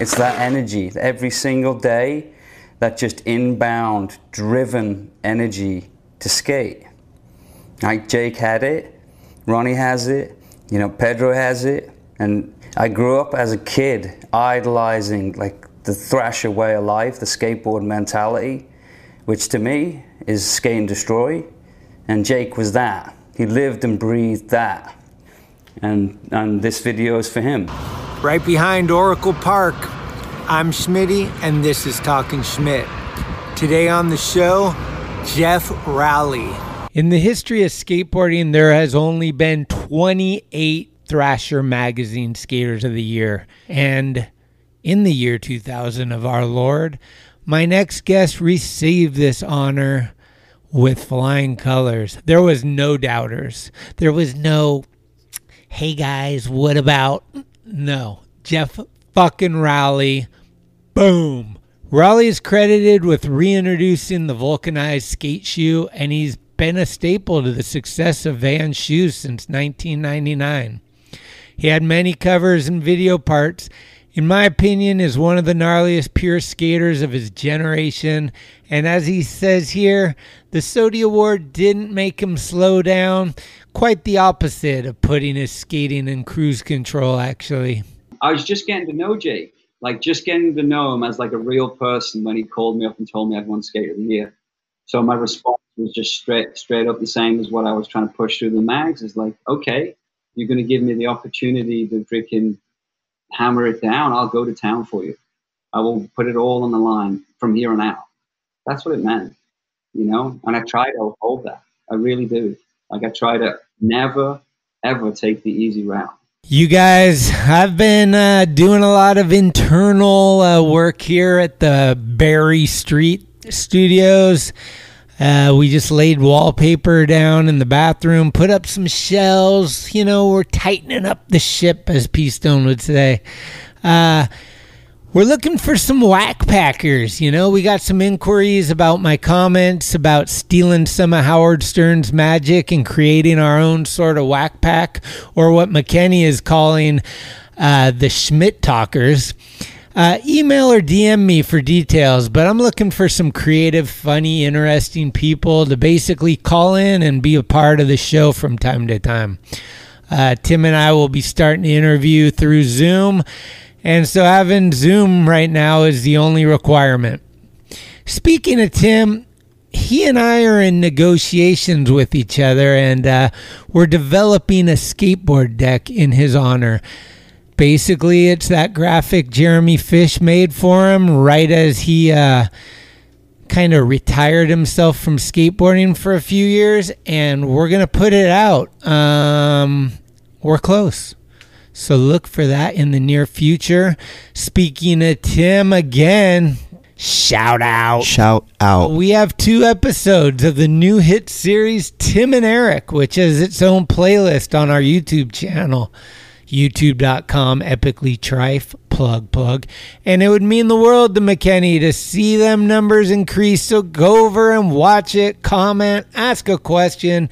It's that energy every single day, that just inbound, driven energy to skate. Like Jake had it, Ronnie has it, you know, Pedro has it, and I grew up as a kid idolizing like the thrasher way of life, the skateboard mentality, which to me is skate and destroy. And Jake was that. He lived and breathed that. And, and this video is for him. Right behind Oracle Park, I'm Schmitty, and this is Talking Schmidt. Today on the show, Geoff Rowley. In the history of skateboarding, there has only been 28 Thrasher Magazine Skaters of the Year. And in the year 2000 of our Lord, my next guest received this honor with flying colors. There was no doubters. There was no, hey guys, what about? No. Geoff fucking Rowley. Boom. Rowley is credited with reintroducing the vulcanized skate shoe, and he's been a staple to the success of Van shoes since 1999. He had many covers and video parts, in my opinion, is one of the gnarliest pure skaters of his generation. And as he says here, the SOTY Award didn't make him slow down. Quite the opposite of putting his skating in cruise control, actually. I was just getting to know Jake, like just getting to know him as like a real person when he called me up and told me I'd won Skater of the Year. So my response was just straight, straight up the same as what I was trying to push through the mags. Is like, okay, you're going to give me the opportunity to freaking hammer it down, I'll go to town for you. I will put it all on the line from here on out. That's what it meant, you know? And I try to hold that. I really do. Like I try to never, ever take the easy route. You guys, I've been uh, doing a lot of internal uh, work here at the Barry Street Studios. Uh, we just laid wallpaper down in the bathroom, put up some shelves. You know, we're tightening up the ship, as P Stone would say. Uh, we're looking for some whack packers. You know, we got some inquiries about my comments about stealing some of Howard Stern's magic and creating our own sort of whack pack, or what McKenny is calling uh, the Schmidt Talkers. Uh, email or DM me for details, but I'm looking for some creative, funny, interesting people to basically call in and be a part of the show from time to time. Uh, Tim and I will be starting to interview through Zoom, and so having Zoom right now is the only requirement. Speaking of Tim, he and I are in negotiations with each other, and uh, we're developing a skateboard deck in his honor. Basically, it's that graphic Jeremy Fish made for him right as he uh, kind of retired himself from skateboarding for a few years, and we're going to put it out. Um, we're close. So look for that in the near future. Speaking of Tim again, shout out. Shout out. We have two episodes of the new hit series Tim and Eric, which has its own playlist on our YouTube channel youtube.com epically trife plug plug and it would mean the world to mckenny to see them numbers increase so go over and watch it comment ask a question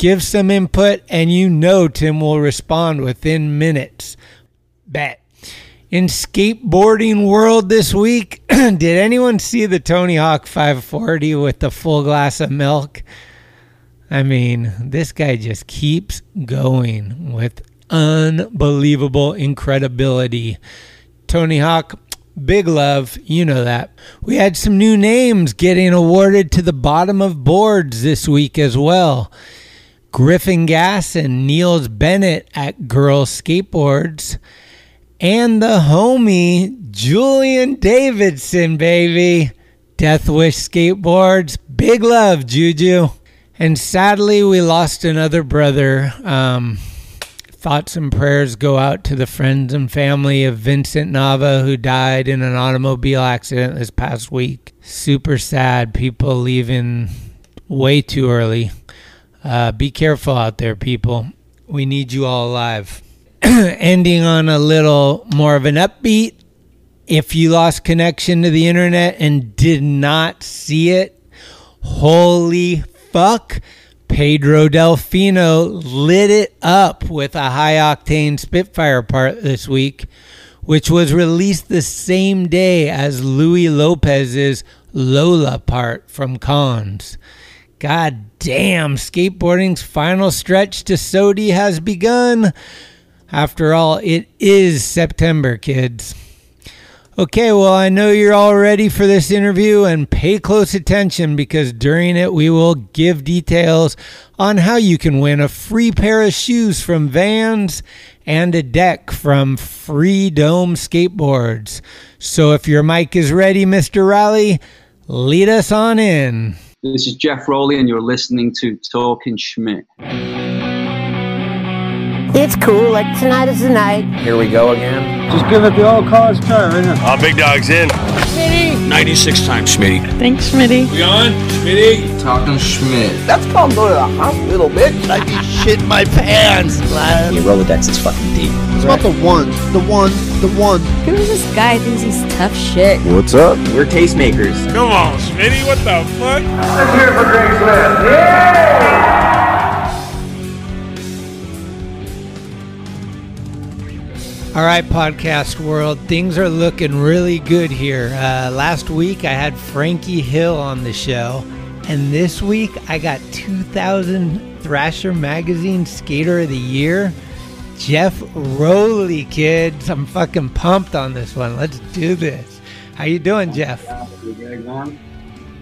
give some input and you know tim will respond within minutes bet in skateboarding world this week did anyone see the tony hawk 540 with the full glass of milk I mean, this guy just keeps going with unbelievable incredibility. Tony Hawk, big love, you know that. We had some new names getting awarded to the bottom of boards this week as well. Griffin Gass and Niels Bennett at Girl Skateboards. And the homie Julian Davidson, baby. Death Wish Skateboards. Big love, Juju. And sadly, we lost another brother. Um, thoughts and prayers go out to the friends and family of Vincent Nava, who died in an automobile accident this past week. Super sad. People leaving way too early. Uh, be careful out there, people. We need you all alive. Ending on a little more of an upbeat. If you lost connection to the internet and did not see it, holy fuck Pedro Delfino lit it up with a high octane Spitfire part this week, which was released the same day as Louie Lopez's Lola part from Cons. God damn, skateboarding's final stretch to SOTY has begun. After all, it is September, kids. Okay, well, I know you're all ready for this interview and pay close attention because during it we will give details on how you can win a free pair of shoes from Vans and a deck from Free Dome Skateboards. So if your mic is ready, Mr. Rowley, lead us on in. This is Geoff Rowley, and you're listening to Talking Schmidt. It's cool, like tonight is the night. Here we go again. Just give it the old cause try, right now. Oh, big dog's in. 96 times, Schmitty. Thanks, Schmitty. We on? Schmitty? Talking Schmidt. That's called go to the hospital, bitch. I'd be shitting my pants. man. Your Rolodex is fucking deep. It's about the one, the one, the one. Who's this guy thinks he's tough shit? What's up? We're tastemakers. Come on, Schmitty, what the fuck? Let's hear it for Graceland. Yeah! All right, podcast world, things are looking really good here. Uh, last week I had Frankie Hill on the show, and this week I got 2000 Thrasher Magazine Skater of the Year, Geoff Rowley, kids. I'm fucking pumped on this one. Let's do this. How you doing, Geoff?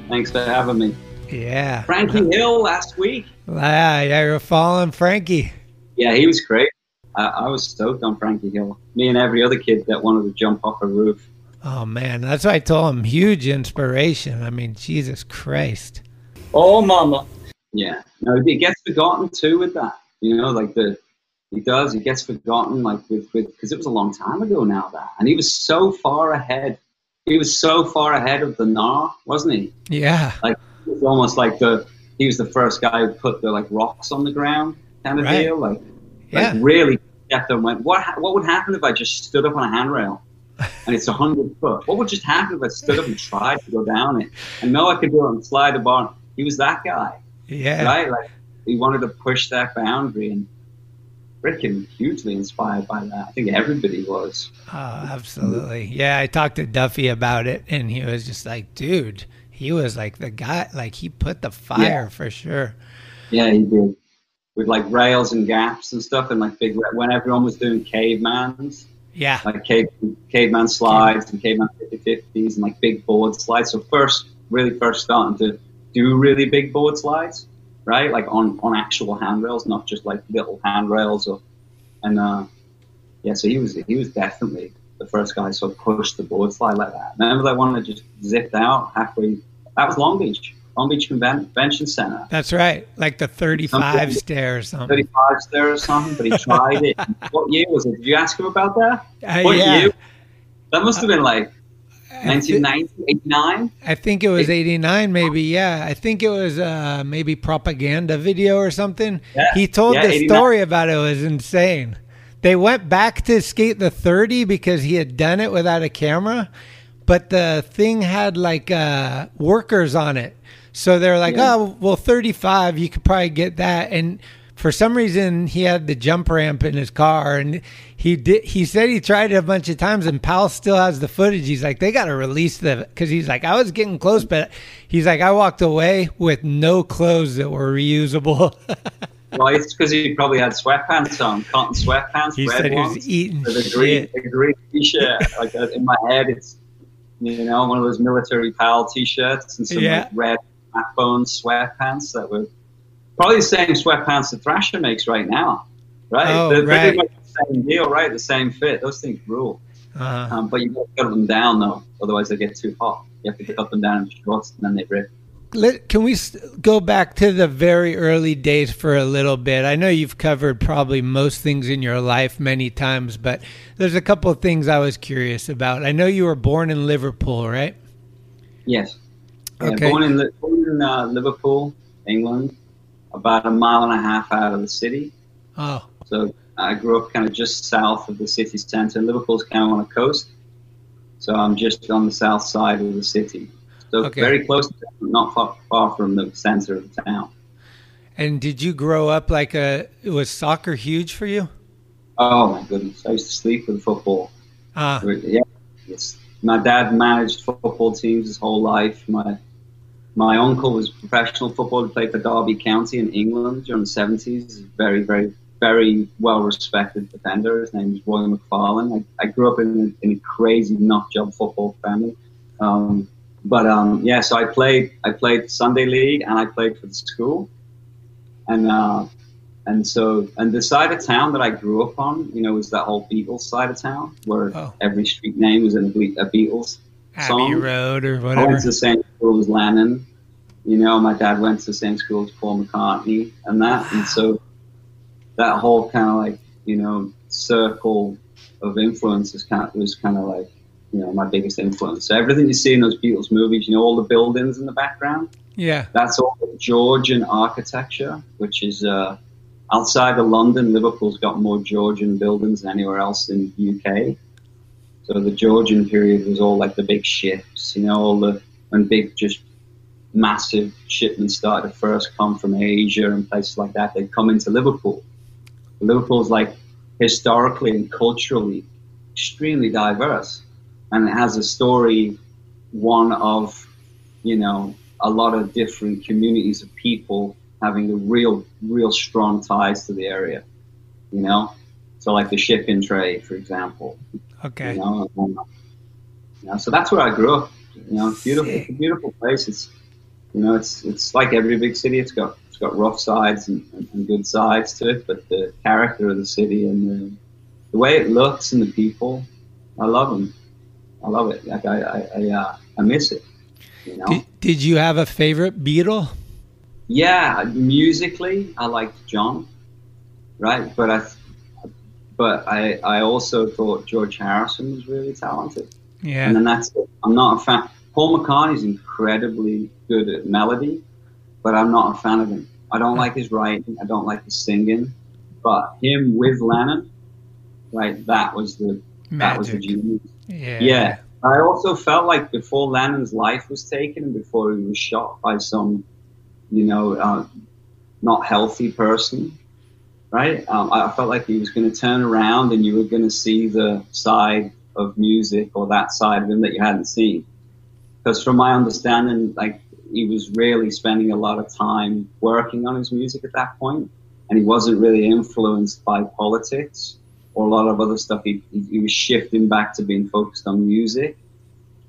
Thanks for having me. Yeah. Frankie Hill last week. Yeah, yeah, you're following Frankie. Yeah, he was great. I, I was stoked on Frankie Hill. Me and every other kid that wanted to jump off a roof. Oh man, that's why I told him huge inspiration. I mean, Jesus Christ. Oh, mama. Yeah. No, he gets forgotten too with that. You know, like the he does. He gets forgotten, like with with because it was a long time ago now that, and he was so far ahead. He was so far ahead of the Gnar, wasn't he? Yeah. Like it was almost like the he was the first guy who put the like rocks on the ground kind of Right. deal. Like, Yeah. like really get there and went, what what would happen if I just stood up on a handrail? And it's a hundred foot. What would just happen if I stood up and tried to go down it? And know I could do it and slide the bar. He was that guy, Yeah. right? Like he wanted to push that boundary and freaking hugely inspired by that. I think everybody was. Oh, absolutely. Yeah, I talked to Duffy about it, and he was just like, dude, he was like the guy, like he put the fire Yeah. for sure. Yeah, he did. With like rails and gaps and stuff, and like big when everyone was doing cavemans, Yeah. like cave, caveman slides and caveman 50-50s and like big board slides. So first, really first starting to do really big board slides, right? Like on, on actual handrails, not just like little handrails or, and, uh, yeah, so he was, he was definitely the first guy to sort of push the board slide like that. Remember that one that just zipped out halfway? That was Long Beach, Long Beach Convention Center. That's right. Like the 35 Something- stair or something. 35 there or something, but he tried it. what year was it? Did you ask him about that? Uh, what yeah. year? That must have been like I thi- 1990, 89. I think it was 89, maybe. Yeah. I think it was uh, maybe propaganda video or something. Yeah. He told Yeah, the 89. story about it. It was insane. They went back to skate the 30 because he had done it without a camera, but the thing had like uh, workers on it. So they're like, Yeah. oh, well, 35, you could probably get that. And for some reason, he had the jump ramp in his car, and he did. He said he tried it a bunch of times, and Powell still has the footage. He's like, they got to release the because he's like, I was getting close, but he's like, I walked away with no clothes that were reusable. Well, it's because he probably had sweatpants on, cotton sweatpants, he red said he was eating with a green, a green t-shirt. like uh, in my head, it's you know one of those military pal t-shirts and some Yeah. like, red backbone sweatpants that were probably the same sweatpants that Thrasher makes right now, right? Oh, they're, right. pretty much the same deal, right? The same fit. Those things rule. Uh, Um, but you got to cut them down though, otherwise they get too hot. You have to cut them down into shorts and then they rip. let, can we go back to the very early days for a little bit? I know you've covered probably most things in your life many times, but there's a couple of things I was curious about. I know you were born in Liverpool, right? Yes. Yeah, Okay. born in, born in uh, Liverpool, England, about a mile and a half out of the city. Oh, So I grew up kind of just south of the city centre. Liverpool's kind of on the coast, so I'm just on the south side of the city. So Okay. very close, not far, far from the centre of the town. and did you grow up like a? Was soccer huge for you? Oh my goodness, I used to sleep with football. Ah, Yeah, it's, my dad managed football teams his whole life. My my uncle was a professional footballer, played for Derby County in England during the seventies. Very, very, very well respected defender. His name was Roy McFarland. I, I grew up in a, in a crazy nut job football family. Um, but um, yeah, so I played. I played Sunday league and I played for the school. And uh, and so, and the side of town that I grew up on, you know, was that whole Beatles side of town where Oh. every street name was in a, Beatles Abbey song. Road or whatever. to the same school as Lennon. You know, my dad went to the same school as Paul McCartney and that. And so that whole kind of like, you know, circle of influence is kind of, was kind of like, you know, my biggest influence. So everything you see in those Beatles movies, you know, all the buildings in the background, Yeah. that's all Georgian architecture, which is uh, outside of London. Liverpool's got more Georgian buildings than anywhere else in the UK. So the Georgian period was all like the big ships, you know, all the when big just massive shipments started to first come from Asia and places like that. They'd come into Liverpool. Liverpool's like historically and culturally extremely diverse, and it has a story, one of, you know, a lot of different communities of people having a real, real strong ties to the area, you know. So like the shipping trade, for example, Okay. you know, you know, so that's where I grew up. You know, beautiful, beautiful place. You know, it's it's like every big city. It's got it's got rough sides and, and, and good sides to it, but the character of the city and the, the way it looks and the people, I love them. I love it. Like I I I, uh, I miss it. You know. Did, did you have a favorite Beatle? Yeah, musically, I liked John, right? But I, but I, I also thought George Harrison was really talented. Yeah. And then that's it. I'm not a fan. Paul McCartney's incredibly good at melody, but I'm not a fan of him. I don't like his writing. I don't like his singing. But him with Lennon, right? That was the that was the genius. Yeah. Yeah. I also felt like before Lennon's life was taken and before he was shot by some, you know, uh, not healthy person, right? Um, I I felt like he was going to turn around and you were going to see the side of music or that side of him that you hadn't seen. Because from my understanding, like he was really spending a lot of time working on his music at that point, and he wasn't really influenced by politics or a lot of other stuff. He, he, he was shifting back to being focused on music,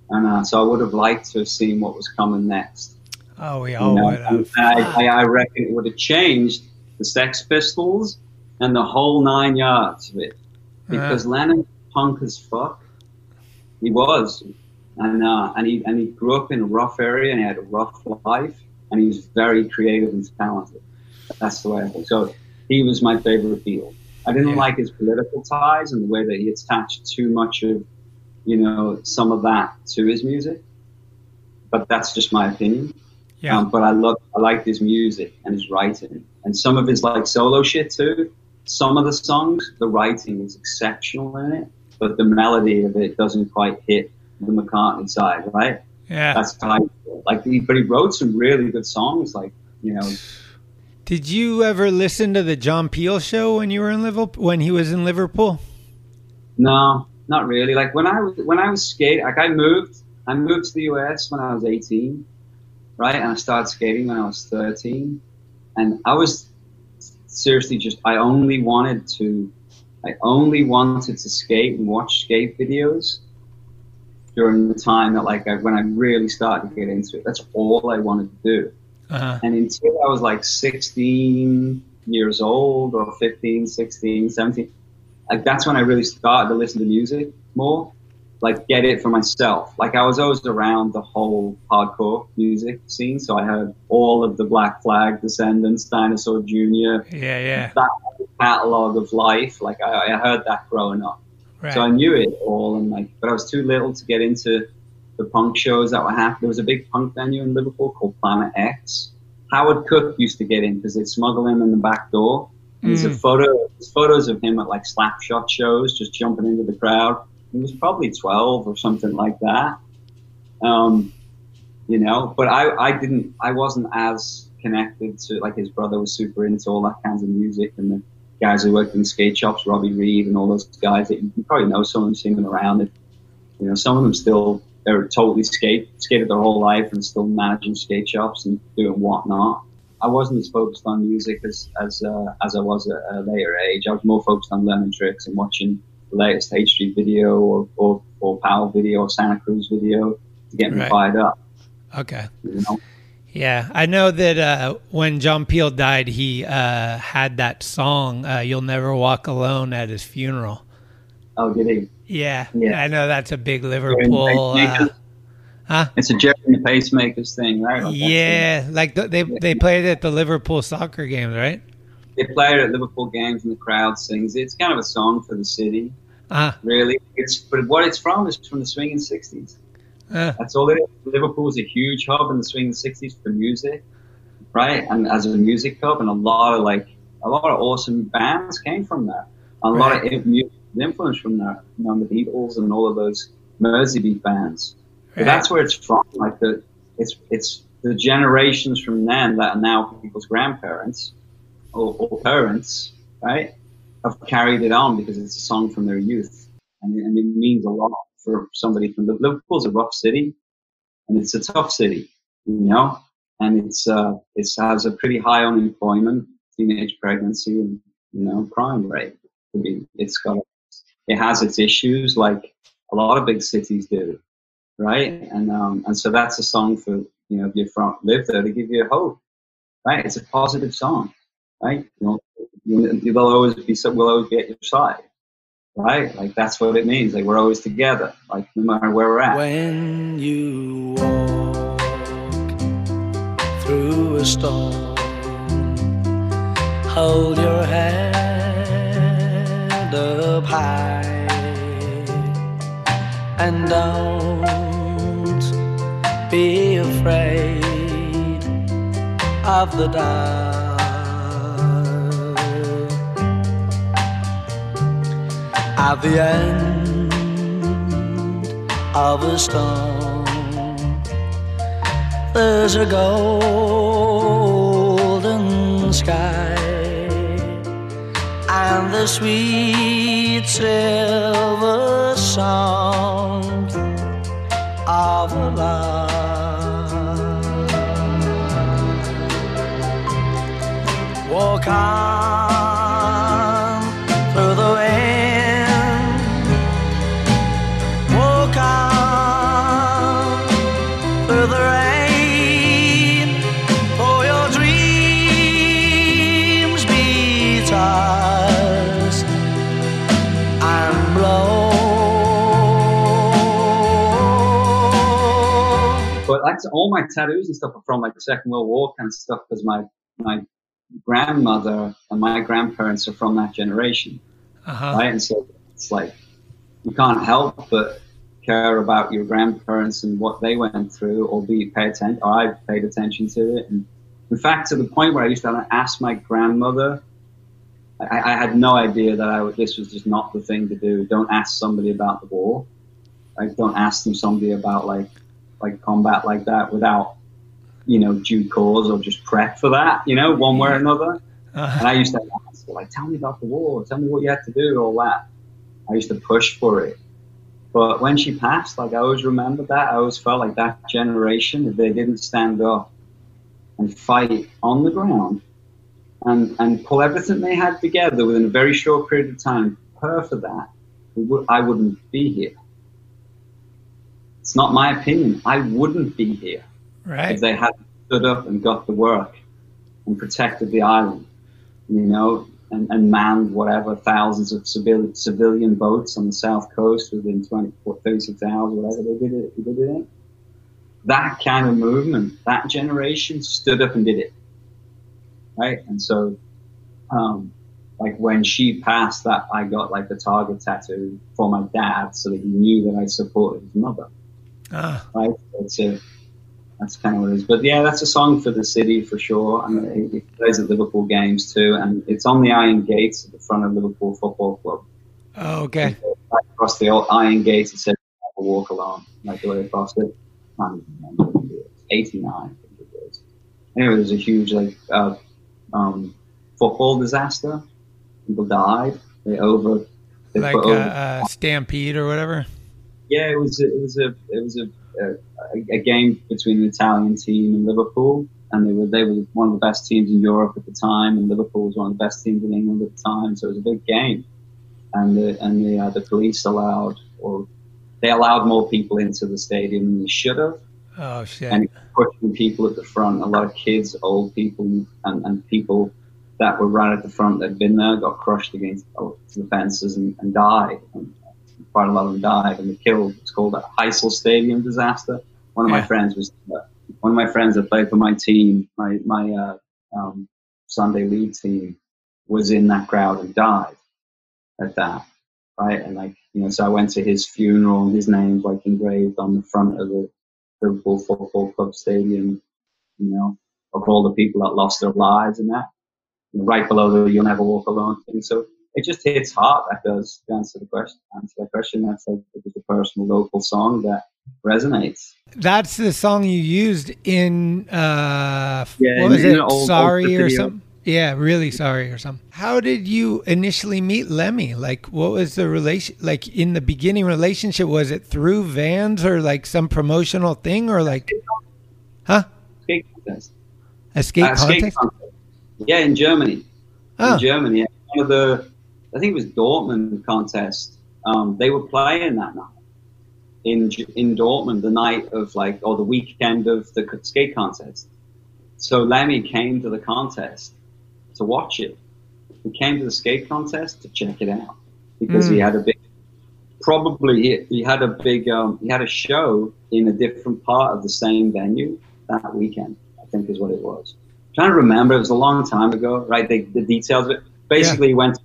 and uh, so I would have liked to have seen what was coming next. Oh, we you all know? would have. I, I, I reckon it would have changed the Sex Pistols and the whole nine yards of it, because Lennon punk as fuck. He was, and uh, and he and he grew up in a rough area and he had a rough life, and he was very creative and talented. That's the way I think. So he was my favorite Beatle. I didn't Yeah. like his political ties and the way that he attached too much of, you know, some of that to his music. But that's just my opinion. Yeah. Um, but I love, I liked his music and his writing, and some of his like solo shit too. Some of the songs, the writing is exceptional in it, but the melody of it doesn't quite hit the McCartney side, right? yeah. That's I feel. like. But he wrote some really good songs, like you know, Did you ever listen to the John Peel show when you were in Liverpool? When he was in Liverpool? No, not really. Like when I was when I was skating, like I moved, I moved to the US when I was 18, right? And I started skating when I was 13, and I was seriously just I only wanted to, I only wanted to skate and watch skate videos during the time that like I, when I really started to get into it. That's all I wanted to do. Uh-huh. And until I was like 16 years old or 15, 16, 17, like that's when I really started to listen to music more. like get it for myself. Like I was always around the whole hardcore music scene, so I heard all of the Black Flag, Descendents, Dinosaur Jr. Yeah, yeah. That catalog of life, like I, I heard that growing up, Right. so I knew it all. And like, but I was too little to get into the punk shows that were happening. There was a big punk venue in Liverpool called Planet X. Howard Cook used to get in because they'd smuggle him in the back door. And There's a Mm. photo, there's photos of him at like slapshot shows, just jumping into the crowd. He was probably 12 or something like that. Um, you know, but I, I didn't, I wasn't as connected to, like his brother was super into all that kinds of music and the guys who worked in skate shops, Robbie Reed and all those guys that you, probably know some of them, seen them around. It, you know, some of them still, they're totally skate, skated their whole life and still managing skate shops and doing whatnot. I wasn't as focused on music as as uh, as I was at a later age. I was more focused on learning tricks and watching the latest H Street video or, or, or Powell video or Santa Cruz video to get me Right. fired up. Okay. You know? Yeah, I know that uh, when John Peel died, he uh, had that song uh, "You'll Never Walk Alone" at his funeral. Oh, did he? Yeah, Yeah. I know that's a big Liverpool. Uh, huh? It's a Gerry and the Pacemakers thing, right? Like, Yeah, like the, they they played it at the Liverpool soccer games, right? They play it at Liverpool games and the crowd sings. it. It's kind of a song for the city, Uh, really. It's but what it's from is from the swinging '60s. Uh, That's all it is. Liverpool was a huge hub in the swinging '60s for music, right? And as a music hub, and a lot of like a lot of awesome bands came from that. And a lot of music influence from that. You know, the Beatles and all of those Merseybeat bands. But Right. that's where it's from. Like the it's it's the generations from then that are now people's grandparents or, or parents, right? Have carried it on because it's a song from their youth, and, it- and it means a lot for somebody from Liv- Liverpool's a rough city, and it's a tough city, you know, and it's uh it has a pretty high unemployment, teenage pregnancy, and you know crime rate. I mean, it's got it has its issues like a lot of big cities do, right? And um, and so that's a song for you know if you're from live there to give you hope, right? It's a positive song, right? You know, you, you'll always be so we'll always be at your side, right? Like that's what it means. Like we're always together, like no matter where we're at. When you walk through a storm, hold your head up high and don't be afraid of the dark. At the end of a storm, there's a golden sky and the sweet silver sound of love. Walk on All my tattoos and stuff are from like the Second World War kind of stuff because my my grandmother and my grandparents are from that generation, uh-huh. right? And so it's like you can't help but care about your grandparents and what they went through, or be pay attention. Or I paid attention to it, and in fact, to the point where I used to ask my grandmother. I, I had no idea that I would, this was just not the thing to do. Don't ask somebody about the war. Like, don't ask them somebody about like like combat like that without you know due cause or just prep for that. You know, one way or another. Uh-huh. And I used to ask, like, tell me about the war, tell me what you had to do, all that. I used to push for it. But when she passed, like, I always remembered that. I always felt like that generation, if they didn't stand up and fight on the ground and, and pull everything they had together within a very short period of time, her for that, I wouldn't be here. It's not my opinion. I wouldn't be here if they hadn't stood up and got the work and protected the island. You know, and, and manned whatever thousands of civil, civilian boats on the south coast within 24, 36 hours, whatever they did it. They did it. That kind of movement, that generation stood up and did it, right? And so, um, like when she passed, that I got like the target tattoo for my dad, so that he knew that I supported his mother. Ah. Right? That's it. That's kind of what it is. But yeah, that's a song for the city for sure. And it, plays at Liverpool games too. And it's on the Iron Gates at the front of Liverpool Football Club. Oh, okay. Right across the old Iron Gates, it says "Never Walk Alone," like the way across it. I don't remember. Eighty-nine, I think it was. Anyway, there's a huge like uh, um, football disaster. People died. They over. They like a, over- a stampede or whatever. Yeah, it was a, it was a it was a, a, a game between an Italian team and Liverpool, and they were they were one of the best teams in Europe at the time, and Liverpool was one of the best teams in England at the time, so it was a big game, and the and the uh, the police allowed or they allowed more people into the stadium than they should have, Oh shit. and pushing people at the front, a lot of kids, old people, and, and people that were right at the front that had been there got crushed against the fences and, and died. And quite a lot of them died and were killed. It's called the Heysel Stadium disaster. One of my friends was uh, one of my friends that played for my team, my my uh, um, Sunday league team, was in that crowd and died at that. Right, and like you know, so I went to his funeral and his name's like engraved on the front of the Liverpool Football Club stadium. You know, of all the people that lost their lives in that, right below the "You'll Never Walk Alone" thing. So it just hits hard. That does to answer the question. Answer that question. That's like it's a personal, local song that resonates. That's the song you used in uh Yeah, what was it? old- sorry old or something? Yeah, really sorry or something. How did you initially meet Lemmy? Like what was the relation like in the beginning relationship was it through Vans or like some promotional thing or like Huh? Skate contest. A skate Uh, skate contest? contest. Yeah, in Germany. Oh. In Germany, one of the, I think it was Dortmund contest. Um, they were playing that night in in Dortmund, the night of like, or the weekend of the skate contest. So Lemmy came to the contest to watch it. He came to the skate contest to check it out because he Mm. had a big, probably he, he had a big, um, he had a show in a different part of the same venue that weekend. I think is what it was. trying to remember. It was a long time ago, right? The, the details of it. Basically, he went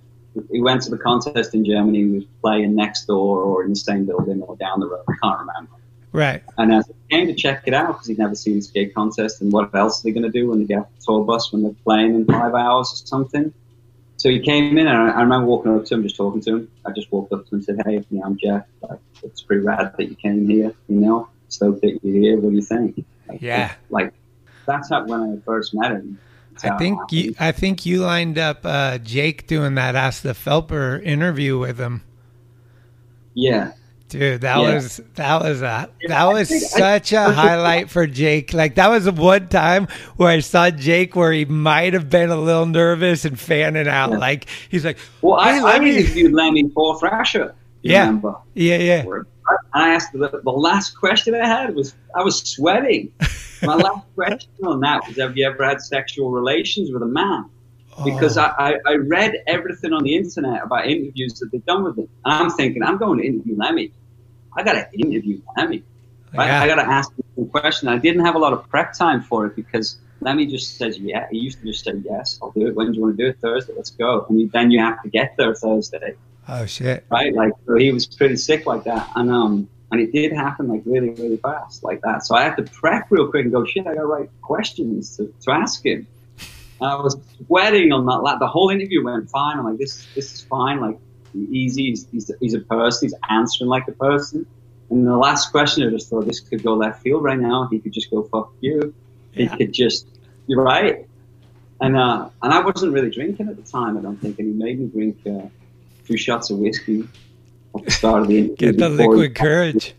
he went to the contest in Germany. He was playing next door or in the same building or down the road. I can't remember. Right. And as he came to check it out because he'd never seen a skate contest, and what else are they going to do when they get off the tour bus when they're playing in five hours or something? So he came in, and I, I remember walking up to him, just talking to him. I just walked up to him and said, "Hey, you know, I'm Geoff. Like, it's pretty rad that you came here. You know, stoked that you're here. What do you think?" Like, Yeah. Like that's how when I first met him. I think you I think you lined up uh Jake doing that Ask the Felper interview with him. Yeah. Dude, that Yeah. was that was a that was think- such a highlight for Jake. Like that was one time where I saw Jake where he might have been a little nervous and fanning out. Yeah. Like he's like, Well, I, "Hey, I me-" interviewed Lemmy for Thrasher. Yeah. Remember? yeah, yeah, And I asked the, the last question I had was I was sweating. My last question on that was Have you ever had sexual relations with a man? Because Oh. I, I, I read everything on the internet about interviews that they've done with him. And I'm thinking, I'm going to interview Lemmy. I got to interview Lemmy. Right? Yeah. I got to ask him some question. I didn't have a lot of prep time for it because Lemmy just says, yeah. He used to just say, yes, I'll do it. When do you want to do it? Thursday. Let's go. And then you have to get there Thursday oh shit, right? Like so he was pretty sick like that, and um, and it did happen like really, really fast like that. So I had to prep real quick and go, shit, I got to write questions to, to ask him. And I was sweating on that. Like, the whole interview went fine. I'm like, this, this is fine. Like, easy. He's, he's, he's a person. He's answering like a person. And the last question, I just thought this could go left field right now. He could just go fuck you. He could just, you're right. And uh, and I wasn't really drinking at the time. I don't think, and he made me drink uh, two shots of whiskey start the interview. get the liquid courage.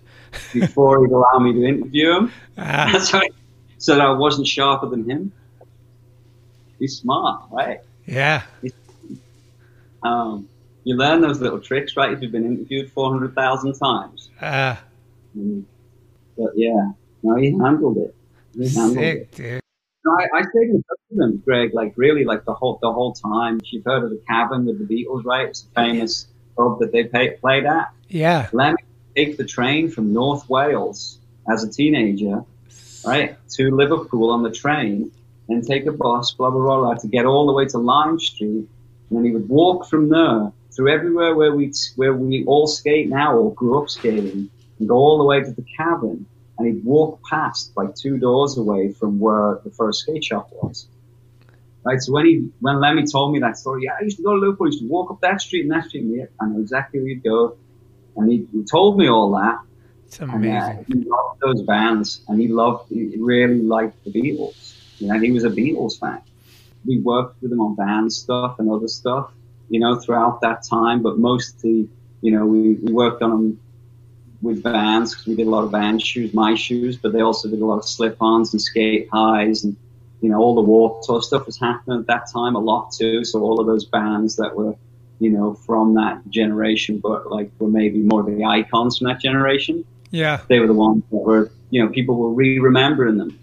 before he'd allow me to interview him. Ah, That's right. So that I wasn't sharper than him. He's smart, right? yeah, Um, you learn those little tricks, right? If you've been interviewed 400,000 times. uh, Mm. But yeah, no, he handled it. He handled it. sick, dude. I, I stayed in touch with them, Greg. Like really, like the whole the whole time. You've heard of the Cavern with the Beatles, right? It's a famous pub that they pay, played at. Yeah. Lemmy take the train from North Wales as a teenager, right, to Liverpool on the train, and take a bus, blah blah blah, blah to get all the way to Lime Street, and then he would walk from there through everywhere where we where we all skate now or grew up skating, and go all the way to the Cavern. and he'd walk past like two doors away from where the first skate shop was. Right, so when he when Lemmy told me that story, yeah, I used to go to Liverpool, I used to walk up that street and that street, and I know exactly where he'd go. And he, he told me all that. It's amazing. And, uh, he loved those bands, and he loved, he really liked the Beatles. You know, he was a Beatles fan. We worked with him on band stuff and other stuff, you know, throughout that time. But mostly, you know, we, we worked on them with Vans because we did a lot of Vans shoes, my shoes, but they also did a lot of slip-ons and skate highs and you know all the Warped Tour stuff was happening at that time a lot too. So all of those bands that were you know from that generation, but like were maybe more the icons from that generation. Yeah, they were the ones that were you know people were re-remembering them,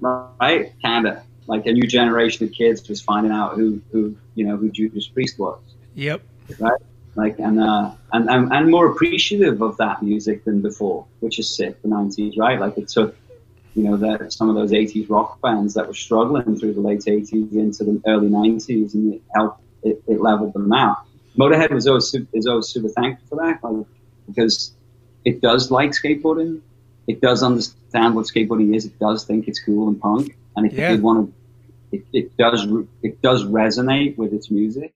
right? Kinda like a new generation of kids was finding out who who you know who Judas Priest was. Yep. Right like and uh and, and and more appreciative of that music than before, which is sick. The '90s, right? Like it took, you know, that some of those '80s rock bands that were struggling through the late '80s into the early '90s, and it helped. It, it leveled them out. Motorhead was always is always super thankful for that, like, because it does like skateboarding. It does understand what skateboarding is. It does think it's cool and punk, and it, Yeah. it want to. It, it does it does resonate with its music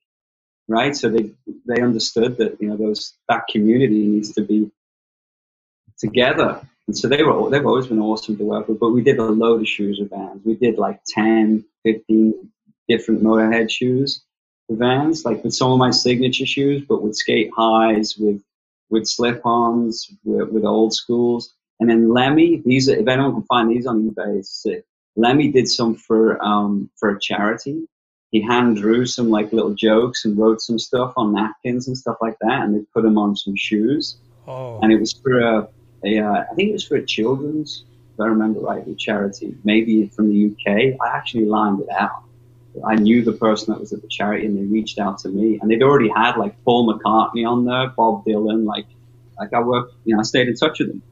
right? So they they understood that you know those that community needs to be together, and so they were they've always been awesome to work with. But we did a load of shoes with Vans. We did like 10, 15 different Motorhead shoes with Vans, like with some of my signature shoes, but with skate highs, with with slip-ons, with, with old schools. And then Lemmy, these are, if anyone can find these on eBay, it's sick. Lemmy did some for um, for a charity he hand drew some like little jokes and wrote some stuff on napkins and stuff like that, and they put them on some shoes. Oh. And it was for a, a uh, I think it was for a children's, if I remember rightly, charity, maybe from the UK. I actually lined it out. I knew the person that was at the charity, and they reached out to me, and they'd already had like Paul McCartney on there, Bob Dylan, like like I worked, you know, I stayed in touch with them.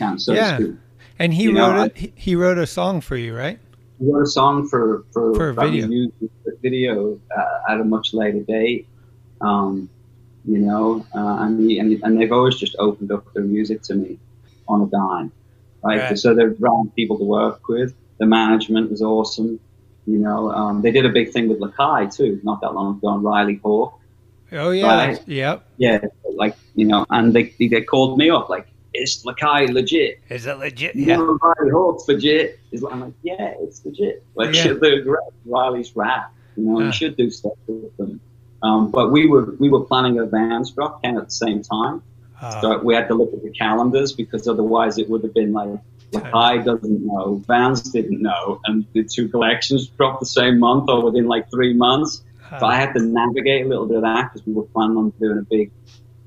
Yeah, so yeah. it's. And he You wrote know, a, he, he wrote a song for you, right? We wrote a song for for, For a video. the video uh, at a much later date. Um, you know, uh, and, the, and and they've always just opened up their music to me on a dime, right? Right. So they're wrong people to work with. The management was awesome. You know, um, they did a big thing with Lakai too, not that long ago on Riley Hawk. Oh yeah, Right. yep. Yeah, like you know, and they they called me up like, "Is Lakai legit?" Is it legit? You Yeah. know, Riley Hawk's legit. He's like, I'm like, yeah, it's legit. Like, Yeah. they're great. Riley's rap. You know, Yeah. you should do stuff with them. Um, but we were we were planning a Vans drop kind of at the same time. Ah. So we had to look at the calendars because otherwise it would have been like Lakai doesn't know, Vans didn't know, and the two collections dropped the same month or within like three months. So I had to navigate a little bit of that because we were planning on doing a big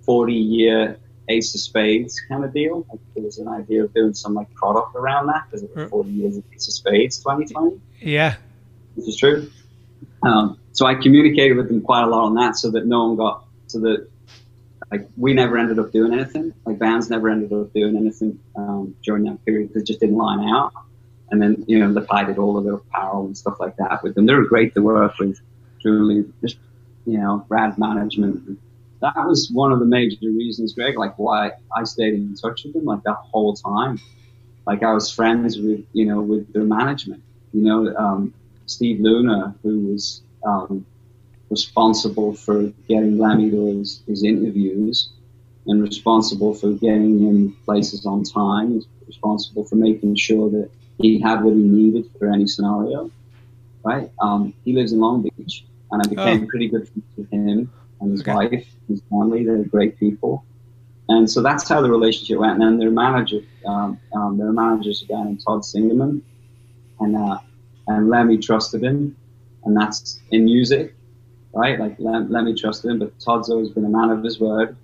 40 year Ace of Spades kind of deal. Like there was an idea of doing some like product around that because it was 40 years of Ace of Spades 2020 Yeah. which is true. Um, so I communicated with them quite a lot on that, so that no one got so that like we never ended up doing anything. Like Vans never ended up doing anything um, during that period it just didn't line out. And then you know, the Lakai did all of their apparel and stuff like that with them. They were great to work with. Truly, just you know, rad management. That was one of the major reasons, Greg, like why I stayed in touch with them like that whole time. Like I was friends with you know with their management. You know, um, Steve Luna, who was um, responsible for getting to his, his interviews and responsible for getting him places on time, responsible for making sure that he had what he needed for any scenario. Right? Um, he lives in Long Beach, and I became Oh. pretty good friends with him and his Okay. wife, his family. They're great people. And so that's how the relationship went. And then their manager, um, um, their manager's a guy named Todd Singerman, and uh, and Lemmy trusted him, and that's in music, right? Like Lem- Lemmy trusted him, but Todd's always been a man of his word,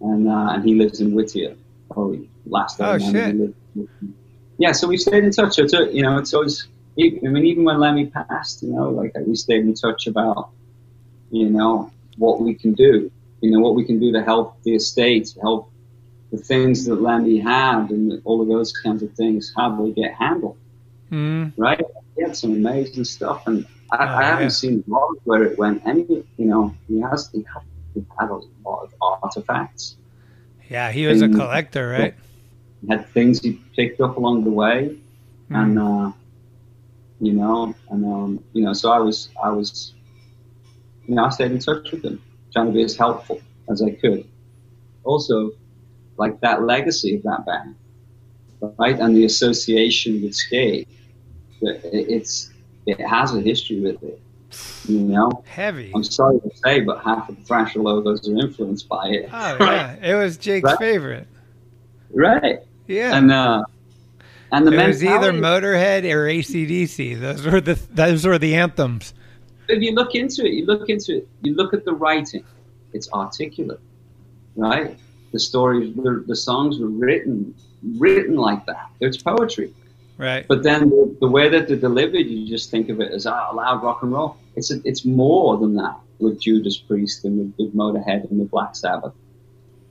and uh, and he lives in Whittier. Oh, last Oh, shit. he lived in yeah, so we stayed in touch. It's you know, it's always. I mean, even when Lemmy passed, you know, like we stayed in touch about, you know, what we can do. You know, what we can do to help the estate, help the things that Lemmy had, and all of those kinds of things. How do they get handled? Mm. Right? He had some amazing stuff, and I, Oh, I haven't yeah. seen of where it went. Any, you know, he has he had, he had a lot of artifacts. Yeah, he was a collector, right? He had things he picked up along the way, and uh, you know, and um, you know, so I was, I was, you know, I stayed in touch with him, trying to be as helpful as I could. Also, like that legacy of that band, right, and the association with skate, it- it's it has a history with it, you know. Heavy. I'm sorry to say, but half of the Thrasher logos are influenced by it. Oh yeah, it was Jake's Right. favorite. Right. Yeah. And uh, and the it was either Motorhead or ACDC. Those were the those were the anthems. if you look into it, you look into it, you look at the writing, it's articulate, right? The stories, the, the songs were written, written like that. It's poetry. Right. But then the, the way that they're delivered, you just think of it as ah, loud rock and roll. It's a, it's more than that with Judas Priest and with, with Motorhead and the Black Sabbath,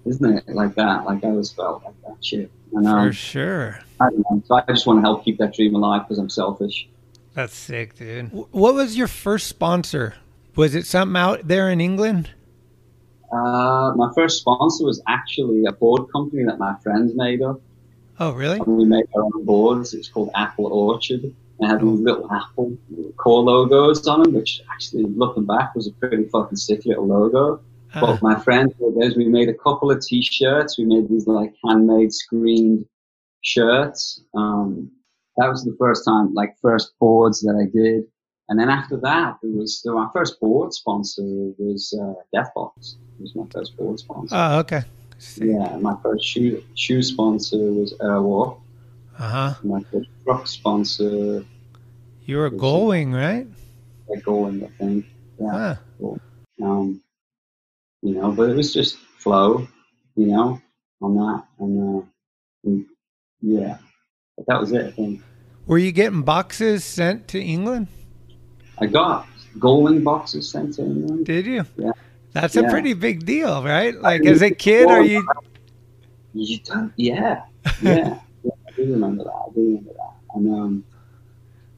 isn't it? Like that. Like I always felt like that shit. And, um, For sure. I don't know. So I just want to help keep that dream alive because I'm selfish. That's sick, dude. What was your first sponsor? Was it something out there in England? Uh, my first sponsor was actually a board company that my friends made up. Oh, really? And we made our own boards. It's called Apple Orchard. It had these little Apple core logos on them, which actually, looking back, was a pretty fucking sick little logo. But my those. We made a couple of t-shirts. We made these like handmade screened shirts. Um, that was the first time, like first boards that I did. And then after that, it was so my first board sponsor was uh, Deathbox. It was my first board sponsor. Oh, okay. Yeah, my first shoe shoe sponsor was Airwalk. Uh huh. My first truck sponsor, You were going, right? they're going, I think. Yeah. Huh. Cool. Um, you know, but it was just flow, you know, on that. And, uh, and yeah, but that was it, I think. Were you getting boxes sent to England? I got Gullwing boxes sent to England. Did you? Yeah. That's a pretty big deal, right? Like as a kid, are you? You don't, yeah, yeah, yeah. I do remember that. I do remember that. And um,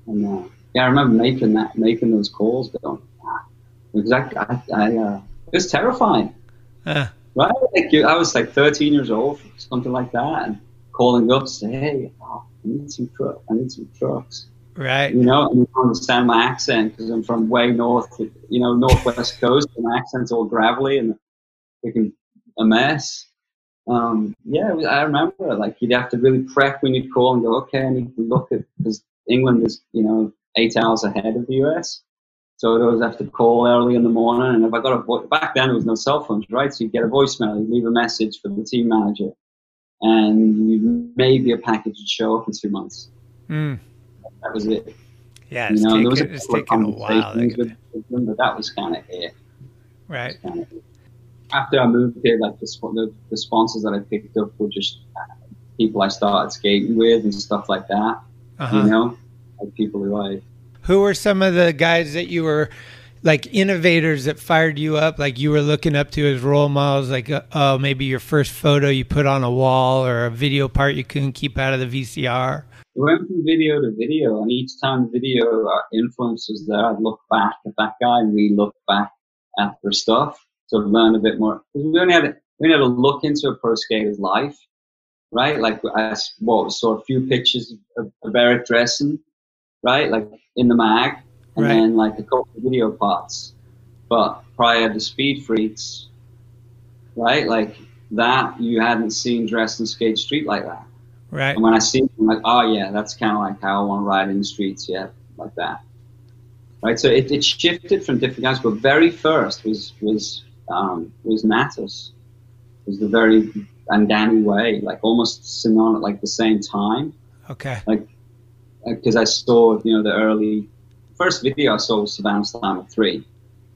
and uh, yeah, I remember making that, making those calls. Going, ah, exactly. I, I uh, it was terrifying, Uh, right? Like you- I was like 13 years old, something like that, and calling up, say, hey, oh, I need some truck. I need some trucks. Right. You know, and you don't understand my accent because I'm from way north, you know, northwest coast, and my accent's all gravelly and freaking a mess. Um, yeah, I remember like you'd have to really prep when you'd call and go, okay, I need to look at because England is, you know, eight hours ahead of the US. So I'd always have to call early in the morning, and if I got a vo- back then there was no cell phones, right? So you'd get a voicemail, you'd leave a message for the team manager, and maybe a package would show up in two months. Mm. That was it. Yeah, You it's, know, there was taking, it's couple of taking a conversations with, with them, but that was kind of it. Right. Kind of it. After I moved here, like the, the, the sponsors that I picked up were just uh, people I started skating with and stuff like that. Uh-huh. You know, like people who I Who were some of the guys that you were like innovators that fired you up? Like you were looking up to as role models? Like, uh, oh, maybe your first photo you put on a wall or a video part you couldn't keep out of the VCR. We went from video to video, and each time the video uh, influence was there, I'd look back at that guy and re-look back at their stuff to learn a bit more. Because we only had we only had to look into a pro skater's life, right? Like I what saw a few pictures of, of Eric Dressen, right? Like in the mag, and Right. then like a couple of video parts. But prior to Speed Freaks, right? Like that, you hadn't seen Dressen skate street like that. Right. And when I see them, I'm like, oh yeah, that's kind of like how I want to ride in the streets, yeah, like that. Right. So it, it shifted from different guys, but very first was was um, was Natas. Was the very and Danny Way, like almost synonymous, like the same time. Okay. Like because I saw you know the early first video I saw was Savannah Slamma three,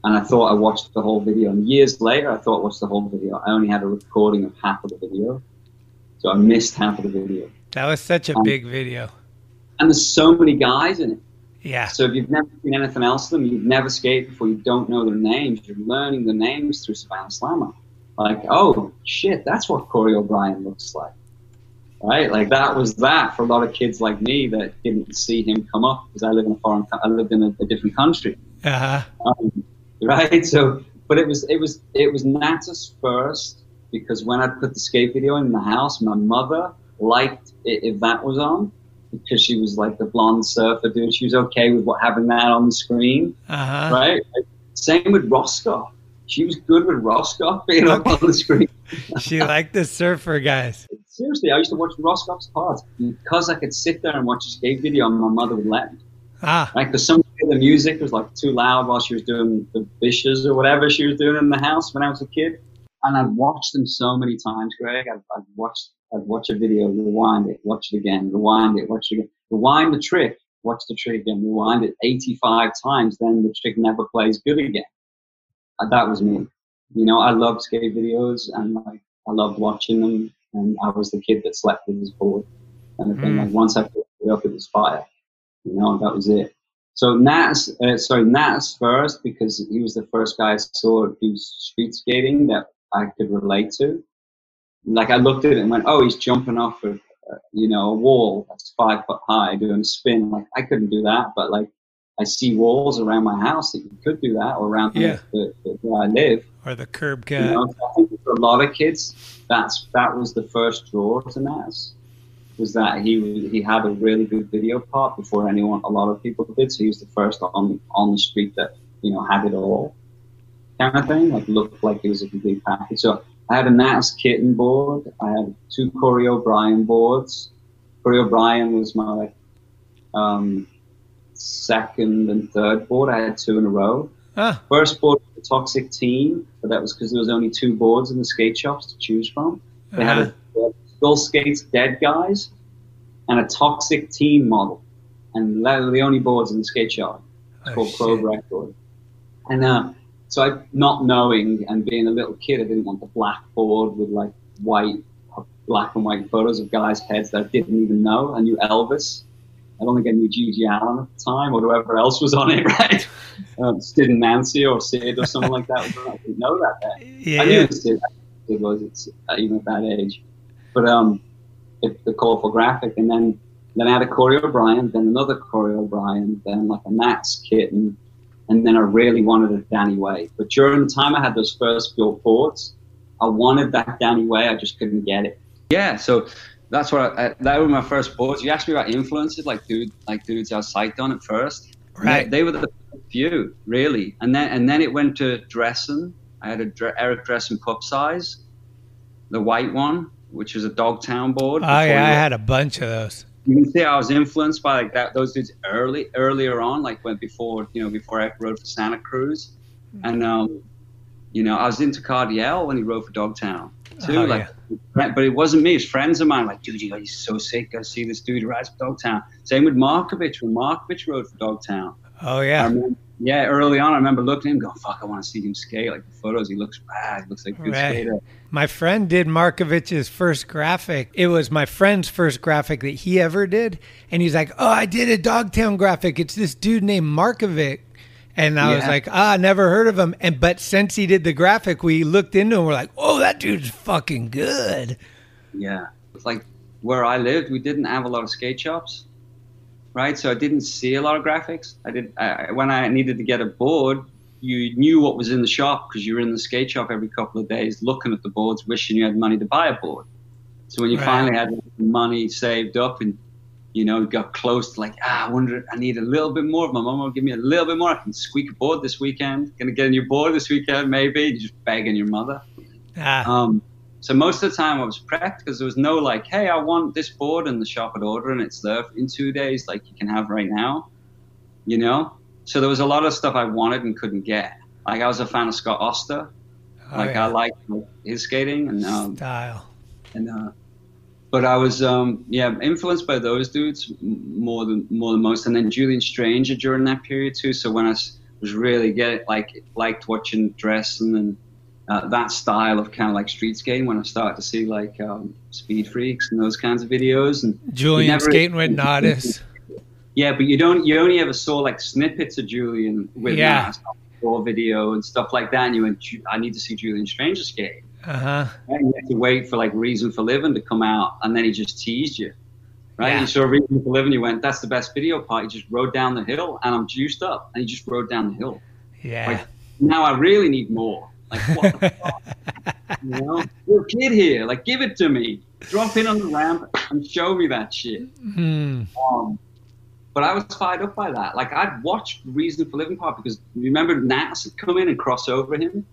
and I thought I watched the whole video. And years later, I thought I watched the whole video. I only had a recording of half of the video, so I missed half of the video. That was such a Um, big video. and there's so many guys in it. Yeah. So if you've never seen anything else of them, you've never skated before, you don't know their names, you're learning the names through Savannah Slamma. Like, oh shit, that's what Corey O'Brien looks like. Right? Like that was that for a lot of kids like me that didn't see him come up because I live in a foreign, I lived in a, a different country. Uh huh. Um, right? So, but it was it was it was Natas first because when I put the skate video in the house, my mother liked it if that was on because she was like the blonde surfer dude. She was okay with what having that on the screen, Uh huh. right? Same with Roscoe. She was good with Roscoe being up on the screen. She liked the surfer guys. Seriously, I used to watch Roscoe's parts because I could sit there and watch a skate video, and my mother would let me. Ah. Like, because some of the music was like too loud while she was doing the dishes or whatever she was doing in the house when I was a kid. And I've watched them so many times, Greg. I've, I'd watched, I'd watch a video, rewind it, watch it again, rewind it, watch it again, rewind the trick, watch the trick again, rewind it 85 times, then the trick never plays good again. And that was me. You know, I loved skate videos and like, I loved watching them. And I was the kid that slept with his board. And Mm. like, once I picked it up, it was fire. You know, that was it. So Natas, uh, sorry, Natas first because he was the first guy I saw do street skating that I could relate to. Like I looked at it and went, "Oh, he's jumping off of, uh, you know, a wall that's five foot high doing a spin." Like I couldn't do that, but like I see walls around my house that you could do that, or around Yeah. the, the, where I live. Or the curb You know, so I think for a lot of kids, that's that was the first draw to Natas. Was that he he had a really good video part before anyone, a lot of people did. So he was the first on on the street that you know had it all, kind of thing. Like looked like it was a complete package. So I had a Natas kitten board. I had two Corey O'Brien boards. Corey O'Brien was my like um, second and third board. I had two in a row. Ah. First board was the Toxic Team, but that was because there was only two boards in the skate shops to choose from. They had a they Skull Skates Dead Guys and a Toxic Team model, and that were the only boards in the skate shop. It's Oh, called shit. Probe Record. And uh, so I, not knowing and being a little kid, I didn't want the blackboard with like white, black and white photos of guys' heads that I didn't even know. I knew Elvis. I don't think I knew GG Allin at the time or whoever else was on it, right? Um, Sid and Nancy or Sid or someone like that. it. I didn't know that then. Yeah. I knew it Sid, Sid was it's, uh, even at that age. But um, the, the colorful graphic, and then then I had a Corey O'Brien, then another Corey O'Brien, then like a Natas kitten, and then I really wanted a Danny Way. But during the time I had those first built boards, I wanted that Danny Way, I just couldn't get it. Yeah, so that's what I, I, that were my first boards. You asked me about influences, like dude, like dudes I was psyched on at first. Right. They, they were the few, really, and then and then it went to Dressen. I had a Dre- Eric Dressen cup size, the white one, which was a Dogtown board. Oh yeah, I had a bunch of those. You can see I was influenced by like that those dudes early earlier on, like when before you know before I rode for Santa Cruz, and um, you know I was into Cardiel when he rode for Dogtown too. Oh, like, but it wasn't me. It's friends of mine. Like, dude, you he's so sick. Go see this dude who rides for Dogtown. Same with Markovich when Markovich rode for Dogtown. Oh I yeah. remember, yeah, early on, I remember looking at him, going, "Fuck, I want to see him skate." Like the photos, he looks rad. He looks like a good Right. skater. My friend did Markovich's first graphic. It was my friend's first graphic that he ever did. And he's like, Oh, I did a Dogtown graphic. It's this dude named Markovic. And I was like, ah, never heard of him. And but since he did the graphic, we looked into him. We're like, oh, that dude's fucking good. Yeah. It's like where I lived, we didn't have a lot of skate shops, right? So I didn't see a lot of graphics. I did I, when I needed to get a board. You knew what was in the shop because you were in the skate shop every couple of days, looking at the boards, wishing you had money to buy a board. So when you Right. finally had money saved up and you know got close to like ah, I wonder I need a little bit more. My mom will give me a little bit more. I can squeak a board this weekend. Gonna get a new board this weekend, maybe. You're just begging your mother. Ah, Um, so most of the time I was prepped because there was no like, hey, I want this board and the shop at order and it's there in two days, like you can have right now, you know. So there was a lot of stuff I wanted and couldn't get. Like I was a fan of Scott Oster, oh, like yeah. I liked his skating and um, style. and uh, but I was um, yeah influenced by those dudes more than more than most, and then Julian Stranger during that period too. So when I was really get like liked watching Dressen and uh, that style of kind of like street skating when I started to see like um, Speed Freaks and those kinds of videos. And Julian never- skating with Natas. Yeah, but you don't. You only ever saw like snippets of Julian with Yeah. Or video and stuff like that. And you went, I need to see Julian Stranger skate. Uh huh. Right? You had to wait for like Reason for Living to come out, and then he just teased you. Right? Yeah. You saw Reason for Living, you went, that's the best video part. He just rode down the hill, and I'm juiced up, and he just rode down the hill. Yeah. Like, now I really need more. Like, what the fuck? You know, you're a kid here. Like, give it to me. Drop in on the ramp and show me that shit. Hmm. Um, but I was fired up by that. Like, I'd watched Reason for Living part because remember Natas had come in and cross over him,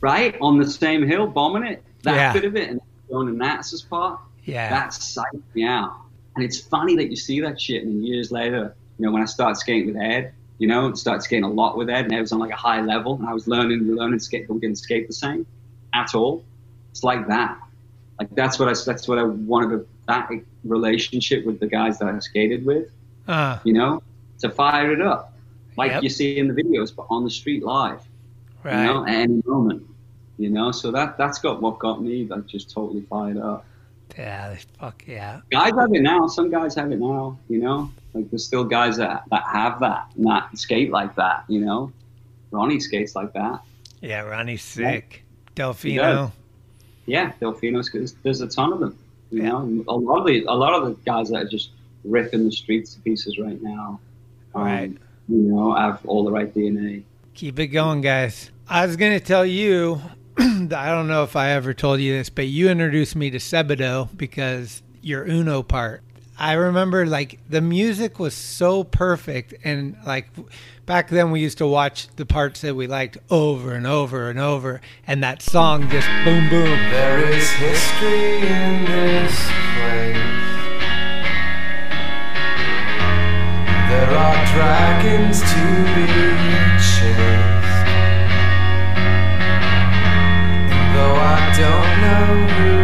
right? On the same hill, bombing it. That Yeah. bit of it, and going to Natas's part. Yeah. That psyched me out. And it's funny that you see that shit, and then years later, you know, when I started skating with Ed, you know, started skating a lot with Ed, and Ed was on like a high level, and I was learning, learning skate, but didn't skate the same at all. It's like that. Like that's what I, that's what I wanted to, that relationship with the guys that I skated with, Uh, you know, to fire it up, like Yep. you see in the videos, but on the street live, right. you know, at any moment, you know. So that that's got what got me like just totally fired up Yeah. Fuck yeah. guys have it now. Some guys have it now. You know, like there's still guys that that have that, and that skate like that. You know, Ronnie skates like that. Yeah. Ronnie's sick. He Delfino. Yeah, Delfino's there's, there's a ton of them. You know, a lot of the a lot of the guys that are just ripping the streets to pieces right now. um, Right. You know, have all the right DNA. Keep it going, guys. I was going to tell you, I don't know if I ever told you this, but you introduced me to Sebadoh because your Uno part. I remember like the music was so perfect. And like back then we used to watch the parts that we liked over and over and over. And that song just boom, boom. There is history in this place. There are dragons to be know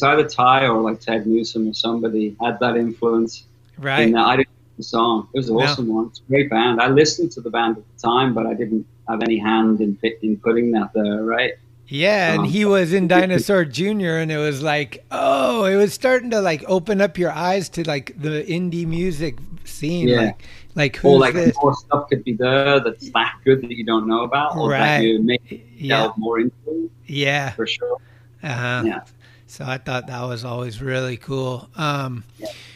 was either Ty or like Ted Newsom or somebody had that influence. Right. And I didn't know the song. It was an No. awesome one. It's a great band. I listened to the band at the time, but I didn't have any hand in, in putting that there, right? Yeah, and Um, he was in Dinosaur Jr. and it was like, oh, it was starting to like open up your eyes to like the indie music scene. Yeah. Like, like who's or like this? more stuff could be there that's that good that you don't know about, or Right. that you Yeah. delve more into Yeah. for sure. Uh-huh. Yeah, So I thought that was always really cool. Um,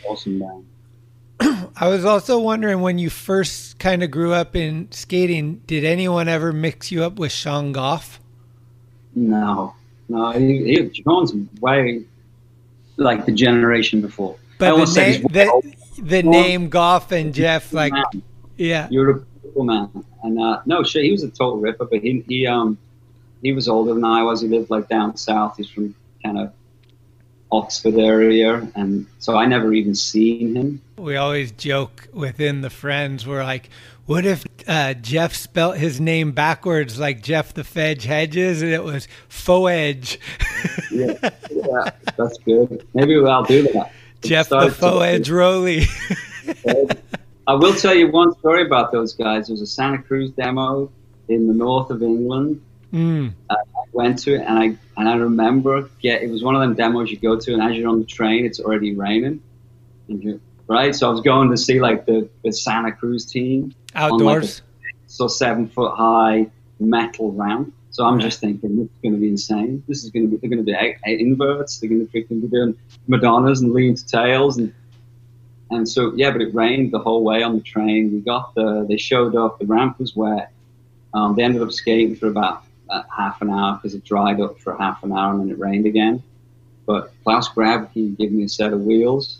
awesome band. I was also wondering when you first kind of grew up in skating, did anyone ever mix you up with Sean Goff? No, no, he, he, John's way like the generation before. But the, na- the, the name Goff and Geoff, like, man. yeah. You're a beautiful man. And uh, no, shit, he was a total ripper, but he he um he was older than I was. He lived like down south. He's from kind of Oxford area, and so I never even seen him. We always joke within the friends. We're like, what if uh, Geoff spelt his name backwards like Geoff the Fedge Hedges and it was Foedge? Yeah, yeah, that's good. Maybe I'll do that. Jeff the Foedge Rowley. I will tell you one story about those guys. There was a Santa Cruz demo in the north of England. mm. I went to it, and I and I remember get it was one of them demos you go to, and as you're on the train, it's already raining, right? So I was going to see like the, the Santa Cruz team like, Outdoors. a so seven foot high metal ramp. So I'm just thinking this is going to be insane. This is going to be they're going to be eight, eight inverts. They're going to freaking be doing Madonnas and lien to tails and and so yeah. But it rained the whole way on the train. We got the they showed up. The ramp was wet. Um, they ended up skating for about uh, half an hour because it dried up for half an hour and then it rained again. But Klaus Grabke gave me a set of wheels.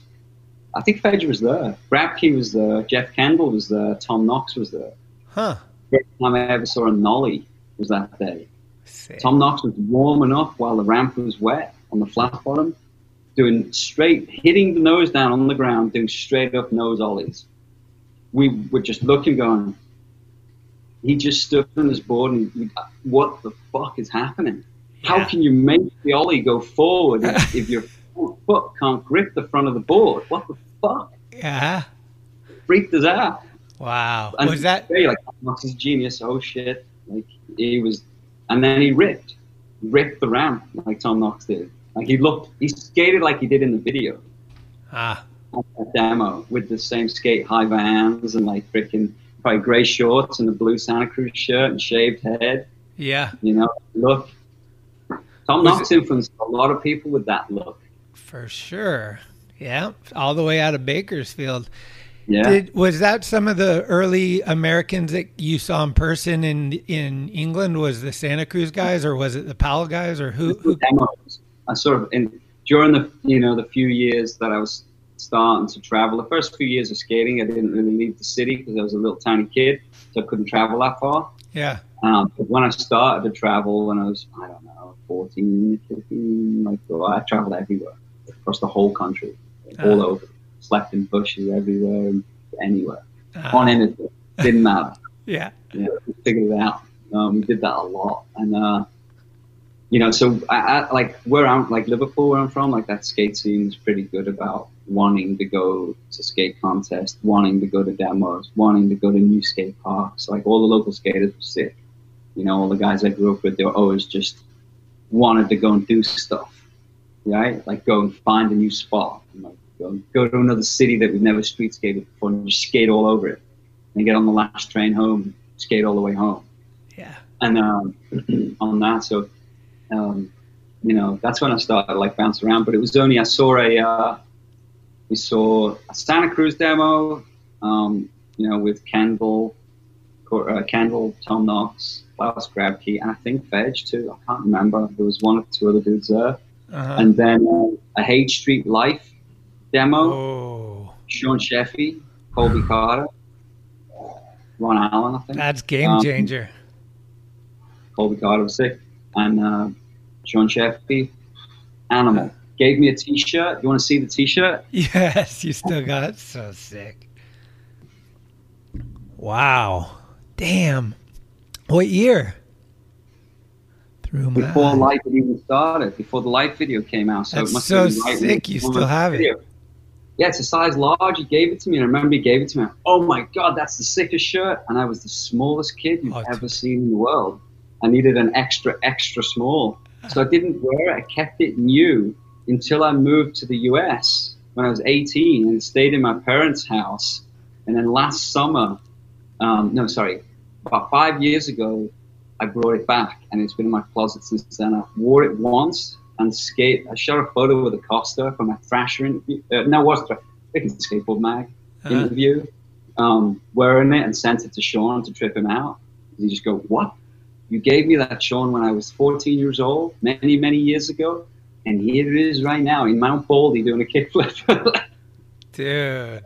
I think Fedge was there. Grabke was there. Jeff Kendall was there. Tom Knox was there. Huh. First time I ever saw a nollie was that day. Tom Knox was warming up while the ramp was wet on the flat bottom, doing straight, hitting the nose down on the ground, doing straight up nose ollies. We were just looking, going, he just stood on his board and what the fuck is happening? How can you make the ollie go forward if, if your foot can't grip the front of the board? What the fuck? Yeah. Freaked us out. Wow. And was that very like Knox is genius? Oh shit! Like he was, and then he ripped, ripped the ramp like Tom Knox did. Like he looked, he skated like he did in the video. Ah. Demo with the same skate high vans and like freaking probably gray shorts and a blue Santa Cruz shirt and shaved head. Yeah. You know, look. Tom Knox influenced a lot of people with that look. For sure. Yeah. All the way out of Bakersfield. Yeah. Did, was that some of the early Americans that you saw in person in in England? Was the Santa Cruz guys, or was it the Powell guys, or who? who. I sort of in during the you know the few years that I was starting to travel. The first few years of skating, I didn't really leave the city because I was a little tiny kid, so I couldn't travel that far. yeah. Um, but when I started to travel, when I was I don't know 14, 15, like well, I traveled everywhere across the whole country, all Ah. over. Slept in bushes everywhere and anywhere Ah. on anything. Didn't matter. Yeah. Yeah, we figured it out. Um, we did that a lot, and uh, you know, so I, I, like where I'm, like Liverpool, where I'm from, like that skate scene is pretty good about wanting to go to skate contests, wanting to go to demos, wanting to go to new skate parks. Like all the local skaters were sick. You know, all the guys I grew up with, they were always just wanted to go and do stuff, right? Like go and find a new spot, and like go, go to another city that we've never street skated before, and just skate all over it and get on the last train home, skate all the way home. Yeah. And um, on that, so um, you know, that's when I started like bouncing around. But it was only I saw a uh, we saw a Santa Cruz demo, um, you know, with Kendall, uh, Kendall, Tom Knox, Klaus Grabke, and I think Fedge too. I can't remember. There was one or two other dudes there, Uh-huh. and then uh, a H-Street Life demo. Oh. Sean Sheffy, Colby Carter, Ron Allen, I think. That's game Um, changer. Colby Carter was sick, and uh, Sean Sheffy, Animal. Gave me a T-shirt. You want to see the T-shirt? Yes, you still got it. So sick. Wow. Damn. What year? Through my Before. Life had even started, before the Life video came out. So That's it must so have been sick you still have it. Yeah, it's a size large. He gave it to me, and I remember he gave it to me. Oh my god, that's the sickest shirt! And I was the smallest kid you've Oh, ever seen in the world. I needed an extra, extra small, so I didn't wear it. I kept it new until I moved to the US when I was 18 and stayed in my parents' house. And then last summer, um, no, sorry, about five years ago, I brought it back, and it's been in my closet since then. I wore it once and skate. I shot a photo with Acosta from my Thrasher interview. Uh, no, it was freaking skateboard mag Uh-huh. interview. Um, wearing it and sent it to Sean to trip him out. He just go, "What? You gave me that, Sean, when I was 14 years old, many, many years ago, and here it is right now in Mount Baldy doing a kickflip." Dude,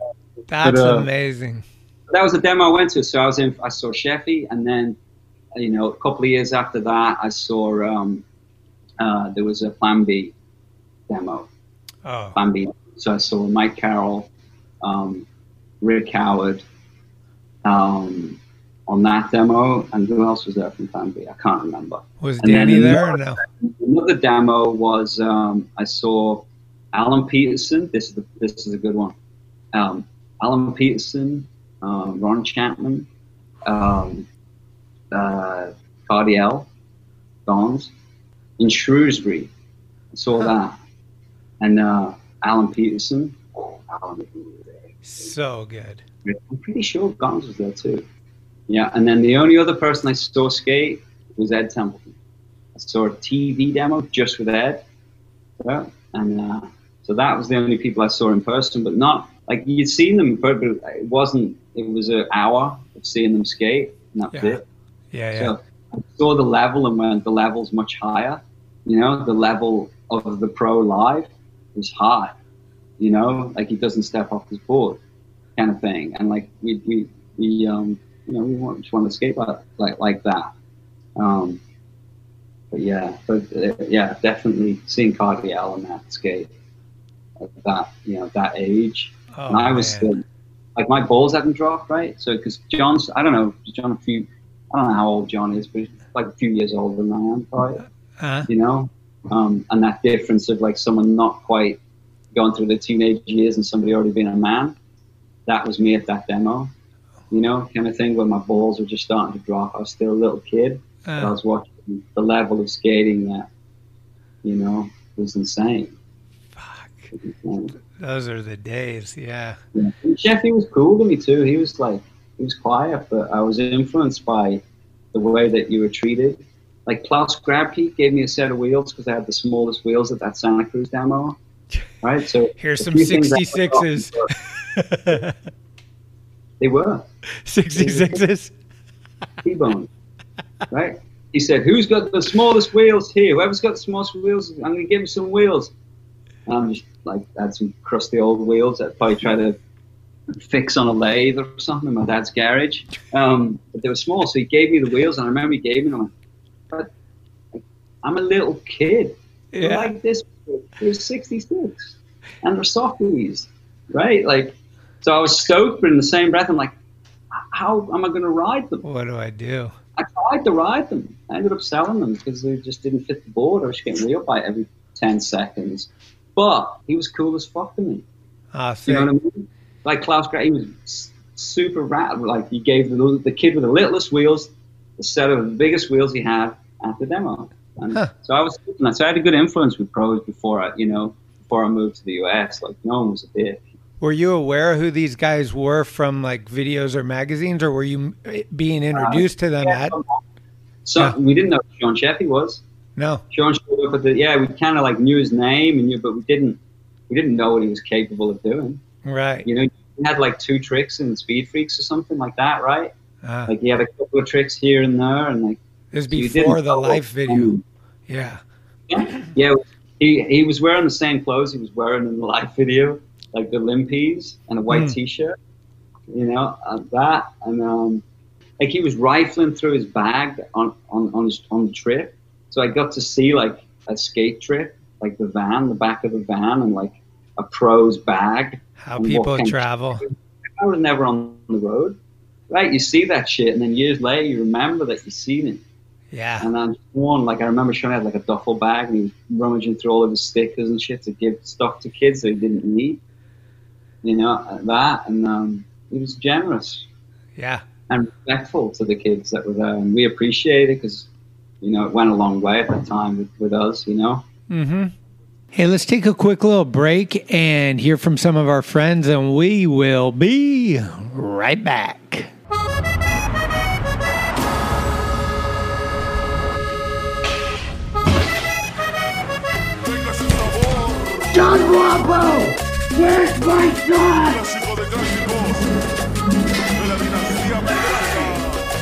that's uh, amazing. that was the demo I went to. So I was in, I saw Sheffy, and then, you know, a couple of years after that, I saw um, uh, there was a Plan B demo. Oh. Plan B. So I saw Mike Carroll, um, Rick Howard, um, on that demo, and who else was there from Plan B? I can't remember. Was And Danny there another- no? Another demo was um, I saw Alan Peterson. This is the, this is a good one. Um, Alan Peterson, um, Ron Chapman, um, uh, Cardiel, Dons in Shrewsbury. I saw that, and uh, Alan Peterson. Oh, Alan, So good. I'm pretty sure Gonz was there too. Yeah, and then the only other person I saw skate was Ed Templeton. I saw a TV demo just with Ed. Yeah, and uh, so that was the only people I saw in person, but not like you'd seen them, but it wasn't. It was an hour of seeing them skate, and that's Yeah. it. Yeah, yeah. So I saw the level and went, the level's much higher. You know, the level of the pro live is high. You know, like he doesn't step off his board, kind of thing. And like we we we um you know we want, just want to skate like like like that. Um, but yeah, but uh, yeah, definitely seeing Cardiel and that skate at that you know that age. Oh, and I was still like my balls hadn't dropped right. So because John's I don't know John a few I don't know how old John is, but he's like a few years older than I am probably Uh, you know, um, and that difference of like someone not quite going through the teenage years and somebody already being a man. That was me at that demo, you know, kind of thing where my balls were just starting to drop. I was still a little kid, but I uh, was watching the level of skating that, you know, was insane. fuck. Those are the days. Yeah. Sheffy was cool to me too. He was like, he was quiet, but I was influenced by the way that you were treated. Like Klaus Grabke gave me a set of wheels because I had the smallest wheels at that Santa Cruz demo. Right, so Here's some few things I 66s. They were 66s. T-bone, right? He said, "Who's got the smallest wheels here? Whoever's got the smallest wheels, I'm gonna give him some wheels." And I'm just like, had some crusty old wheels that probably try to fix on a lathe or something in my dad's garage. Um, but they were small, so he gave me the wheels, and I remember he gave me them. But I'm a little kid. They're Yeah. like this. They're 66, and they're softies, right? Like, so I was stoked, but in the same breath, I'm like, how am I going to ride them? What do I do? I tried to ride them. I ended up selling them because they just didn't fit the board. I was getting by every 10 seconds. But he was cool as fuck to me. Ah, You know what I mean? Like Klaus Gray, he was super rat. Like he gave the, the kid with the littlest wheels the set of the biggest wheels he had at the demo. And Huh. so I was, so I had a good influence with pros before I, you know, before I moved to the US. Like no one was a dick. Were you aware who these guys were from like videos or magazines, or were you eh, being introduced to them at? So Yeah. we didn't know who Sean Sheffy was. No. Sean showed up at the yeah. We kind of like knew his name and knew, but we didn't we didn't know what he was capable of doing. Right. You know, he had like two tricks in Speed Freaks or something like that, right? Ah, Like he had a couple of tricks here and there, and like it was so before the live video. um, Yeah. yeah, he he was wearing the same clothes he was wearing in the live video, like the limpies and a white Mm. t-shirt. You know uh, that, and um, like he was rifling through his bag on on on, his, on the trip. So I got to see like a skate trip, like the van, the back of the van, and like a pro's bag. How people travel. I was never on the road, right? You see that shit, and then years later you remember that you've seen it. Yeah. And then one, like I remember Sean had like a duffel bag and he was rummaging through all of his stickers and shit to give stuff to kids that he didn't need. You know, that. And um, he was generous Yeah. and respectful to the kids that were there. And we appreciate it because, you know, it went a long way at that time with, with us, you know. Mm-hmm. Hey, let's take a quick little break and hear from some of our friends, and we will be right back. John Rambo! Where's my son?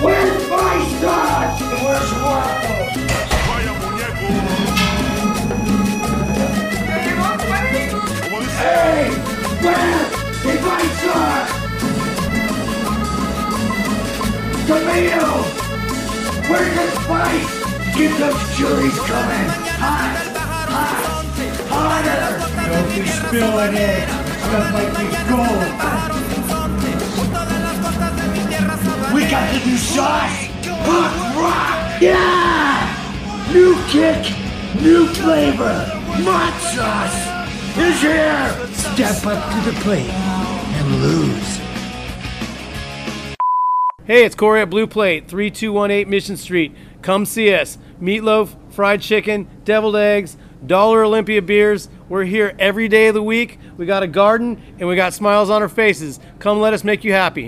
Where's my son? Where's Rambo? Hey! Where is my son? Tomato! Where's the spice? Get those chilies coming! Hot! Hot! Hotter! Be spilling it! Stuff like we! We got the new sauce! Hot rock! Yeah! New kick! New flavor! Mod sauce! Is here! Step up to the plate and lose. Hey, it's Corey at Blue Plate, 3218 Mission Street. Come see us. Meatloaf, fried chicken, deviled eggs, Dollar Olympia beers, We're here every day of the week. We got a garden and we got smiles on our faces. Come let us make you happy.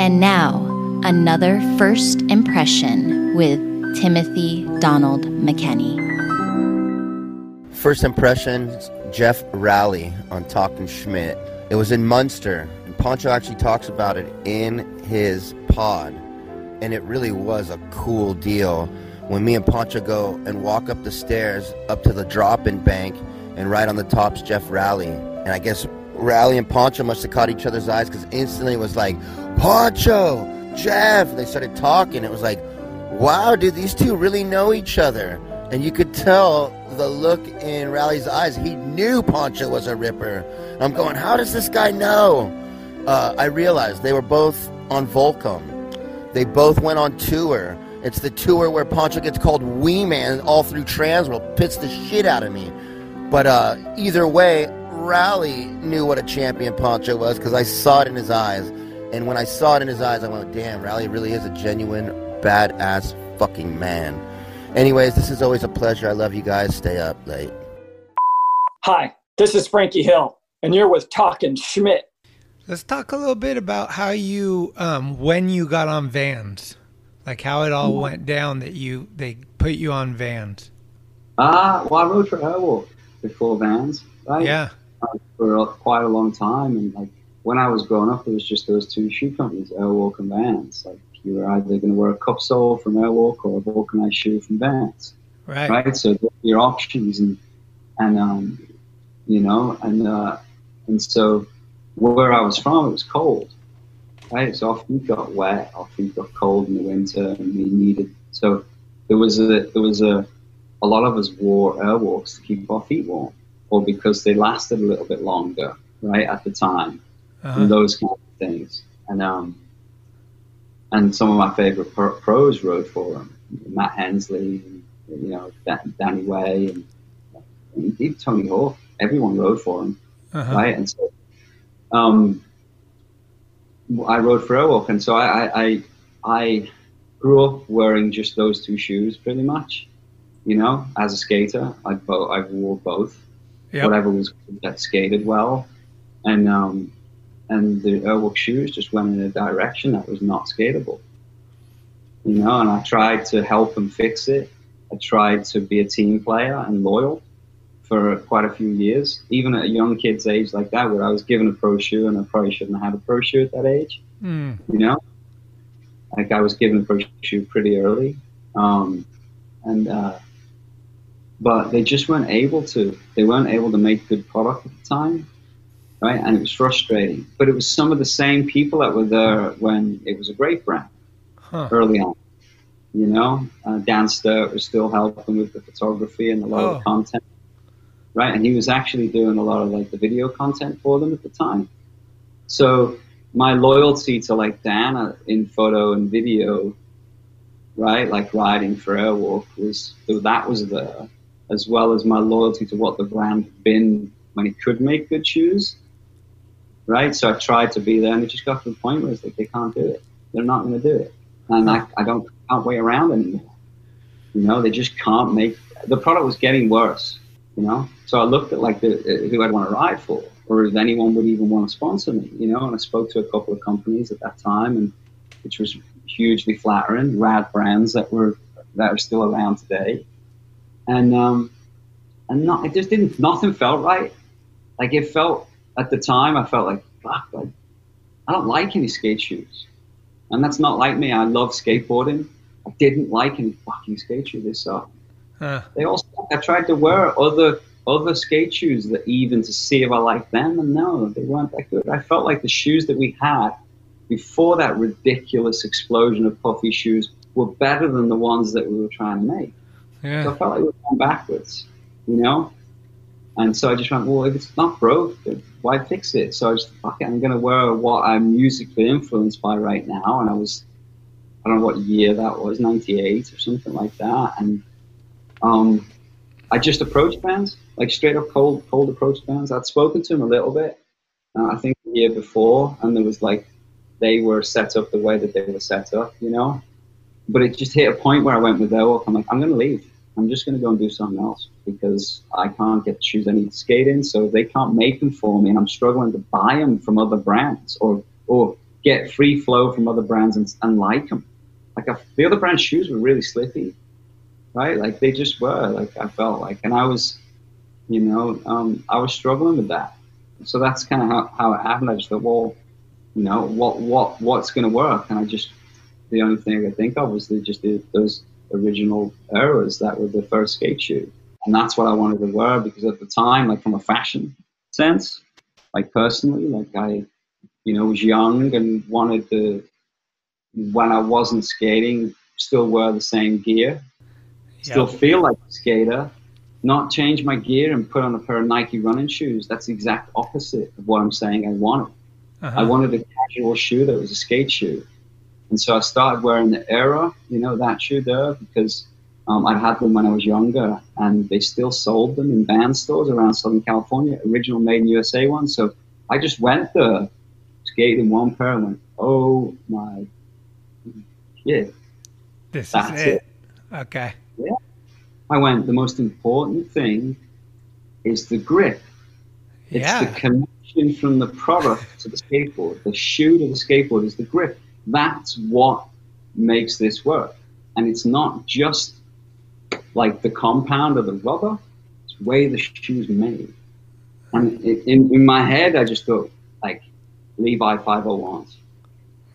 And now, another first impression with Timothy Donald McKenney. First impressions Geoff Rowley on Talking Schmidt. It was in Munster, and Poncho actually talks about it in his pod. And it really was a cool deal when me and Poncho go and walk up the stairs up to the drop in bank, and right on the top's Geoff Rowley. And I guess Rowley and Poncho must have caught each other's eyes because instantly it was like, Poncho, Jeff. They started talking. It was like, wow, dude, these two really know each other. And you could tell the look in Rowley's eyes. He knew Poncho was a ripper. I'm going, how does this guy know? Uh, I realized they were both on Volcom. They both went on tour. It's the tour where Poncho gets called Wee Man all through Transworld, pits the shit out of me. But uh, either way, Rowley knew what a champion Poncho was because I saw it in his eyes. And when I saw it in his eyes, I went, damn, Rowley really is a genuine, badass fucking man. Anyways, this is always a pleasure. I love you guys. Stay up late. Hi, this is Frankie Hill, and you're with Talking Schmidt. Let's talk a little bit about how you, um, when you got on Vans, like how it all went down that you they put you on Vans. Ah, well, I rode for Airwalk before Vans, right? Yeah. Uh, for a, quite a long time, and like when I was growing up, there was just those two shoe companies, Airwalk and Vans. Like you were either going to wear a cup sole from Airwalk or a vulcanized shoe from Vans. Right. Right. So your options, and and um, you know, and uh, and so where I was from, it was cold. Right. So our feet got wet, our feet got cold in the winter, and we needed. So there was a there was a a lot of us wore Airwalks to keep our feet warm, or because they lasted a little bit longer, right at the time Uh-huh. and those kind of things. And um, and some of my favorite pro- pros rode for them, Matt Hensley, and, you know, Dan- Danny Way, and, and even Tony Hawk. Everyone rode for him, Uh-huh. right? And so, um, I rode for Airwalk, and so I, I, I, I grew up wearing just those two shoes, pretty much. You know, as a skater, I bo- I wore both Yep. whatever was that skated well, and um, and the Airwalk shoes just went in a direction that was not skatable. You know, and I tried to help them fix it. I tried to be a team player and loyal for quite a few years, even at a young kid's age like that, where I was given a pro shoe and I probably shouldn't have had a pro shoe at that age. Mm. You know, like I was given a pro shoe pretty early, um, and uh, but they just weren't able to. They weren't able to make good product at the time, right? And it was frustrating. But it was some of the same people that were there when it was a great brand Huh. early on. You know, uh, Dan Sturt was still helping with the photography and a lot of Oh. the content, right? And he was actually doing a lot of like the video content for them at the time. So my loyalty to like Dan uh, in photo and video, right, like riding for Airwalk was that was there, as well as my loyalty to what the brand had been when it could make good shoes, right? So I tried to be there, and it just got to the point where it's like they can't do it. They're not going to do it, and I, I don't can't wait around anymore. You know, they just can't make the product was getting worse. You know, so I looked at like the, uh, who I'd want to ride for, or if anyone would even want to sponsor me. You know, and I spoke to a couple of companies at that time, and which was hugely flattering. Rad brands that were that are still around today, and um, and not it just didn't nothing felt right. Like it felt at the time, I felt like fuck, like I don't like any skate shoes, and that's not like me. I love skateboarding. I didn't like any fucking skate shoes. They suck. Huh. They all. I tried to wear other other skate shoes that even to see if I liked them, and no, they weren't that good. I felt like the shoes that we had before that ridiculous explosion of puffy shoes were better than the ones that we were trying to make. Yeah. So I felt like we were going backwards, you know. And so I just went, well, if it's not broke, why fix it? So I just, fuck it, I'm going to wear what I'm musically influenced by right now. And I was, I don't know what year that was, 98 or something like that. And um, I just approached Vans, like straight up cold, cold approach Vans. I'd spoken to them a little bit, uh, I think the year before, and there was like, they were set up the way that they were set up, you know? But it just hit a point where I went with their work. I'm like, I'm going to leave. I'm just going to go and do something else because I can't get the shoes I need to skate in. So they can't make them for me, and I'm struggling to buy them from other brands or or get free flow from other brands and, and like them. Like I, the other brand shoes were really slippy, right? Like they just were. Like I felt like, and I was, you know, um, I was struggling with that. So that's kind of how, how it happened. I just thought, well, you know, what what what's going to work? And I just the only thing I could think of was just those original eras that were the first skate shoe. And that's what I wanted to wear because at the time, like from a fashion sense, like personally, like I, you know, was young and wanted to, when I wasn't skating, still wear the same gear, still feel like a skater, not change my gear and put on a pair of Nike running shoes. That's the exact opposite of what I'm saying I wanted. Uh-huh. I wanted a casual shoe that was a skate shoe. And so I started wearing the Era, you know, that shoe there, because um, I had them when I was younger and they still sold them in Vans stores around Southern California, original made in USA ones. So I just went there, skated in one pair and went, oh my shit. This That's is it. it. Okay. Yeah. I went, the most important thing is the grip. It's Yeah. the connection from the product to the skateboard. The shoe to the skateboard is the grip. That's what makes this work. And it's not just like the compound of the rubber, it's the way the shoe's made. And in, in my head, I just thought, like, Levi 501s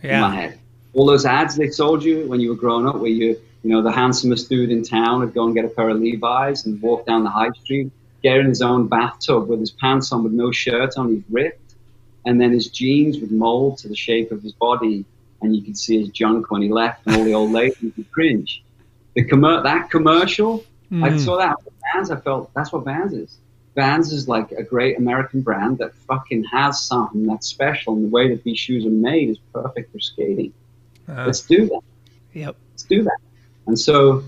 in my head. All those ads they sold you when you were growing up, where you, you know, the handsomest dude in town would go and get a pair of Levi's and walk down the high street, get in his own bathtub with his pants on with no shirt on, he's ripped, and then his jeans would mold to the shape of his body, and you could see his junk when he left, and all the old ladies would cringe. The commer- that commercial, I Mhm. saw that Vans. I felt that's what Vans is. Vans is like a great American brand that fucking has something that's special, and the way that these shoes are made is perfect for skating. Uh, Let's do that. Yep. Let's do that. And so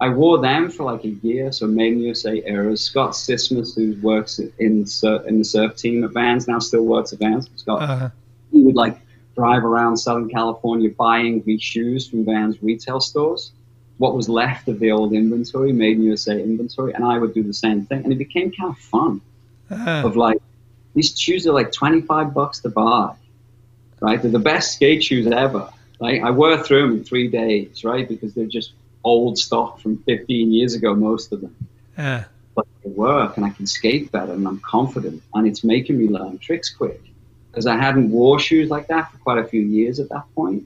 I wore them for like a year. So Made in USA eras. Scott Sismus, who works in in the surf team at Vans, now still works at Vans. Scott, Uh-huh. he would like drive around Southern California buying these shoes from Vans retail stores. What was left of the old inventory, Made in USA inventory, and I would do the same thing. And it became kind of fun Uh-huh. of like these shoes are like 25 bucks to buy right they're the best skate shoes ever like i wear through them in three days right because they're just old stock from 15 years ago most of them Uh, but they work and i can skate better and i'm confident and it's making me learn tricks quick because i hadn't wore shoes like that for quite a few years at that point.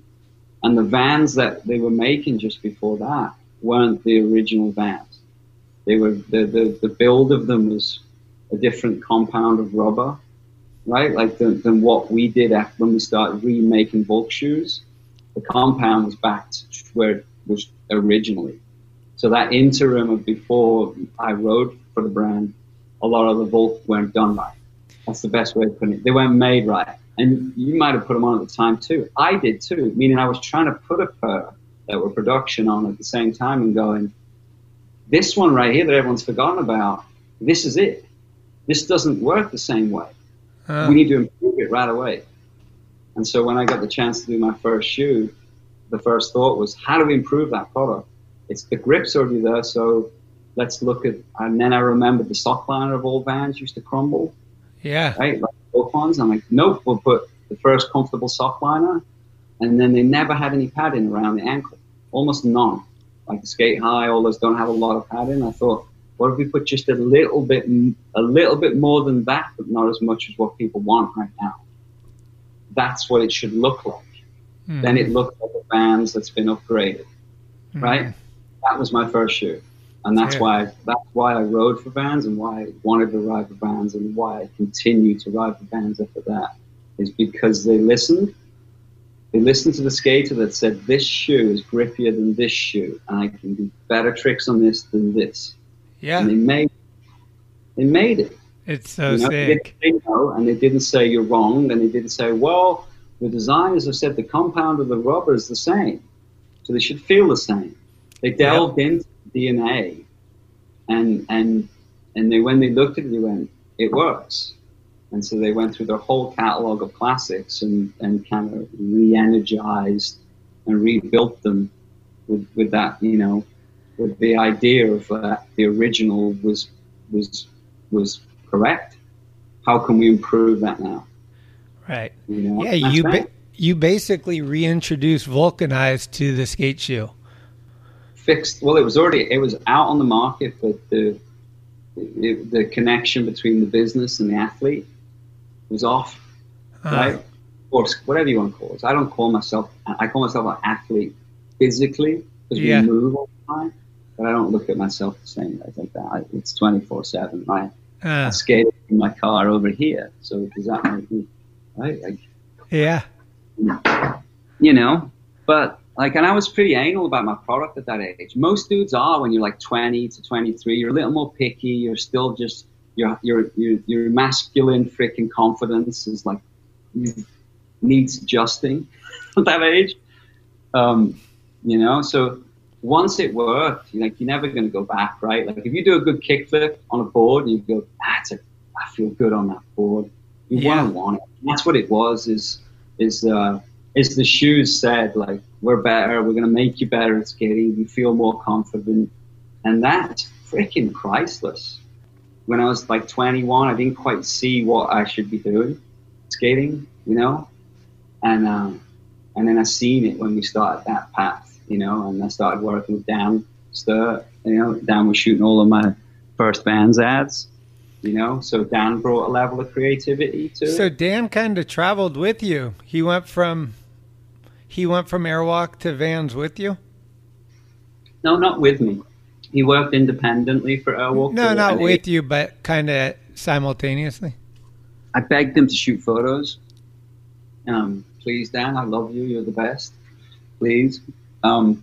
and the vans that they were making just before that weren't the original vans they were the, the, the build of them was a different compound of rubber, right? Like the, than what we did after when we started remaking vulc shoes. The compound was back to where it was originally. So that interim of before I rode for the brand, a lot of the vulc weren't done right. That's the best way of putting it. They weren't made right. And you might have put them on at the time too. I did too, meaning I was trying to put a pair that were production on at the same time and going, this one right here that everyone's forgotten about, this is it. This doesn't work the same way. uh, We need to improve it right away. And so when I got the chance to do my first shoe, the first thought was, how do we improve that product? It's the grip's already there, so let's look at. And then I remembered the sock liner of all Vans used to crumble, yeah. right? Like both ones. I'm like, nope, we'll put the first comfortable sock liner, and then they never had any padding around the ankle, almost none. Like the skate high, all those don't have a lot of padding. I thought, what if we put just a little bit, a little bit more than that, but not as much as what people want right now? That's what it should look like. Hmm. Then it looks like a Vans that's been upgraded, right? That was my first shoe, and that's Yeah. why that's why I rode for Vans and why I wanted to ride for Vans and why I continue to ride for Vans after that is because they listened they listened to the skater that said this shoe is grippier than this shoe, and I can do better tricks on this than this. Yeah. And they made they made it. It's so You know, sick. no, and they didn't say you're wrong, and they didn't say, well, the designers have said the compound of the rubber is the same, so they should feel the same. They delved into DNA, and and and they when they looked at it, they went, it works, and so they went through their whole catalog of classics and and kind of re-energized and rebuilt them with with that, you know, with the idea of that the original was was was correct. How can we improve that now? Right. You know, Yeah, you ba- you basically reintroduced vulcanized to the skate shoe. Fixed. Well, it was already it was out on the market, but the it, the connection between the business and the athlete was off, Uh-huh. right? Or whatever you want to call it. I don't call myself. I call myself an athlete physically because Yeah. we move all the time. But I don't look at myself the same. I think that I, it's twenty four seven. Right? I Uh, skate in my car over here. So does that make me right? Like, yeah. you know. But like, and I was pretty anal about my product at that age. Most dudes are when you're like 20 to 23. You're a little more picky. You're still just your your your your masculine freaking confidence is like needs adjusting at that age. Um, you know, so once it worked, you're like you're never going to go back, right? Like if you do a good kickflip on a board, and you go, ah, a, I feel good on that board. You Yeah. want to want it. And that's what it was. Is is uh, is the shoes said like we're better, we're going to make you better at skating. You feel more confident, and that's freaking priceless. When I was like 21, I didn't quite see what I should be doing, skating, you know, and um, and then I seen it when we started that path, you know, and I started working with Dan Sturt, you know, Dan was shooting all of my first Vans ads, you know, so Dan brought a level of creativity to it. So it. Dan kind of traveled with you. He went from he went from Airwalk to Vans with you. No, not with me. He worked independently for Airwalk. No, not with you, but kind of simultaneously. I begged him to shoot photos. Um, please, Dan, I love you. You're the best. Please, um,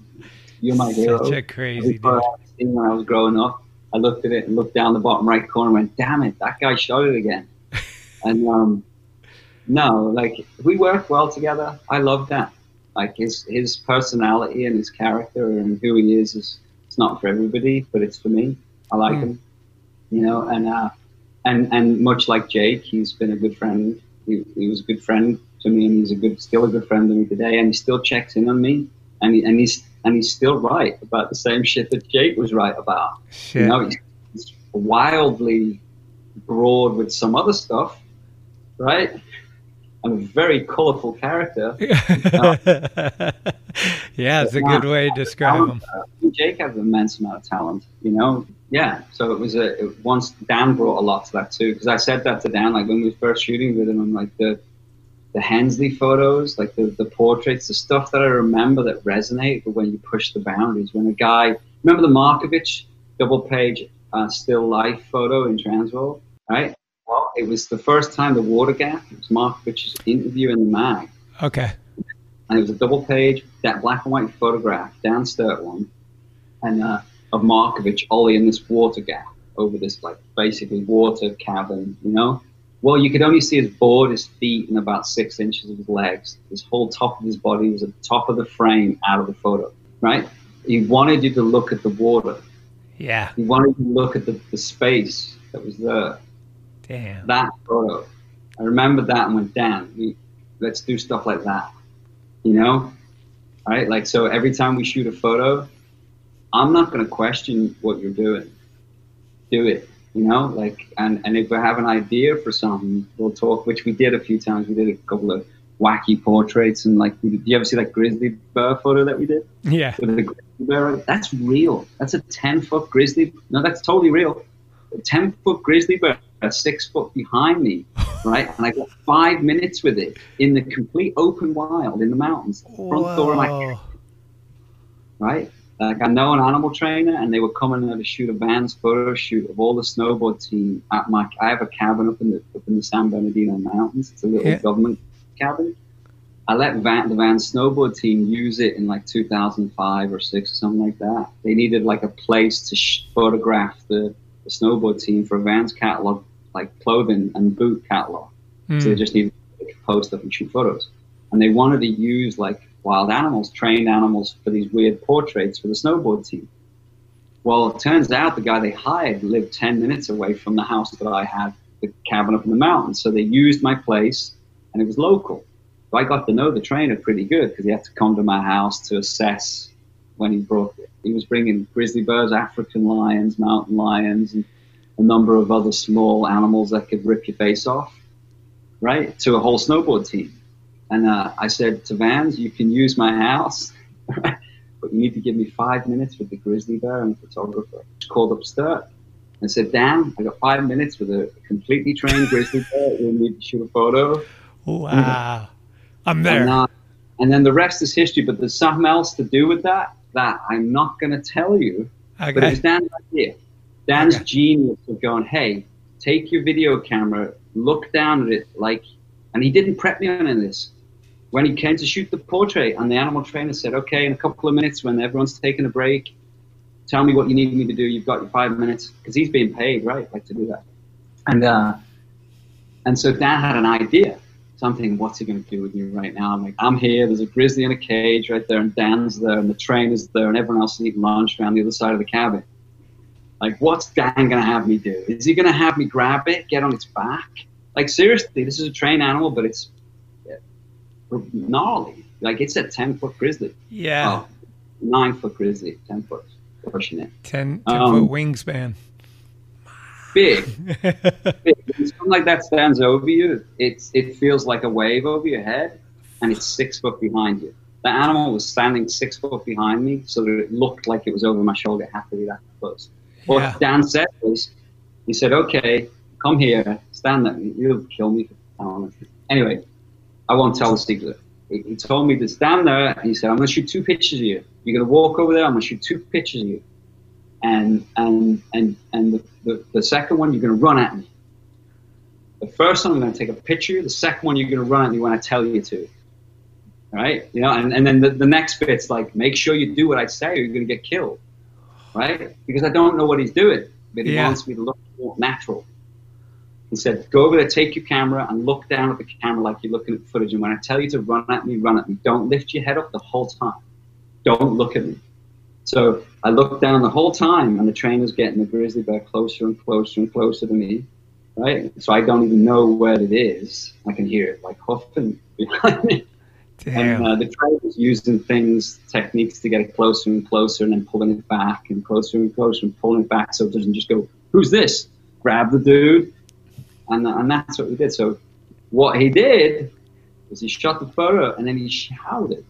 you're my hero. Such a crazy I when I was growing up, I looked at it and looked down the bottom right corner and went, "Damn it, that guy shot it again." and um, no, like we worked well together. I love that. Like his his personality and his character and who he is is it's not for everybody, but it's for me. I like Hmm. him, you know. And uh, and and much like Jake, he's been a good friend. He, he was a good friend to me, and he's a good still a good friend to me today. And he still checks in on me, and he, and he's and he's still right about the same shit that Jake was right about. Shit. You know, he's, he's wildly broad with some other stuff, right? And a very colorful character. yeah, it's a good way to describe him. Uh, Jake has an immense amount of talent, you know. Yeah, so it was a it, once Dan brought a lot to that too, because I said that to Dan like when we were first shooting with him. I'm like the the Hensley photos, like the the portraits, the stuff that I remember that resonate with when you push the boundaries. When a guy, remember the Markovich double page uh, still life photo in Transworld, right? It was the first time the water gap. It was Mark Markovich's interview in the mag Okay. and it was a double page, that black and white photograph, Dan Sturt one, and uh, of Markovich ollie in this water gap over this like basically water cavern, you know. Well, you could only see his board, his feet, and about six inches of his legs. His whole top of his body was at the top of the frame out of the photo, right? He wanted you to look at the water. Yeah. He wanted you to look at the, the space that was there. Damn. That photo. I remember that and went, damn, we, let's do stuff like that. You know? Right? Like, so every time we shoot a photo, I'm not going to question what you're doing. Do it. You know? Like, and, and if we have an idea for something, we'll talk, which we did a few times. We did a couple of wacky portraits and like, did, do you ever see that grizzly bear photo that we did? Yeah. With the grizzly bear? That's real. That's a 10 foot grizzly. No, that's totally real. A 10 foot grizzly bear, six foot behind me, right? And I got five minutes with it in the complete open wild in the mountains, front door of my right? Like I know an animal trainer, and they were coming there to shoot a Vans photo shoot of all the snowboard team at my. I have a cabin up in the up in the San Bernardino mountains. It's a little Yeah. government cabin, I let Van, the Van snowboard team use it in like 2005 or six or something like that. They needed like a place to sh- photograph the, the snowboard team for a Van's catalog, like clothing and boot catalog. Hmm. So they just needed to post up and shoot photos. And they wanted to use like wild animals, trained animals for these weird portraits for the snowboard team. Well, it turns out the guy they hired lived 10 minutes away from the house that I had, the cabin up in the mountains. So they used my place and it was local. So I got to know the trainer pretty good because he had to come to my house to assess when he brought it. He was bringing grizzly bears, African lions, mountain lions, and a number of other small animals that could rip your face off, right, to a whole snowboard team. And uh, I said to Vans, you can use my house, but you need to give me five minutes with the grizzly bear and the photographer. Just called up Sturt and said, Dan, I got five minutes with a completely trained grizzly bear. We need to shoot a photo. Wow. I'm there. And, uh, and then the rest is history, but there's something else to do with that that I'm not going to tell you. Okay. But it was Dan's idea. Dan's genius of going, hey, take your video camera, look down at it like, and he didn't prep me on any of this. When he came to shoot the portrait, and the animal trainer said, okay, in a couple of minutes when everyone's taking a break, tell me what you need me to do. You've got your five minutes because he's being paid, right, like to do that. And uh, and so Dan had an idea. Something, what's he going to do with me right now? I'm like, I'm here. There's a grizzly in a cage right there, and Dan's there, and the trainer's there, and everyone else is eating lunch around the other side of the cabin. Like, what's Dan going to have me do? Is he going to have me grab it, get on its back? Like, seriously, this is a trained animal, but it's gnarly. Like, it's a 10 foot grizzly. Yeah. Oh, nine foot grizzly, 10 foot, pushing it. 10, 10 Um, foot wingspan. big. big. Something like that stands over you, it's it feels like a wave over your head, and it's six foot behind you. The animal was standing six foot behind me, so that it looked like it was over my shoulder. It had to be that close. What Yeah. Dan said was, he said, "Okay, come here, stand there. You'll kill me for telling the. Anyway, I won't tell the secret. He, he told me to stand there. And he said, "I'm going to shoot two pictures of you. You're going to walk over there. I'm going to shoot two pictures of you." and and and and the, the, the second one you're going to run at me. The first one I'm going to take a picture. The second one you're going to run at me when I tell you to. Right? You know, and, and then the, the next bit's like, make sure you do what I say or you're going to get killed. Right? Because I don't know what he's doing, but he Yeah. wants me to look more natural. He said, go over there, take your camera and look down at the camera like you're looking at footage. And when I tell you to run at me, run at me. Don't lift your head up the whole time. Don't look at me. So I looked down the whole time, and the trainer's getting the grizzly bear closer and closer and closer to me, right? So I don't even know where it is. I can hear it like huffing behind me. Damn. And uh, the was using things, techniques to get it closer and closer, and then pulling it back and closer and closer and pulling it back so it doesn't just go, "Who's this?" Grab the dude, and and that's what we did. So what he did was he shot the photo and then he shouted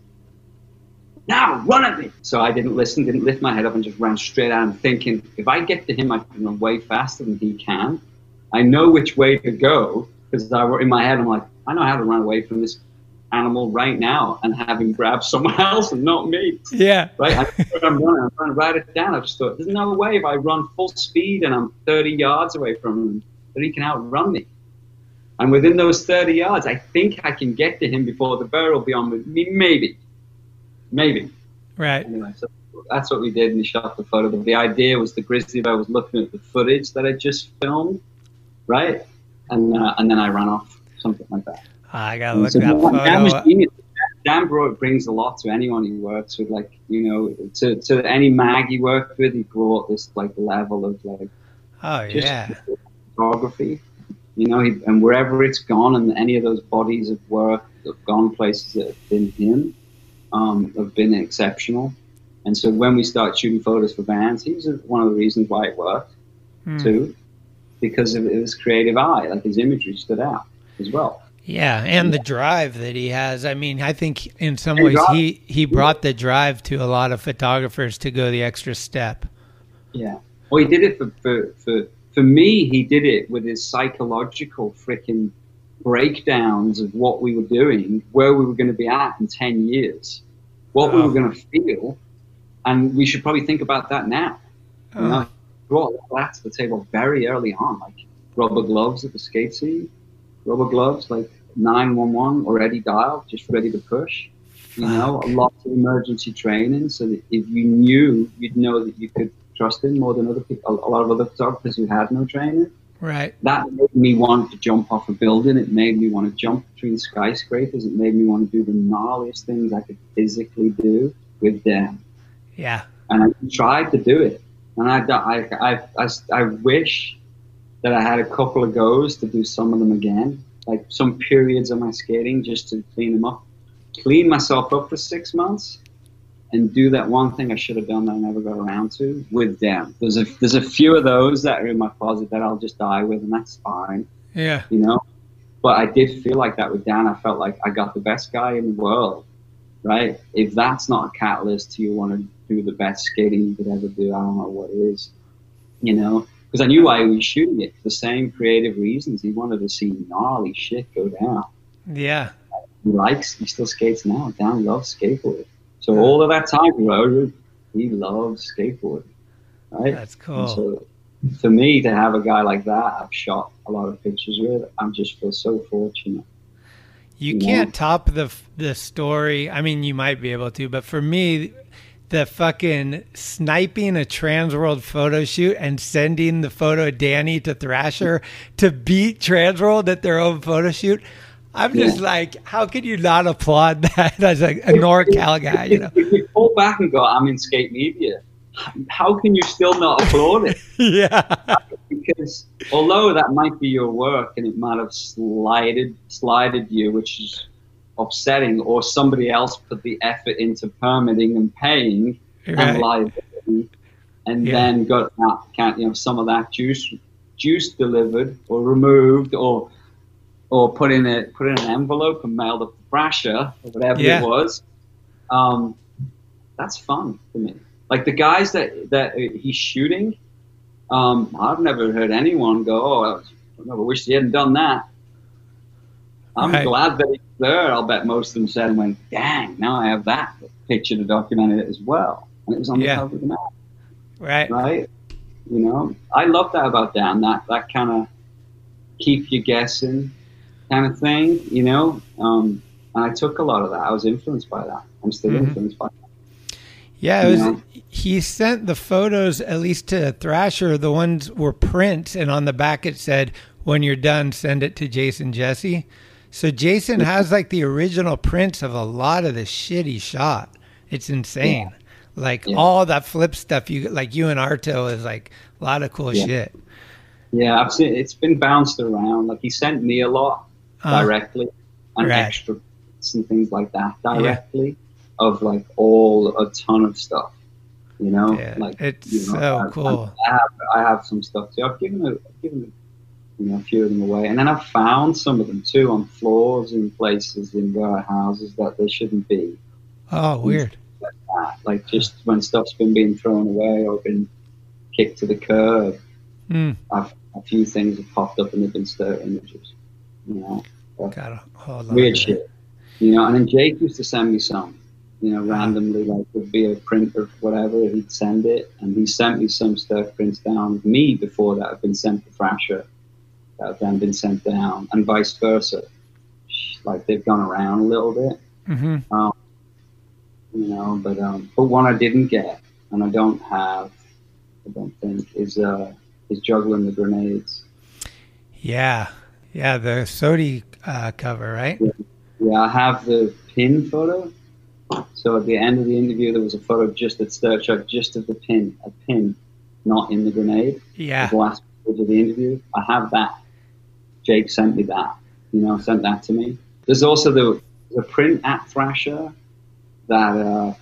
now run at me. So I didn't listen, didn't lift my head up, and just ran straight at him, thinking if I get to him, I can run way faster than he can. I know which way to go because I in my head I'm like, I know how to run away from this animal right now and have him grab someone else and not me. Yeah. Right? I know where I'm running. I'm trying to write it down. I just thought, there's no way if I run full speed and I'm 30 yards away from him that he can outrun me. And within those 30 yards, I think I can get to him before the bear will be on with me. Maybe. Maybe. Right. Anyway, so that's what we did, and we shot the photo. But the idea was the grizzly bear was looking at the footage that I just filmed, right? And uh, and then I ran off, something like that. I gotta look So that photo was up. Dan brought brings a lot to anyone he works with. Like you know, to to any mag he worked with, he brought this like level of like Oh yeah. photography. You know, he, and wherever it's gone, and any of those bodies of work that have gone places that have been him, um, have been exceptional. And so when we start shooting photos for Vans, he was one of the reasons why it worked Hmm. too, because of his creative eye, like his imagery stood out as well. Yeah, and the drive that he has. I mean, I think in some ways he he brought the drive to a lot of photographers to go the extra step. Yeah. Well, he did it for, for, for, for me, he did it with his psychological freaking breakdowns of what we were doing, where we were going to be at in 10 years, what we Oh. were going to feel. And we should probably think about that now. You know, oh. brought that to the table very early on, like rubber gloves at the skate scene, rubber gloves, like 911 already dialed, just ready to push. You know, a lot of emergency training, so that if you knew, you'd know that you could trust him more than other people. A lot of other photographers who had no training. Right. That made me want to jump off a building. It made me want to jump between skyscrapers. It made me want to do the gnarliest things I could physically do with them. Yeah. And I tried to do it. And I, I, I, I, I wish that I had a couple of goes to do some of them again, like some periods of my skating just to clean them up, clean myself up for six months, and do that one thing I should have done that I never got around to with them. There's a there's a few of those that are in my closet that I'll just die with, and that's fine, Yeah. you know. But I did feel like that with Dan. I felt like I got the best guy in the world, right? If that's not a catalyst to you want to do the best skating you could ever do, I don't know what is, you know. Because I knew why he was shooting it for the same creative reasons. He wanted to see gnarly shit go down. Yeah. He likes, he still skates now. Dan loves skateboarding. So all of that time he he loves skateboarding, right? That's cool. And so for me to have a guy like that, I've shot a lot of pictures with. I'm just feel so fortunate. You Yeah. can't top the the story. I mean, you might be able to, but for me, the fucking sniping a Transworld photo shoot and sending the photo of Danny to Thrasher to beat Transworld at their own photo shoot. I'm just Yeah. like, how can you not applaud that as a, a NorCal guy? You know? If you pull back and go, I'm in skate media, how can you still not applaud it? yeah. Because although that might be your work and it might have slided slided you, which is upsetting, or somebody else put the effort into permitting and paying Right. and liability, and Yeah. then got that can't you know some of that juice juice delivered or removed or or put in a put in an envelope and mailed up to Thrasher or whatever Yeah. it was. Um, that's fun for me. Like the guys that that he's shooting, um, I've never heard anyone go, "Oh, I never wish he hadn't done that." I'm Right. glad that he's there. I'll bet most of them said, "Went, dang, now I have that picture to document it as well." And it was on Yeah. the cover of the map Right. right? You know, I love that about Dan. That that kind of keep you guessing kind of thing. You know, um, and I took a lot of that. I was influenced by that. I'm still Mhm. influenced by that. Yeah, it was. Yeah. He sent the photos at least to Thrasher. The ones were prints, and on the back it said, "When you're done, send it to Jason Jessee." So Jason has like the original prints of a lot of the shit he shot. It's insane. Like Yeah. all that flip stuff you like you and Arto is like a lot of cool Yeah. shit. Yeah, I've seen it's been bounced around. Like he sent me a lot Uh, directly and right. extra and things like that directly of like all a ton of stuff. You know, Yeah, like it's you know, so I- cool. I have I have some stuff too. I've given a, I've given you know a few of them away, and then I've found some of them too on floors in places in warehouses that they shouldn't be. Oh, weird. Like that, like just when stuff's been being thrown away or been kicked to the curb. Hmm. I've, a few things have popped up and they've been Sturt images. You know, hold weird shit. You know, and then Jake used to send me some. You know, randomly, like would be a print or whatever. He'd send it, and he sent me some stuff prints down of me before that had been sent to Thrasher, that have then been sent down, and vice versa. Like they've gone around a little bit. Mhm. Um, you know, but um, but one I didn't get, and I don't have, I don't think, is uh, is juggling the grenades. Yeah, yeah. The SOTY uh, cover, right? Yeah, I have the pin photo. So at the end of the interview, there was a photo just at Stir just of the pin, a pin, not in the grenade. Yeah. The last page of the interview, I have that. Jake sent me that. You know, sent that to me. There's also the the print at Thrasher that uh,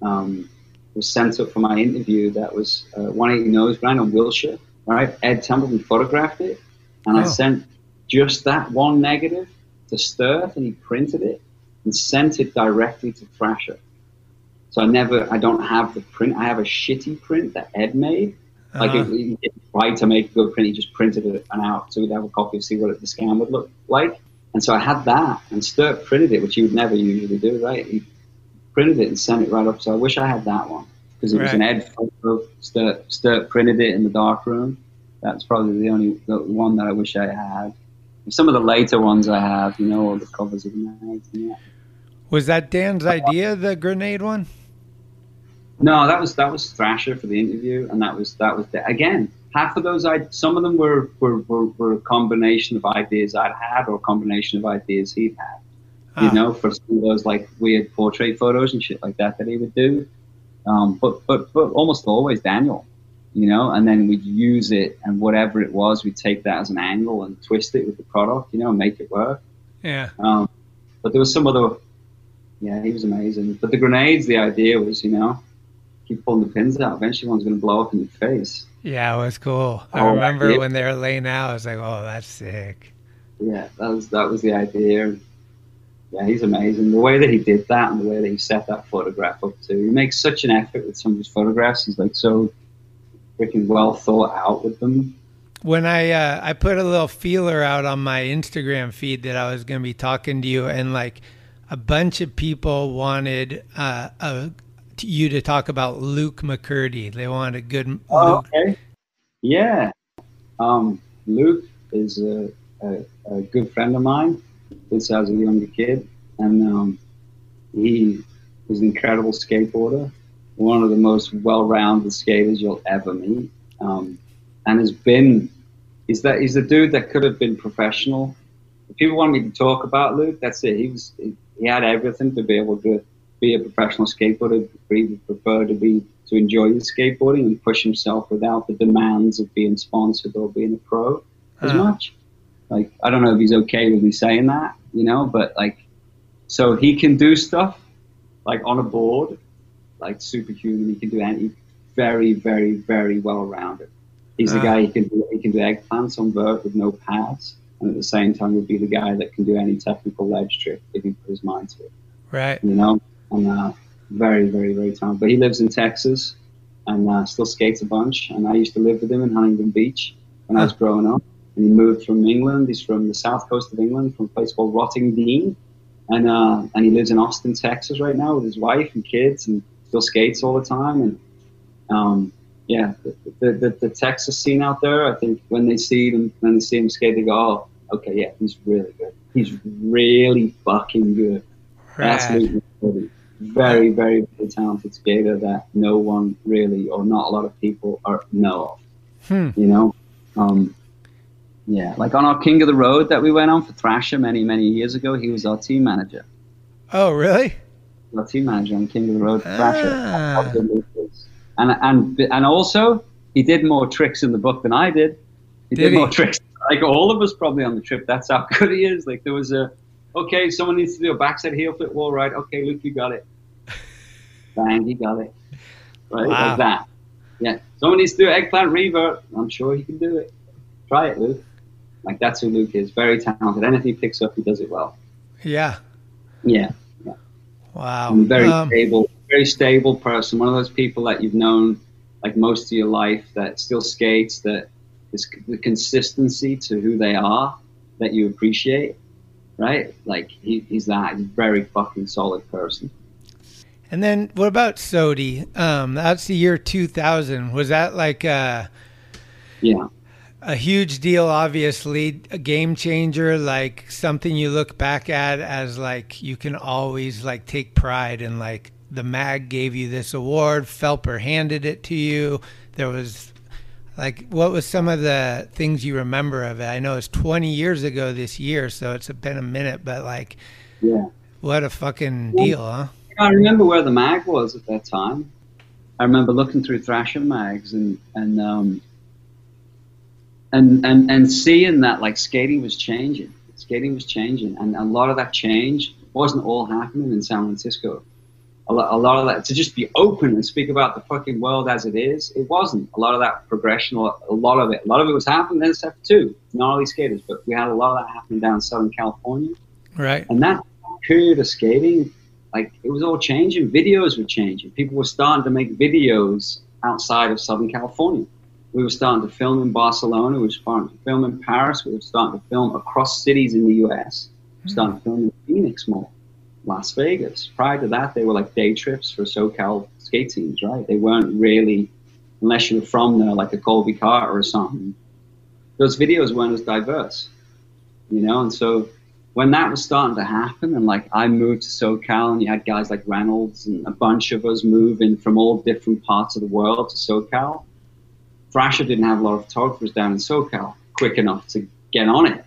um, was sent up for my interview. That was uh, 180 Nose Grind on Wilshire. Right, Ed Templeton photographed it, and I Oh. sent just that one negative to Sturt, and he printed it and sent it directly to Thrasher. So I never, I don't have the print. I have a shitty print that Ed made. Like Uh-huh. he didn't try to make a good print, he just printed it and out so we'd have a copy to see what the scan would look like. And so I had that, and Sturt printed it, which he would never usually do, right? He printed it and sent it right up. So I wish I had that one because it was an Ed photo. Sturt, Sturt printed it in the dark room. That's probably the only the one that I wish I had. some of the later ones I have, you know, all the covers of the and that. Was that Dan's idea, the grenade one? No, that was that was Thrasher for the interview, and that was that was the, again half of those. I some of them were were, were were a combination of ideas I'd had or a combination of ideas he'd had. You Ah. know, for some of those like weird portrait photos and shit like that that he would do. Um, but but but almost always Daniel, you know, and then we'd use it and whatever it was, we'd take that as an angle and twist it with the product, you know, and make it work. Yeah. Um, but there was some other, yeah, he was amazing. But the grenades, the idea was, you know, keep pulling the pins out. Eventually, one's going to blow up in your face. Yeah, it was cool. I Oh, remember yeah. when they were laying out, I was like, oh, that's sick. Yeah, that was that was the idea. Yeah, he's amazing. The way that he did that and the way that he set that photograph up too. He makes such an effort with some of his photographs. He's like so freaking well thought out with them. When I uh, I put a little feeler out on my Instagram feed that I was going to be talking to you, and like a bunch of people wanted uh, a, you to talk about Luke McCurdy. They want a good Oh, Luke. okay. Yeah. Um, Luke is a, a, a good friend of mine since I was a younger kid. And um, he was an incredible skateboarder, one of the most well rounded skaters you'll ever meet. Um, and has been, he's, that, he's a dude that could have been professional. If people want me to talk about Luke, that's it. He, was, he, he had everything to be able to be a professional skateboarder, but he would prefer to be to enjoy his skateboarding and push himself without the demands of being sponsored or being a pro as much. Like I don't know if he's okay with me saying that, you know, but like so he can do stuff like on a board, like superhuman. He can do any very, very, very well rounded. He's the Ah. guy he can do he can do eggplants on vert with no pads, and at the same time would be the guy that can do any technical ledge trick if he put his mind to it Right. you know, and uh, very, very, very talented. But he lives in Texas and uh, still skates a bunch. And I used to live with him in Huntington Beach when I was growing up. And he moved from England. He's from the south coast of England, from a place called Rottingdean. And uh, and he lives in Austin, Texas right now with his wife and kids and still skates all the time. And um, yeah, the, the, the, the Texas scene out there, I think when they see him, when they see him skate, they go, oh, okay, yeah, he's really good. He's really fucking good. Rad. Luke McCurdy. Very, very, very talented skater that no one really, or not a lot of people, are know of. Hmm. You know, um, yeah, like on our King of the Road that we went on for Thrasher many, many years ago, he was our team manager. Oh, really? Our team manager on King of the Road for Thrasher. Ah. That's how good Luke is. And and and also, he did more tricks in the book than I did. He Did did, he? more tricks, like all of us probably on the trip. That's how good he is. Like there was a, okay, someone needs to do a backside heel flip wall right. Okay, Luke, you got it. Bang, he got it. Right, Wow. like that. Yeah, someone needs to do eggplant reverb. I'm sure he can do it. Try it, Luke. Like that's who Luke is. Very talented. Anything he picks up, he does it well. Yeah. Yeah. Wow. And very Um, stable, very stable person. One of those people that you've known like most of your life that still skates, that is the consistency to who they are that you appreciate, right? Like he, he's that. He's a very fucking solid person. And then what about SOTY? Um, that's the year 2000. Was that like a, Yeah. a huge deal? Obviously, a game changer, like something you look back at as like you can always like take pride in. Like the mag gave you this award, Phelper handed it to you. There was like what was some of the things you remember of it? I know it's 20 years ago this year, so it's been a minute, but like Yeah. what a fucking deal, huh? I remember where the mag was at that time. I remember looking through Thrasher mags and and um, and and and seeing that like skating was changing. Skating was changing, and a lot of that change wasn't all happening in San Francisco. A lot, a lot of that to just be open and speak about the fucking world as it is. It wasn't a lot of that progression. A lot- a lot of it, a lot of it was happening in SF too. Not only skaters, but we had a lot of that happening down in Southern California. Right. And that period of skating, like it was all changing. Videos were changing. People were starting to make videos outside of Southern California. We were starting to film in Barcelona. We were starting to film in Paris. We were starting to film across cities in the U.S. We were starting to film in Phoenix more, Las Vegas. Prior to that, they were like day trips for SoCal skate teams, right? They weren't really, unless you were from there, like a Colby Carter or something. Those videos weren't as diverse you know. And so when that was starting to happen, and like I moved to SoCal, and you had guys like Reynolds and a bunch of us moving from all different parts of the world to SoCal. Thrasher didn't have a lot of photographers down in SoCal quick enough to get on it,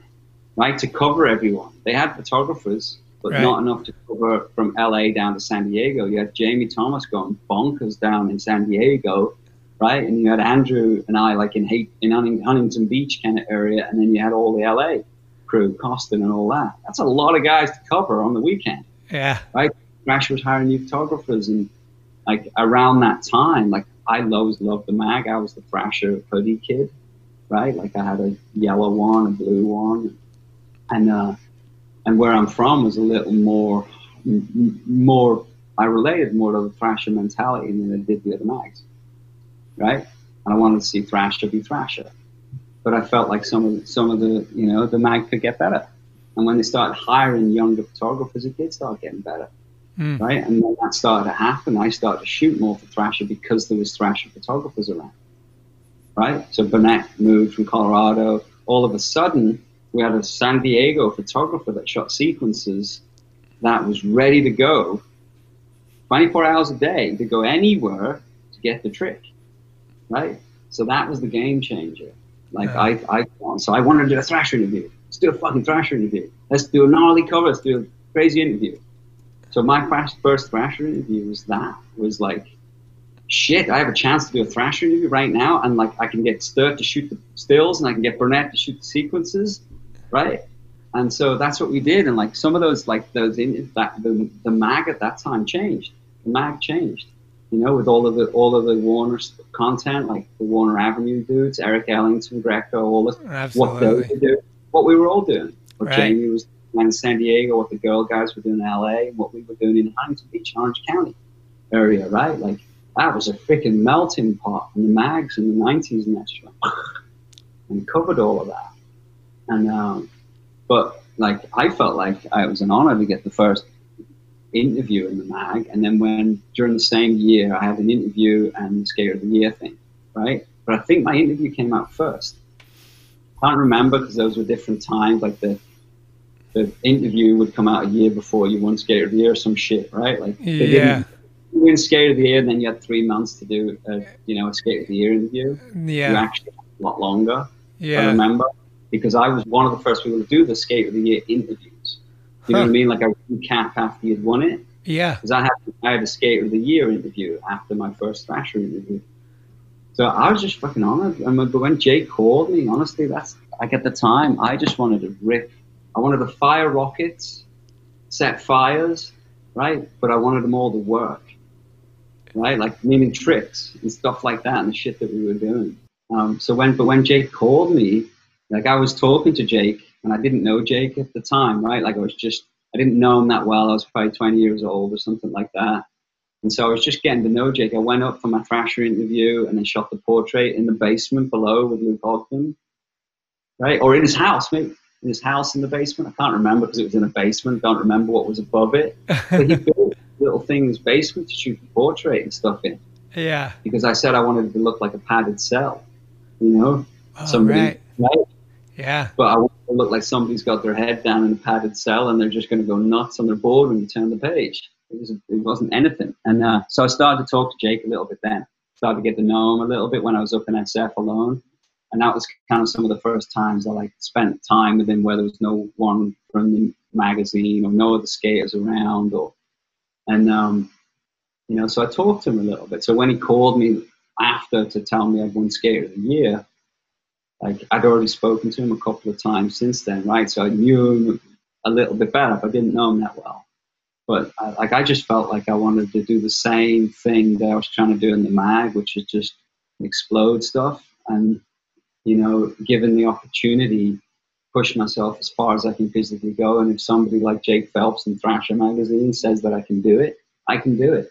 right? To cover everyone. They had photographers, but Right. not enough to cover from LA down to San Diego. You had Jamie Thomas going bonkers down in San Diego, right? And you had Andrew and I like in in Huntington Beach kind of area, and then you had all the LA crew, Costin and all that. That's a lot of guys to cover on the weekend Yeah. right? Thrasher was hiring new photographers, and like around that time, like I always loved the mag. I was the Thrasher hoodie kid, right? Like I had a yellow one, a blue one, and uh, and where I'm from was a little more, m- m- more. I related more to the Thrasher mentality than I did the other mags, right? And I wanted to see Thrasher be Thrasher, but I felt like some of some of the you know the mag could get better. And when they started hiring younger photographers, it did start getting better Mm. right? And when that started to happen, I started to shoot more for Thrasher because there was Thrasher photographers around, right? So Burnett moved from Colorado. All of a sudden, we had a San Diego photographer that shot sequences that was ready to go 24 hours a day to go anywhere to get the trick, right? So that was the game changer. Like I, I, so I wanted to do a Thrasher interview. Let's do a fucking Thrasher interview. Let's do a gnarly cover. Let's do a crazy interview. So my first, first Thrasher interview was that. Was like, shit, I have a chance to do a Thrasher interview right now, and like I can get Sturt to shoot the stills, and I can get Burnett to shoot the sequences, right? And so that's what we did. And like some of those, like those in that the, the mag at that time changed. The mag changed, you know, with all of the all of the Warner content, like the Warner Avenue dudes, Eric Ellington, Greco, all this, what they were doing, what we were all doing. What Right. Jamie was doing in San Diego, what the girl guys were doing in LA, what we were doing in Huntington Beach, Orange County area, right? Like that was a freaking melting pot in the mags in the nineties and that shit. And covered all of that. And um but like I felt like I, it was an honor to get the first interview in the mag and then when during the same year I had an interview and skater of the year thing, right? But I think my interview came out first. Can't remember because those were different times. Like the the interview would come out a year before you won skater of the year or some shit, right? Like they Yeah. didn't you win skater of the year, and then you had three months to do a you know a skater of the year interview. Yeah. You actually had a lot longer. Yeah, I remember because I was one of the first people to do the skate of the year interviews. You know what I mean? Like I recap after you'd won it. Yeah. Because I had I had a skate of the year interview after my first Thrasher interview. So I was just fucking honored. I mean, but when Jake called me, honestly, that's like at the time I just wanted to rip. I wanted to fire rockets, set fires, right? But I wanted them all to work, right? Like meaning tricks and stuff like that, and the shit that we were doing. Um, so when, but when Jake called me, like I was talking to Jake, and I didn't know Jake at the time, right? Like I was just, I didn't know him that well. I was probably 20 years old or something like that. And so I was just getting to know Jake. I went up for my Thrasher interview and then shot the portrait in the basement below with Luke Ogden, right? Or in his house, maybe in his house in the basement. I can't remember because it was in a basement. Don't remember what was above it. But he built little things in basement to shoot the portrait and stuff in Yeah. because I said I wanted it to look like a padded cell, you know? Oh, Somebody, right. right? Yeah. But I want to look like somebody's got their head down in a padded cell and they're just going to go nuts on their board when you turn the page. It, was, wasn't anything. And uh, so I started to talk to Jake a little bit then. Started to get to know him a little bit when I was up in SF alone. And that was kind of some of the first times I like spent time with him where there was no one from the magazine or no other skaters around or and um, you know, so I talked to him a little bit. So when he called me after to tell me I'd won Skater of the Year, like I'd already spoken to him a couple of times since then, right? So I knew him a little bit better, but I didn't know him that well. But I, like I just felt like I wanted to do the same thing that I was trying to do in the mag, which is just explode stuff, and you know, given the opportunity, push myself as far as I can physically go. And if somebody like Jake Phelps in Thrasher magazine says that I can do it, I can do it.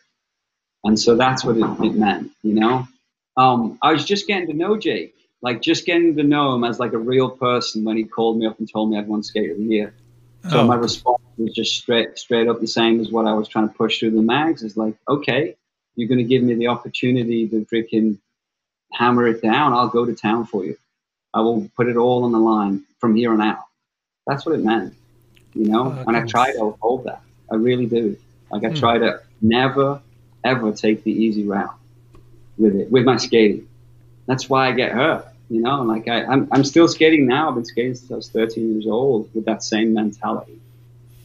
And so that's what it, it meant, you know. Um, I was just getting to know Jake, like just getting to know him as like a real person when he called me up and told me I'd won Skate of the Year. So Oh. my response was just straight, straight up the same as what I was trying to push through the mags. Is like, okay, you're going to give me the opportunity to freaking hammer it down. I'll go to town for you. I will put it all on the line from here on out. That's what it meant, you know. Oh, and I try to hold that. I really do. Like I Hmm. try to never, ever take the easy route with it, with my skating. That's why I get hurt. You know, like I, I'm, I'm still skating now. I've been skating since I was 13 years old with that same mentality.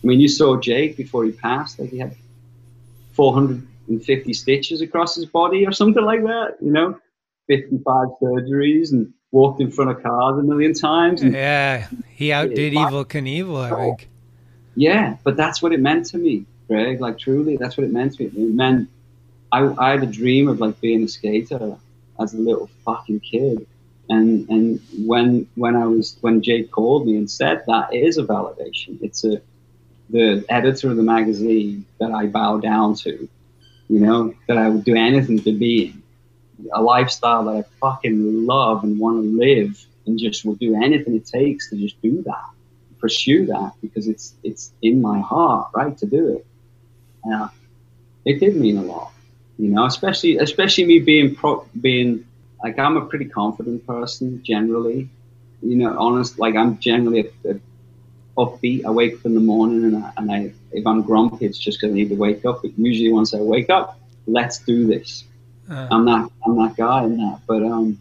I mean, you saw Jake before he passed. Like he had 450 stitches across his body or something like that. You know, 55 surgeries and walked in front of cars a million times. And Yeah, he outdid Evel Knievel, I think. yeah, but that's what it meant to me, Greg. Like truly, that's what it meant to me. It meant I, I had a dream of like being a skater as a little fucking kid, and and when when I was when Jake called me and said that is a validation. It's a the editor of the magazine that I bow down to, you know, that I would do anything to be in, a lifestyle that I fucking love and want to live, and just will do anything it takes to just do that pursue that because it's it's in my heart, right, to do it. Yeah, it did mean a lot, you know, especially especially me being pro, being like I'm a pretty confident person generally, you know, honest. Like I'm generally a, a upbeat. I wake up in the morning and I, and I if I'm grumpy, it's just because I need to wake up. But usually once I wake up, let's do this. Uh, I'm not I'm that guy in that, but um,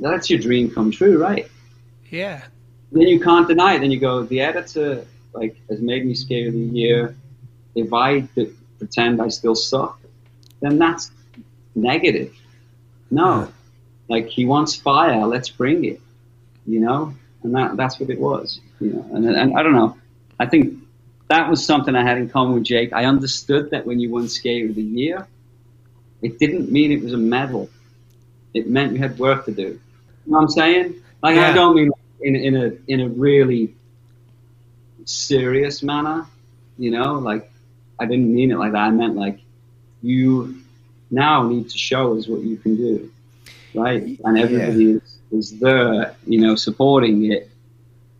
that's your dream come true, right? yeah. then you can't deny it. Then you go, the editor like has made me scared of the year. If I d- pretend I still suck, then that's negative. No, like he wants fire, let's bring it. You know, and that that's what it was. You know, and and I don't know. I think that was something I had in common with Jake. I understood that when you won Skate of the year, it didn't mean it was a medal. It meant you had work to do. You know what I'm saying? Like I don't mean in in a in a really serious manner. You know, like I didn't mean it like that. I meant like you now need to show us what you can do, right? And everybody is, is there, you know, supporting it.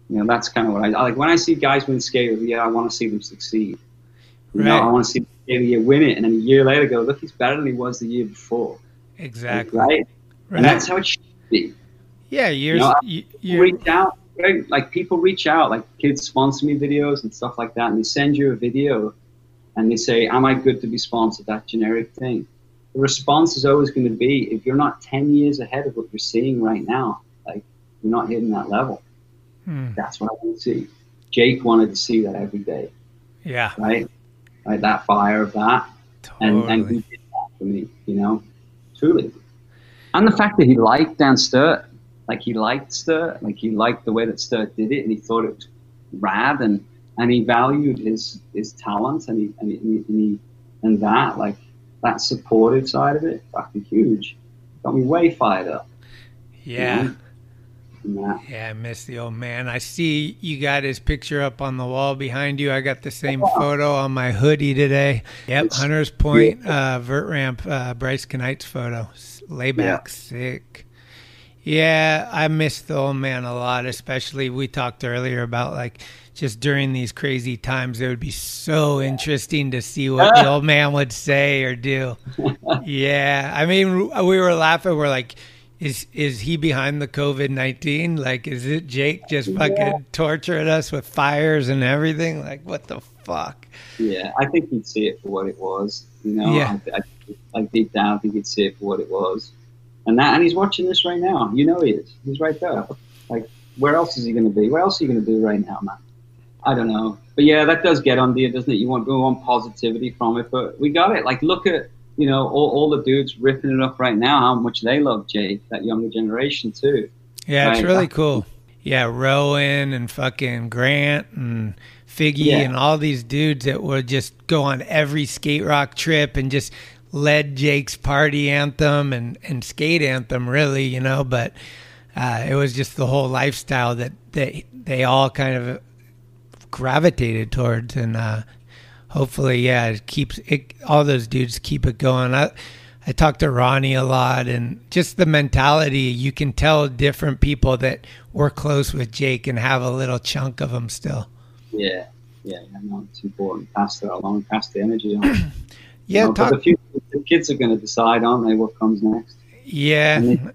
You know, that's kind of what I like. When I see guys win skater of the year, I want to see them succeed. You know, Right. I want to see of the year win it, and then a year later go, look, he's better than he was the year before. Exactly. Right? Right. And that's how it should be. Yeah, years. you're, know, you, reach out, right? Like people reach out, like kids sponsor me videos and stuff like that, and they send you a video, and they say, "Am I good to be sponsored?" That generic thing. The response is always going to be, if you're not ten years ahead of what you're seeing right now, like you're not hitting that level. Hmm. That's what I want to see. Jake wanted to see that every day, yeah, right? Like that fire of that, and and he did that for me, you know, truly. And the fact that he liked Dan Sturt, like he liked Sturt, like he liked the way that Sturt did it, and he thought it was rad, and and he valued his his talent, and he and he, and, he, and that like that supportive side of it, fucking huge, got me way fired up. yeah. you know? And Yeah, I miss the old man. I see you got his picture up on the wall behind you. I got the same photo on my hoodie today. Yep, Hunter's Point, uh, vert ramp, uh, Bryce Kanights' photo. Layback, Yeah. sick. Yeah, I miss the old man a lot, especially we talked earlier about like just during these crazy times, it would be so interesting to see what the old man would say or do. Yeah, I mean, we were laughing. We're like, is is he behind the COVID nineteen? Like, is it Jake just fucking Yeah. torturing us with fires and everything? Like, what the fuck? Yeah, I think he'd see it for what it was. You know, Yeah. I, I, like deep down, I think he'd see it for what it was. And that, and he's watching this right now. You know, he is. He's right there. Like, where else is he going to be? Where else are you going to do right now, man? I don't know. But yeah, that does get on you, doesn't it? You want, we want positivity from it, but we got it. Like, look at you know all, all the dudes ripping it up right now. How much they love Jake, that younger generation too. Yeah, it's Right. really cool. Yeah, Rowan and fucking Grant and Figgy Yeah. and all these dudes that would just go on every skate rock trip and just led Jake's party anthem and, and skate anthem, really, you know. But uh, it was just the whole lifestyle that, that they all kind of gravitated towards. And uh, hopefully, yeah, it keeps it, all those dudes keep it going. I, I talked to Ronnie a lot and just the mentality. You can tell different people that were close with Jake and have a little chunk of him still. Yeah, yeah, yeah no, it's important. Pass that along, pass the energy on. Yeah, You know, but talk- the, future, the kids are going to decide, aren't they, what comes next? Yeah. And they,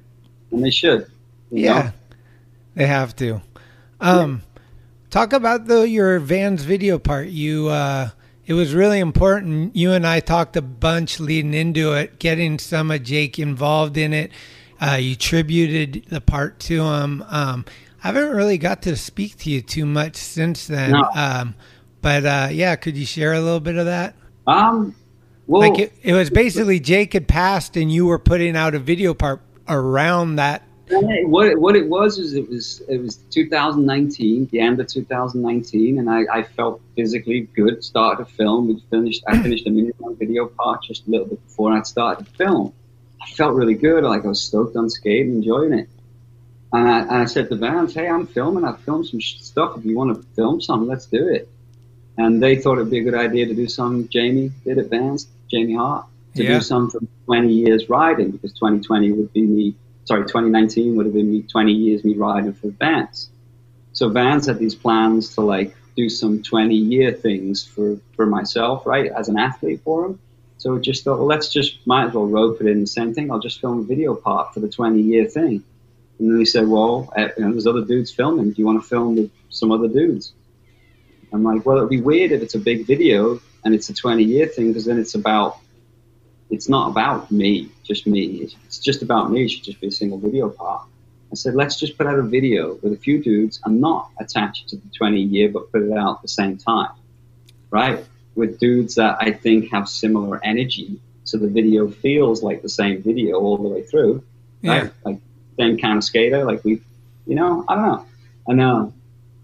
and they should. Yeah. know? They have to. Um, talk about the your Vans video part. You, uh, it was really important. You and I talked a bunch leading into it, getting some of Jake involved in it. Uh, you tributed the part to him. Um, I haven't really got to speak to you too much since then. No. Um, but uh, yeah, could you share a little bit of that? Um, well, like it, it was basically Jake had passed, and you were putting out a video part around that. What it, what it was is it was it was 2019, the end of 2019, and I, I felt physically good. Started to film. We finished. I finished a long video part just a little bit before I started to film. I felt really good. Like I was stoked on skate and enjoying it. And I, and I said to Vans, "Hey, I'm filming. I've filmed some sh- stuff. If you want to film some, let's do it." And they thought it'd be a good idea to do some. Jamie did it, Vans, Jamie Hart, to Yeah. do some from 20 years riding because 2020 would be me. Sorry, 2019 would have been me 20 years me riding for Vans. So Vans had these plans to like do some 20 year things for for myself, right, as an athlete for him. So just thought, well, let's just might as well rope it in the same thing. I'll just film a video part for the 20 year thing. And then he said, well, uh, you know, there's other dudes filming. Do you want to film with some other dudes? I'm like, well, it'd be weird if it's a big video and it's a 20 year thing because then it's about, it's not about me, just me. It's, just about me. It should just be a single video part. I said, let's just put out a video with a few dudes and not attach it to the 20 year, but put it out at the same time, right? With dudes that I think have similar energy. So the video feels like the same video all the way through, right? Yeah. Like same kind of skater, like we, you know, I don't know. I know.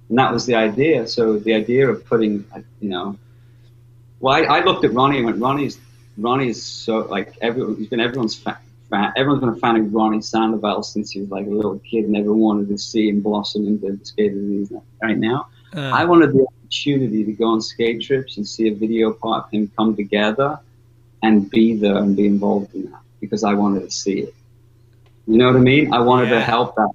And that was the idea. So the idea of putting, you know, well, I, I looked at Ronnie and went, Ronnie's, Ronnie's so like everyone, he's been everyone's fan. fan everyone's been a fan of Ronnie Sandoval since he was like a little kid and everyone wanted to see him blossom into the skater that he is right now. Uh, I wanted the opportunity to go on skate trips and see a video part of him come together and be there and be involved in that because I wanted to see it. You know what I mean? I wanted to help that.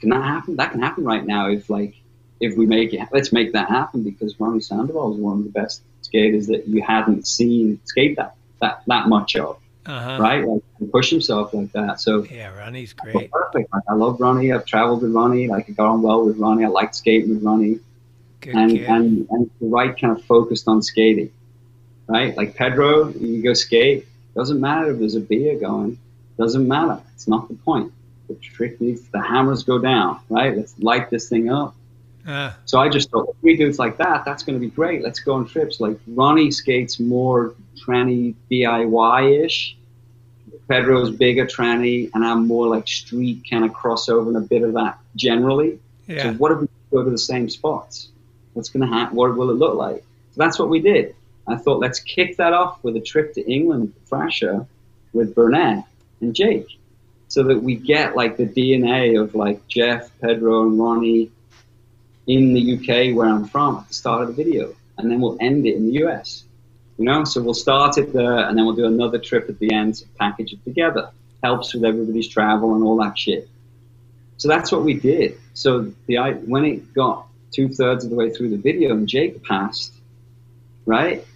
Can that happen? That can happen right now if like if we make it. Let's make that happen because Ronnie Sandoval is one of the best skaters that you hadn't seen skate that that that much of, uh-huh. right? Like push himself like that. So Yeah, Ronnie's great. perfect. Like, I love Ronnie. I've traveled with Ronnie. Like I got on well with Ronnie. I liked skating with Ronnie Good and, kid. and and the right kind of focused on skating, right? Like Pedro, you go skate. Doesn't matter if there's a beer going. Doesn't matter. It's not the point. The trick needs the hammers go down, right? Let's light this thing up. Uh, So I just thought, if we do it like that, that's going to be great. Let's go on trips. Like Ronnie skates more tranny DIY ish. Pedro's bigger tranny, and I'm more like street kind of crossover and a bit of that generally. So what if we go to the same spots? What's going to happen? What will it look like? So that's what we did. I thought let's kick that off with a trip to England, Thrasher, with Burnett and Jake, so that we get like the DNA of like Geoff, Pedro, and Ronnie in the UK where I'm from at the start of the video, and then we'll end it in the US. You know, so we'll start it there, and then we'll do another trip at the end to package it together. Helps with everybody's travel and all that shit. So that's what we did. So the I when it got two thirds of the way through the video and Jake passed, right?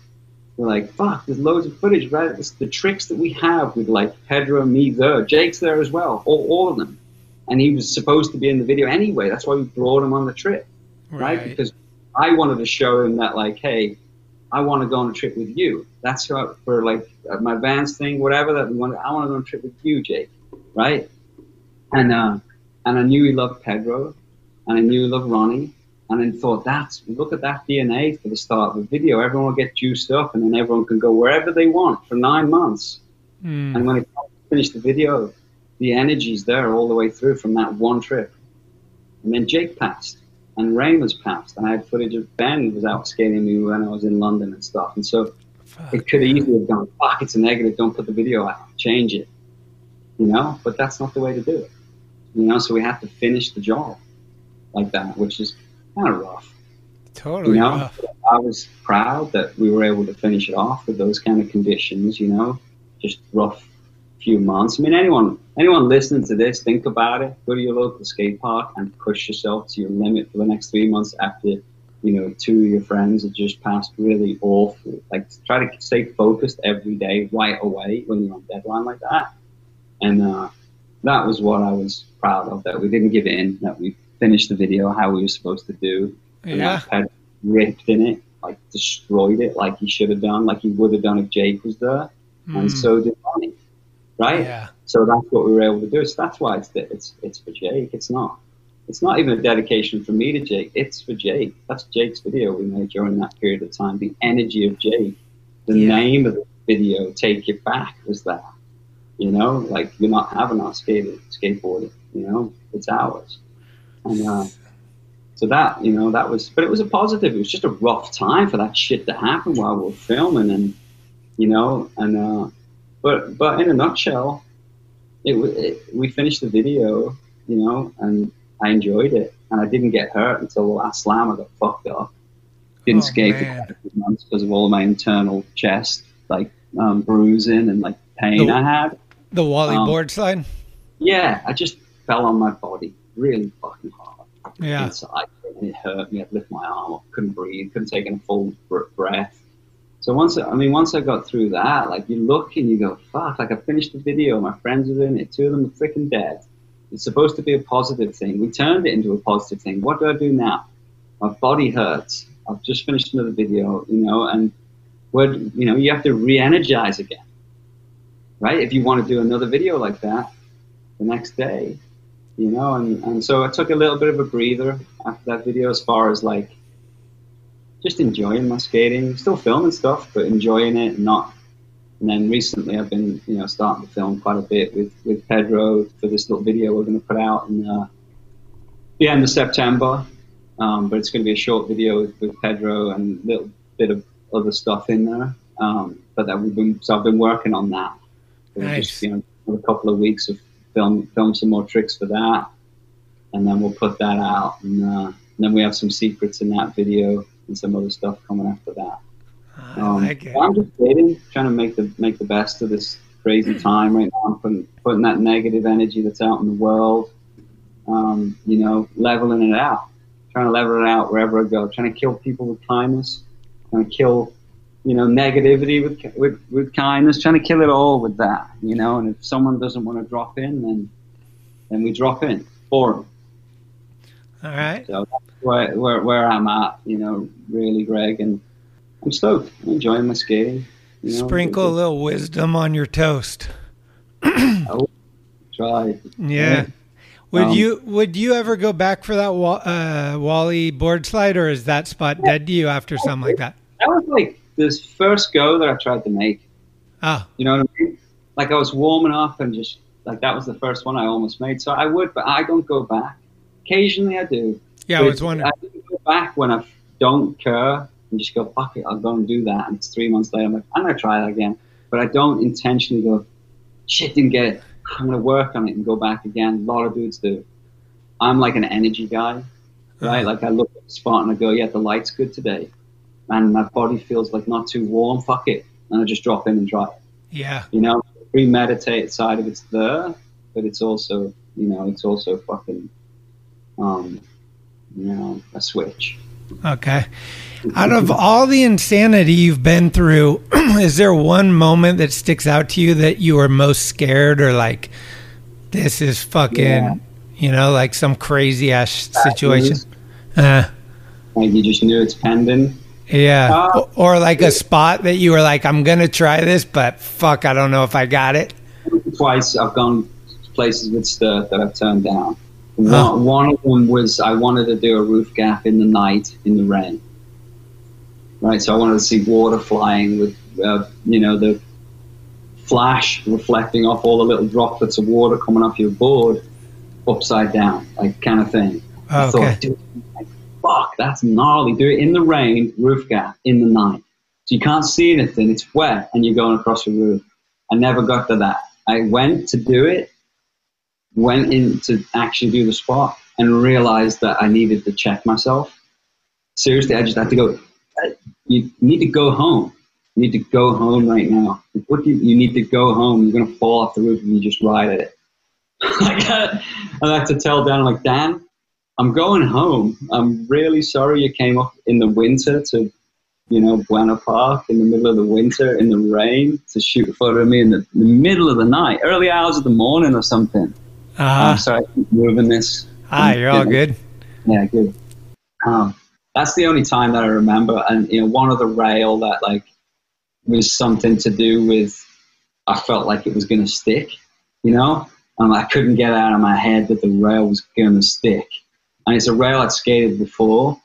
We're like, fuck, there's loads of footage, right? It's the tricks that we have with like Pedro, me there, Jake's there as well, all, all of them. And he was supposed to be in the video anyway. That's why we brought him on the trip, right? Right. Because I wanted to show him that, like, hey, I want to go on a trip with you. That's what, for like uh, my Vans thing, whatever. That want, I want to go on a trip with you, Jake, right? And uh, and I knew he loved Pedro, and I knew he loved Ronnie, and then thought that's look at that DNA for the start of the video. Everyone will get juiced up, and then everyone can go wherever they want for nine months. Mm. And when it finished the video, the energy's there all the way through from that one trip. And then Jake passed, and Raemers passed, and I had footage of Ben was out skating me when I was in London and stuff. And so it could easily have gone, fuck, it's a negative, don't put the video out, change it. You know? But that's not the way to do it. You know, so we have to finish the job like that, which is kind of rough. Totally You know, rough. I was proud that we were able to finish it off with those kind of conditions. You know, just rough few months. I mean, anyone anyone listening to this, think about it. Go to your local skate park and push yourself to your limit for the next three months after you know two of your friends have just passed really awful. Like try to stay focused every day, right away when you're on deadline like that. And uh, that was what I was proud of. That we didn't give in. That we finished the video how we were supposed to do. And Yeah. Ped ripped in it, like destroyed it, like he should have done, like he would have done if Jake was there, Mm. and so did Ronnie, right? Yeah. So that's what we were able to do. So that's why it's it's it's for Jake. It's not. It's not even a dedication from me to Jake. It's for Jake. That's Jake's video we made during that period of time. The energy of Jake. The Yeah. name of the video, "Take It Back," was that. You know, like you're not having our skate skateboarding. You know, it's ours. And uh, so that you know that was, but it was a positive. It was just a rough time for that shit to happen while we were filming, and you know, and uh, but but in a nutshell, it, it we finished the video, you know, and I enjoyed it, and I didn't get hurt until the last slam. I got fucked up. Didn't Oh, skate for man. a months because of all my internal chest, like um, bruising and like pain The- I had. The Wally Um, board slide. Yeah, I just fell on my body really fucking hard Yeah. inside. And it hurt me. I'd lift my arm up, couldn't breathe, couldn't take in a full br- breath. So once, I mean, once I got through that, like you look and you go, fuck, like I finished the video, my friends are in it, two of them are freaking dead. It's supposed to be a positive thing. We turned it into a positive thing. What do I do now? My body hurts. I've just finished another video, you know, and what, you know, you have to re-energize again, right? If you want to do another video like that the next day, you know, and, and so I took a little bit of a breather after that video as far as like just enjoying my skating, still filming stuff, but enjoying it and not. And then recently I've been, you know, starting to film quite a bit with, with Pedro for this little video we're going to put out in uh, the end of September. Um, but it's going to be a short video with, with Pedro and a little bit of other stuff in there. Um, but that we've been, so I've been working on that. So Nice. Just, you know, a couple of weeks of film, film some more tricks for that, and then we'll put that out. And, uh, and then we have some secrets in that video and some other stuff coming after that. Um, like it. I'm just waiting, trying to make the make the best of this crazy time right now. I'm putting putting that negative energy that's out in the world, um, you know, leveling it out, trying to level it out wherever I go, trying to kill people with kindness, trying to kill, you know, negativity with with with kindness, trying to kill it all with that, you know. And if someone doesn't want to drop in, then then we drop in for them. All right. So that's where, where, where I'm at, you know, really, Greg. And I'm stoked. I'm enjoying my skating. You know, Sprinkle a little wisdom on your toast. Oh, try. Yeah. Would Um, you would you ever go back for that uh, Wally board slide, or is that spot dead to you after something like that? That was like this first go that I tried to make. Ah, You know what I mean? Like I was warming up and just like that was the first one I almost made. So I would, but I don't go back. Occasionally I do. Yeah, I was wondering. I go back when I don't care and just go fuck it. I'll go and do that. And it's three months later. I'm like, I'm gonna try that again. But I don't intentionally go, shit, didn't get it. I'm gonna work on it and go back again. A lot of dudes do. I'm like an energy guy, uh-huh. right? Like I look at the spot and I go, yeah, the light's good today, and my body feels like not too warm. Fuck it, and I just drop in and try it. Yeah. You know, premeditated side of it's there, but it's also, you know, it's also fucking, um, you know, a switch. Okay. Out of all the insanity you've been through, is there one moment that sticks out to you that you were most scared or like, this is fucking, Yeah. you know, like some crazy ass situation? Uh, Like you just knew it's pending. yeah. Uh, or like a spot that you were like, I'm going to try this, but fuck, I don't know if I got it. Twice I've gone places with Sturt that I've turned down. One, Oh. one of them was I wanted to do a roof gap in the night in the rain. Right, so I wanted to see water flying with, uh, you know, the flash reflecting off all the little droplets of water coming off your board upside down, like kind of thing. I Okay. thought, dude, like, fuck, that's gnarly. Do it in the rain, roof gap, in the night. So you can't see anything, it's wet, and you're going across the roof. I never got to that. I went to do it, went in to actually do the spot, and realized that I needed to check myself. Seriously, I just had to go, "Uh, you need to go home. You need to go home right now. What do you, you need to go home. You're going to fall off the roof if you just ride at it. I had to tell Dan, like, Dan, I'm going home. I'm really sorry you came up in the winter to, you know, Buena Park in the middle of the winter in the rain to shoot a photo of me in the, the middle of the night, early hours of the morning or something. Uh-huh. I'm sorry, I keep moving this. Ah, you're all good. Yeah, good. Um, that's the only time that I remember. And you know, one of the rail that like was something to do with I felt like it was going to stick, you know, and I couldn't get out of my head that the rail was going to stick. And it's a rail I'd skated before.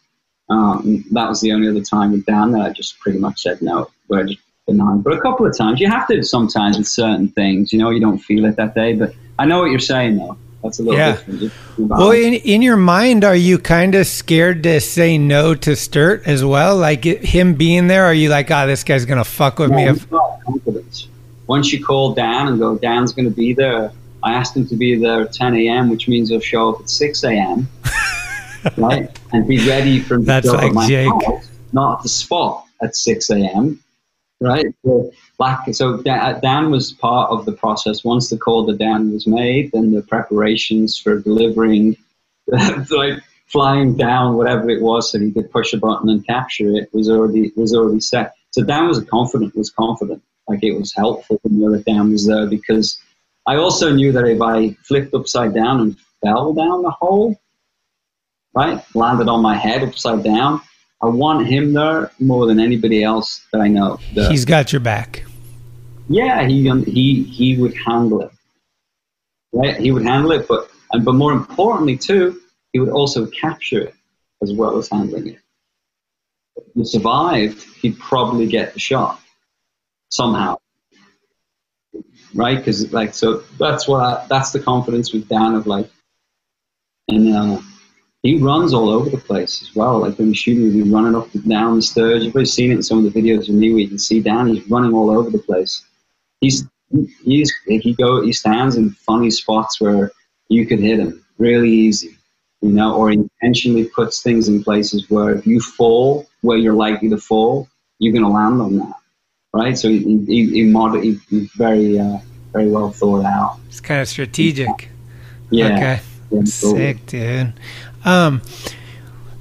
Um, that was the only other time with Dan that I just pretty much said no. Where I just benign. But a couple of times you have to sometimes with certain things, you know, you don't feel it that day. But I know what you're saying though. That's a little Yeah. different. Well, in, in your mind, are you kind of scared to say no to Sturt as well? Like it, him being there, are you like, ah, this guy's gonna fuck with me? If, confidence. Once you call Dan and go, Dan's going to be there. I asked him to be there at 10 a.m., which means he'll show up at 6 a.m. right, and be ready for him to That's like at my Jake. house, not at the spot at 6 a.m. Right, so, so, uh, Dan was part of the process. Once the call to Dan was made, then the preparations for delivering, like flying down whatever it was, so he could push a button and capture it was already was already set. So Dan was confident. Was confident. Like it was helpful to know that Dan was there because I also knew that if I flipped upside down and fell down the hole, right, landed on my head upside down, I want him there more than anybody else that I know. he's got your back. Yeah, he he he would handle it. Right, he would handle it, but and but more importantly too, he would also capture it as well as handling it. If he survived, he'd probably get the shot somehow. Right, because like so that's what I, that's the confidence with Dan of like, and uh, he runs all over the place as well. Like when he's shooting, he's running up and down the stairs. You've probably seen it in some of the videos of me where you can see Dan. He's running all over the place. He's he's he go he stands in funny spots where you could hit him really easy, you know, or intentionally puts things in places where if you fall where you're likely to fall, you're going to land on that, right? So he he, he, mod- he he's very uh, very well thought out. It's kind of strategic. Yeah. Okay. Sick, dude. Um,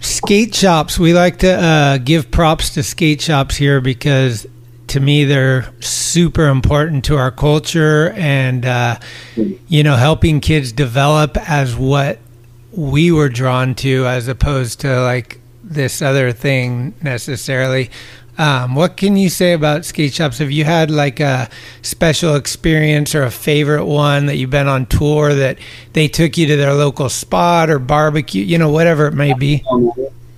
skate shops. We like to uh, give props to skate shops here because to me they're super important to our culture and uh, you know helping kids develop as what we were drawn to as opposed to like this other thing necessarily. Um, what can you say about skate shops? Have you had like a special experience or a favorite one that you've been on tour that they took you to their local spot or barbecue, you know, whatever it may be?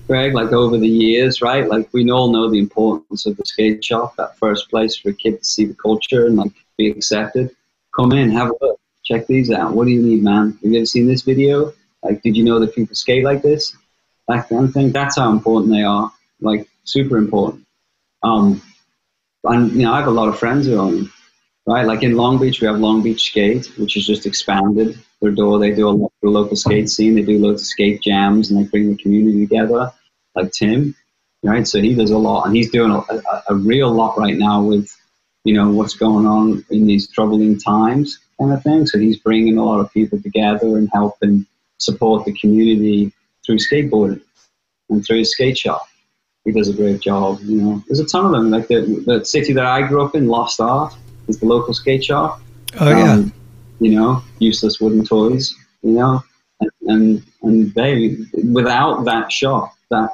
Greg, like over the years, right? Like we all know the importance of the skate shop, that first place for a kid to see the culture and like be accepted. Come in, have a look, check these out. What do you need, man? Have you ever seen this video? Like, did you know that people skate like this? Of thing. That's how important they are. Like, super important. Um, and you know, I have a lot of friends who own right? Like in Long Beach, we have Long Beach Skate, which has just expanded their door. They do a lot the local skate scene. They do loads of skate jams and they bring the community together. Like Tim, right? So he does a lot, and he's doing a, a, a real lot right now with, you know, what's going on in these troubling times, kind of thing. So he's bringing a lot of people together and helping support the community through skateboarding and through his skate shop he does a great job. You know, there's a ton of them. Like the the city that I grew up in, Lost Art, is the local skate shop. Oh yeah. Um, you know, useless wooden toys. You know, and and, and they without that shop, that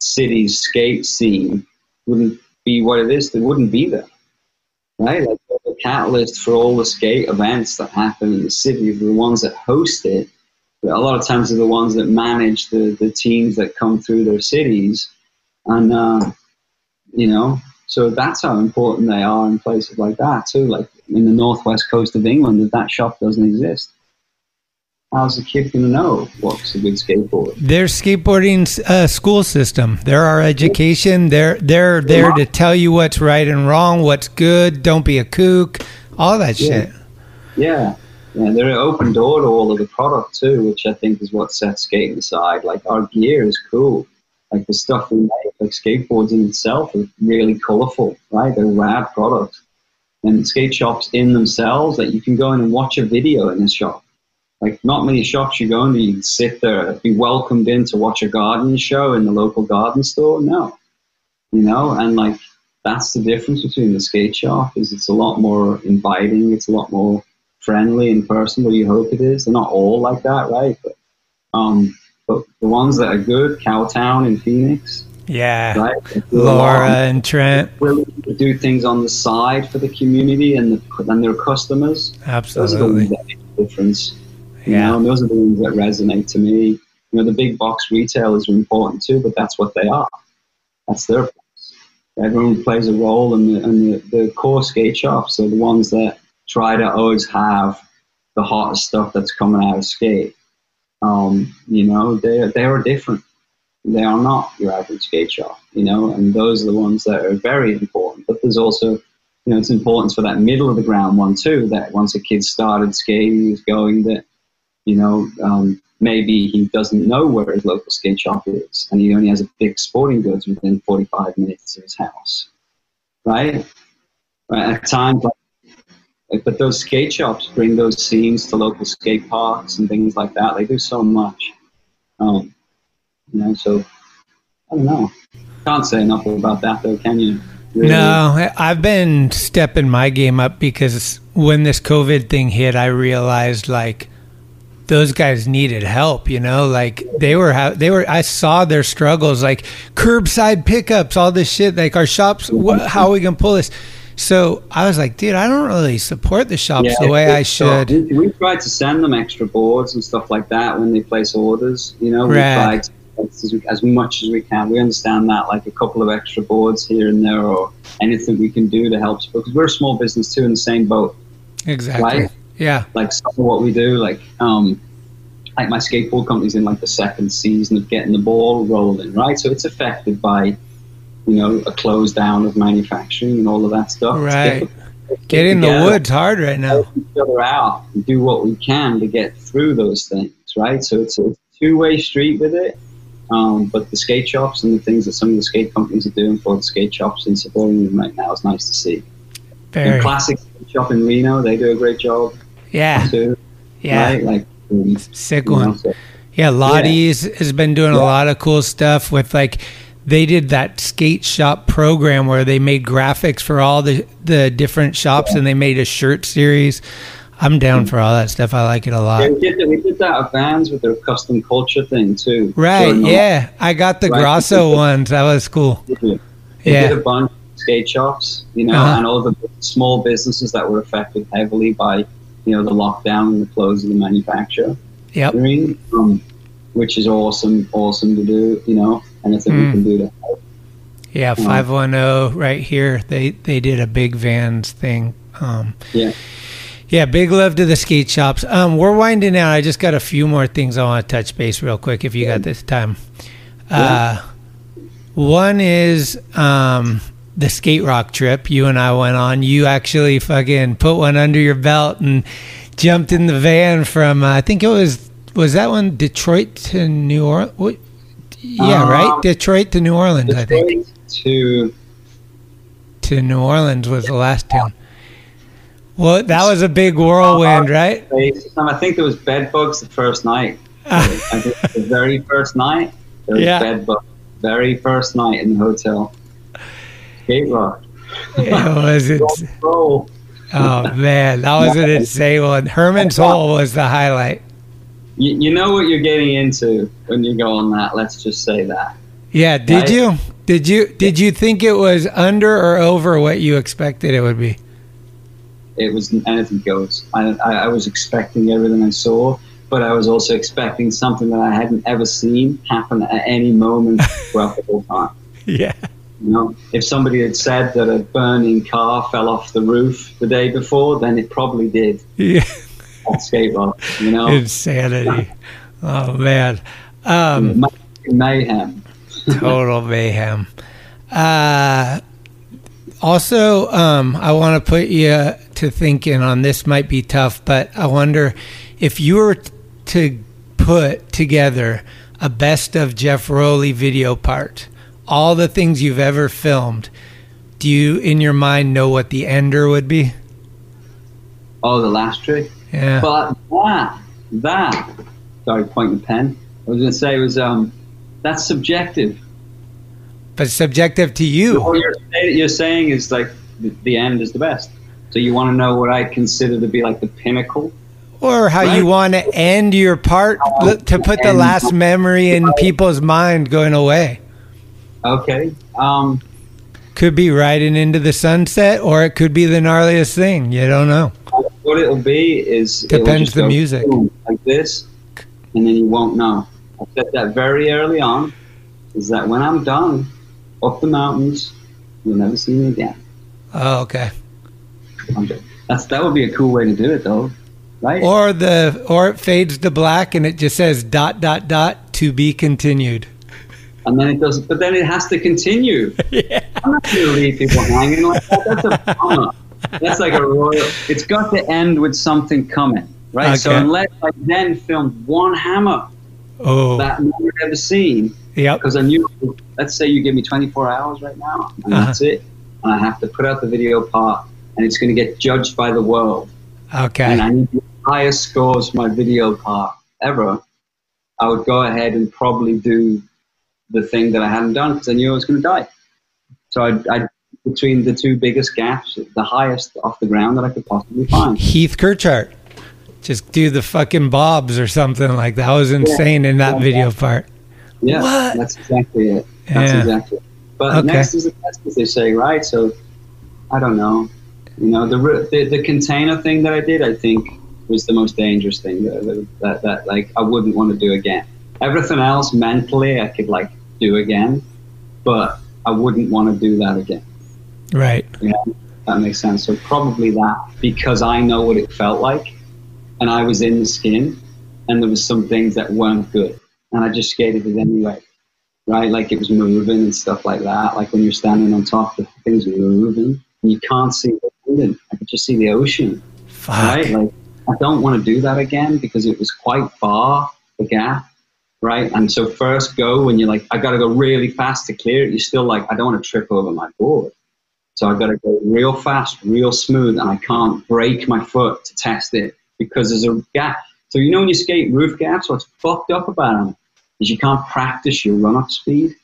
city's skate scene wouldn't be what it is. They wouldn't be there, right? Like the catalyst for all the skate events that happen in the city, the ones that host it. A lot of times, are the ones that manage the, the teams that come through their cities and uh, you know so that's how important they are in places like that too like in the northwest coast of england if that shop doesn't exist how's the kid going to know what's a good skateboard Their skateboarding uh, school system. They're our education. They're they're there to tell you what's right and wrong, what's good. Don't be a kook. All that Yeah. shit. yeah yeah they're an open door to all of the product too which i think is what sets skating aside like our gear is cool like the stuff we make like skateboards in itself are really colorful right? They're rad products and skate shops in themselves that you can go in and watch a video in a shop. Like not many shops you go into you sit there be welcomed in to watch a garden show in the local garden store. No. You know? And like that's the difference between the skate shop is it's a lot more inviting it's a lot more friendly and personal you hope it is. They're not all like that right? But um But the ones that are good, Cowtown in Phoenix, Yeah. right? They do a Laura lot. and Trent. willing to do things on the side for the community and the, and their customers. Absolutely, Those are the Absolutely. ones that make a difference. You Yeah. know, and those are the ones that resonate to me. You know, the big box retailers are important too, but that's what they are. That's their place. Everyone plays a role, and the, and the, the core skate shops are the ones that try to always have the hottest stuff that's coming out of skate. Um, you know, they they are different. They are not your average skate shop. You know, and those are the ones that are very important. But there's also you know, it's important for that middle of the ground one too. That once a kid started skating, he's going that, you know, um, maybe he doesn't know where his local skate shop is, and he only has a big sporting goods within 45 minutes of his house, right? right at times, like, but those skate shops bring those scenes to local skate parks and things like that. They do so much, um, you know. So I don't know. Can't say enough about that though, can you? Really? No, I've been stepping my game up because when this COVID thing hit, I realized like those guys needed help. You know, like they were ha- they were. I saw their struggles, like curbside pickups, all this shit. Like our shops, how are we gonna pull this? So I was like, dude, I don't really support the shops the way I should. We, we tried to send them extra boards and stuff like that when they place orders. You know, we Right. to, as, as much as we can. We understand that, like a couple of extra boards here and there, or anything we can do to help. Because we're a small business too, in the same boat. Exactly. Right? Yeah. Like some of what we do, like um, like my skateboard company's in like the second season of getting the ball rolling, right? So it's affected by, you know, a close down of manufacturing and all of that stuff. Right. Get in the woods hard right now. help each other out and do what we can to get through those things, right? So it's a two way street with it. Um, but the skate shops and the things that some of the skate companies are doing for the skate shops and supporting them right now is nice to see. Very. And Classic Shop in Reno, they do a great job Yeah. too. Yeah. Right? Like, um, Sick you know, one. so- Yeah, Lottie's has been doing a lot of cool stuff with like they did that skate shop program where they made graphics for all the the different shops and they made a shirt series. I'm down for all that stuff. I like it a lot. Yeah, we did, that, we did that at Vans with their custom culture thing too. Right, yeah. I got the Right. Grasso ones. That was cool. They Yeah. did a bunch of skate shops, you know, Uh-huh. and all the small businesses that were affected heavily by, you know, the lockdown and the close of the manufacturer. Yep. Um, which is awesome, awesome to do, you know, Mm. we can do to help. Yeah, 510 right here. They they did a big Vans thing. Um Yeah. Yeah, big love to the skate shops. Um, we're winding down. I just got a few more things I want to touch base real quick if you got this time. Uh, one is um, the skate rock trip you and I went on. You actually fucking put one under your belt and jumped in the van from uh, I think it was was that one Detroit to New Orleans. Yeah, Uh, right. Detroit to New Orleans. I think To to New Orleans was the last town. Well, that was a big whirlwind, right? Um, I think there was bed bugs the first night. The very first night, there was Yeah. bed bugs. Very first night in the hotel. Skate rock. It was ins- oh man, that was an insane one. Herman's Hole was the highlight. You, you know what you're getting into when you go on that. Let's just say that. Yeah, did Right. you? Did you did you think it was under or over what you expected it would be? It was anything goes. I, I, I was expecting everything I saw, but I was also expecting something that I hadn't ever seen happen at any moment throughout the whole time. Yeah. You know, if somebody had said that a burning car fell off the roof the day before, then it probably did. Yeah. At skate rock, you know, Insanity. Oh man. Um mayhem. total mayhem. Uh, also, um, I want to put you to thinking on this. Might be tough, but I wonder if you were to put together a best of Geoff Rowley video part, all the things you've ever filmed. Do you, in your mind, know what the ender would be? Oh, the last trick. Yeah. But that, that, sorry, pointing the pen. I was going to say was um, that's subjective. But subjective to you. What you're, you're saying is like the, the end is the best. So you want to know what I consider to be like the pinnacle Or how you want to end your part to put the last memory in people's mind going away. Okay. Um, Could be riding into the sunset, or it could be the gnarliest thing. You don't know. What it'll be is it'll Depends the music. like this, and then you won't know. I said that very early on. Is that when I'm done up the mountains, you'll never see me again. Oh, okay. That's that would be a cool way to do it, though, right? Or the or it fades to black and it just says dot dot dot to be continued. and then it does, but then it has to continue. I'm not going to leave people hanging like that. That's a bummer. That's like a royal. It's got to end with something coming, right? So unless I then filmed one hammer Oh, that no one ever seen, yep. because I knew, let's say you give me 24 hours right now, and Uh-huh. that's it, and I have to put out the video part, and it's going to get judged by the world, Okay. and I need the highest scores for my video part ever, I would go ahead and probably do the thing that I hadn't done because I knew I was going to die. So I, I, between the two biggest gaps, the highest off the ground that I could possibly find. Heath Kirchart. Just do the fucking bobs or something like that. That was insane in that Yeah. video part. Yeah, What? that's exactly it. That's Yeah. exactly it. But Okay. next is the best, as they say, right? So I don't know. You know, the, the the container thing that I did, I think, was the most dangerous thing that, that, that, that like I wouldn't want to do again. Everything else mentally, I could like do again, but I wouldn't want to do that again. Right. Yeah, that makes sense. So probably that because I know what it felt like, and I was in the skin, and there was some things that weren't good, and I just skated it anyway, right? Like it was moving and stuff like that. Like when you're standing on top, the things are moving, and you can't see the landing. I could just see the ocean, right? Like I don't want to do that again because it was quite far the gap. Right, and so first go when you're like, I got to go really fast to clear it. You're still like, I don't want to trip over my board. So I've got to go real fast, real smooth, and I can't break my foot to test it because there's a gap. So you know when you skate roof gaps, what's fucked up about them is you can't practice your run-up speed.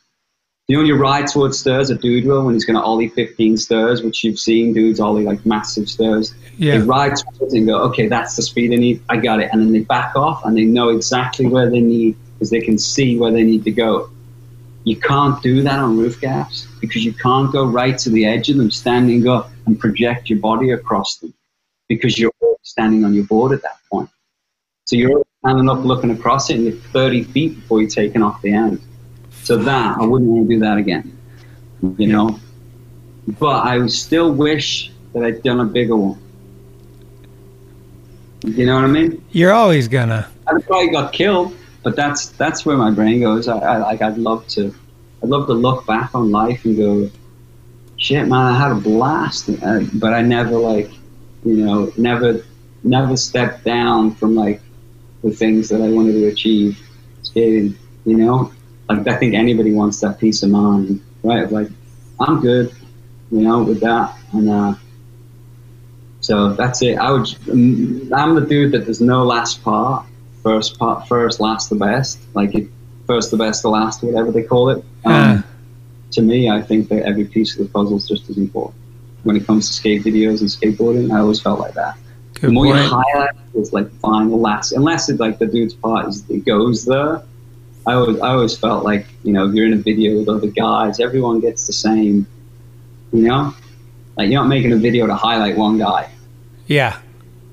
You know when you ride towards stairs, a dude will when he's going to ollie 15 stairs, which you've seen dudes ollie like massive stairs. Yeah. They ride towards it and go, okay, that's the speed I need. I got it. And then they back off and they know exactly where they need because they can see where they need to go. You can't do that on roof gaps because you can't go right to the edge of them, standing up and project your body across them because you're standing on your board at that point. So you're standing up looking across it and you're 30 feet before you're taking off the end. So that, I wouldn't want to do that again, you know? But I still wish that I'd done a bigger one. You know what I mean? You're always gonna. I probably got killed, but that's that's where my brain goes. I, I like I'd love to, I'd love to look back on life and go, shit, man, I had a blast, but I never like, you know, never, never stepped down from like the things that I wanted to achieve skating. You know, like I think anybody wants that peace of mind, right? Like I'm good, you know, with that, and uh, so that's it. I would. I'm the dude that there's no last part. First part, first, last, the best. Like it, first, the best, the last, whatever they call it. Um, to me, I think that every piece of the puzzle is just as important. When it comes to skate videos and skateboarding, I always felt like that. Good the more point. you highlight, it's like final last, unless it like the dude's part is it goes there. I always, I always felt like you know, if you're in a video with other guys, everyone gets the same. You know, like you're not making a video to highlight one guy Yeah.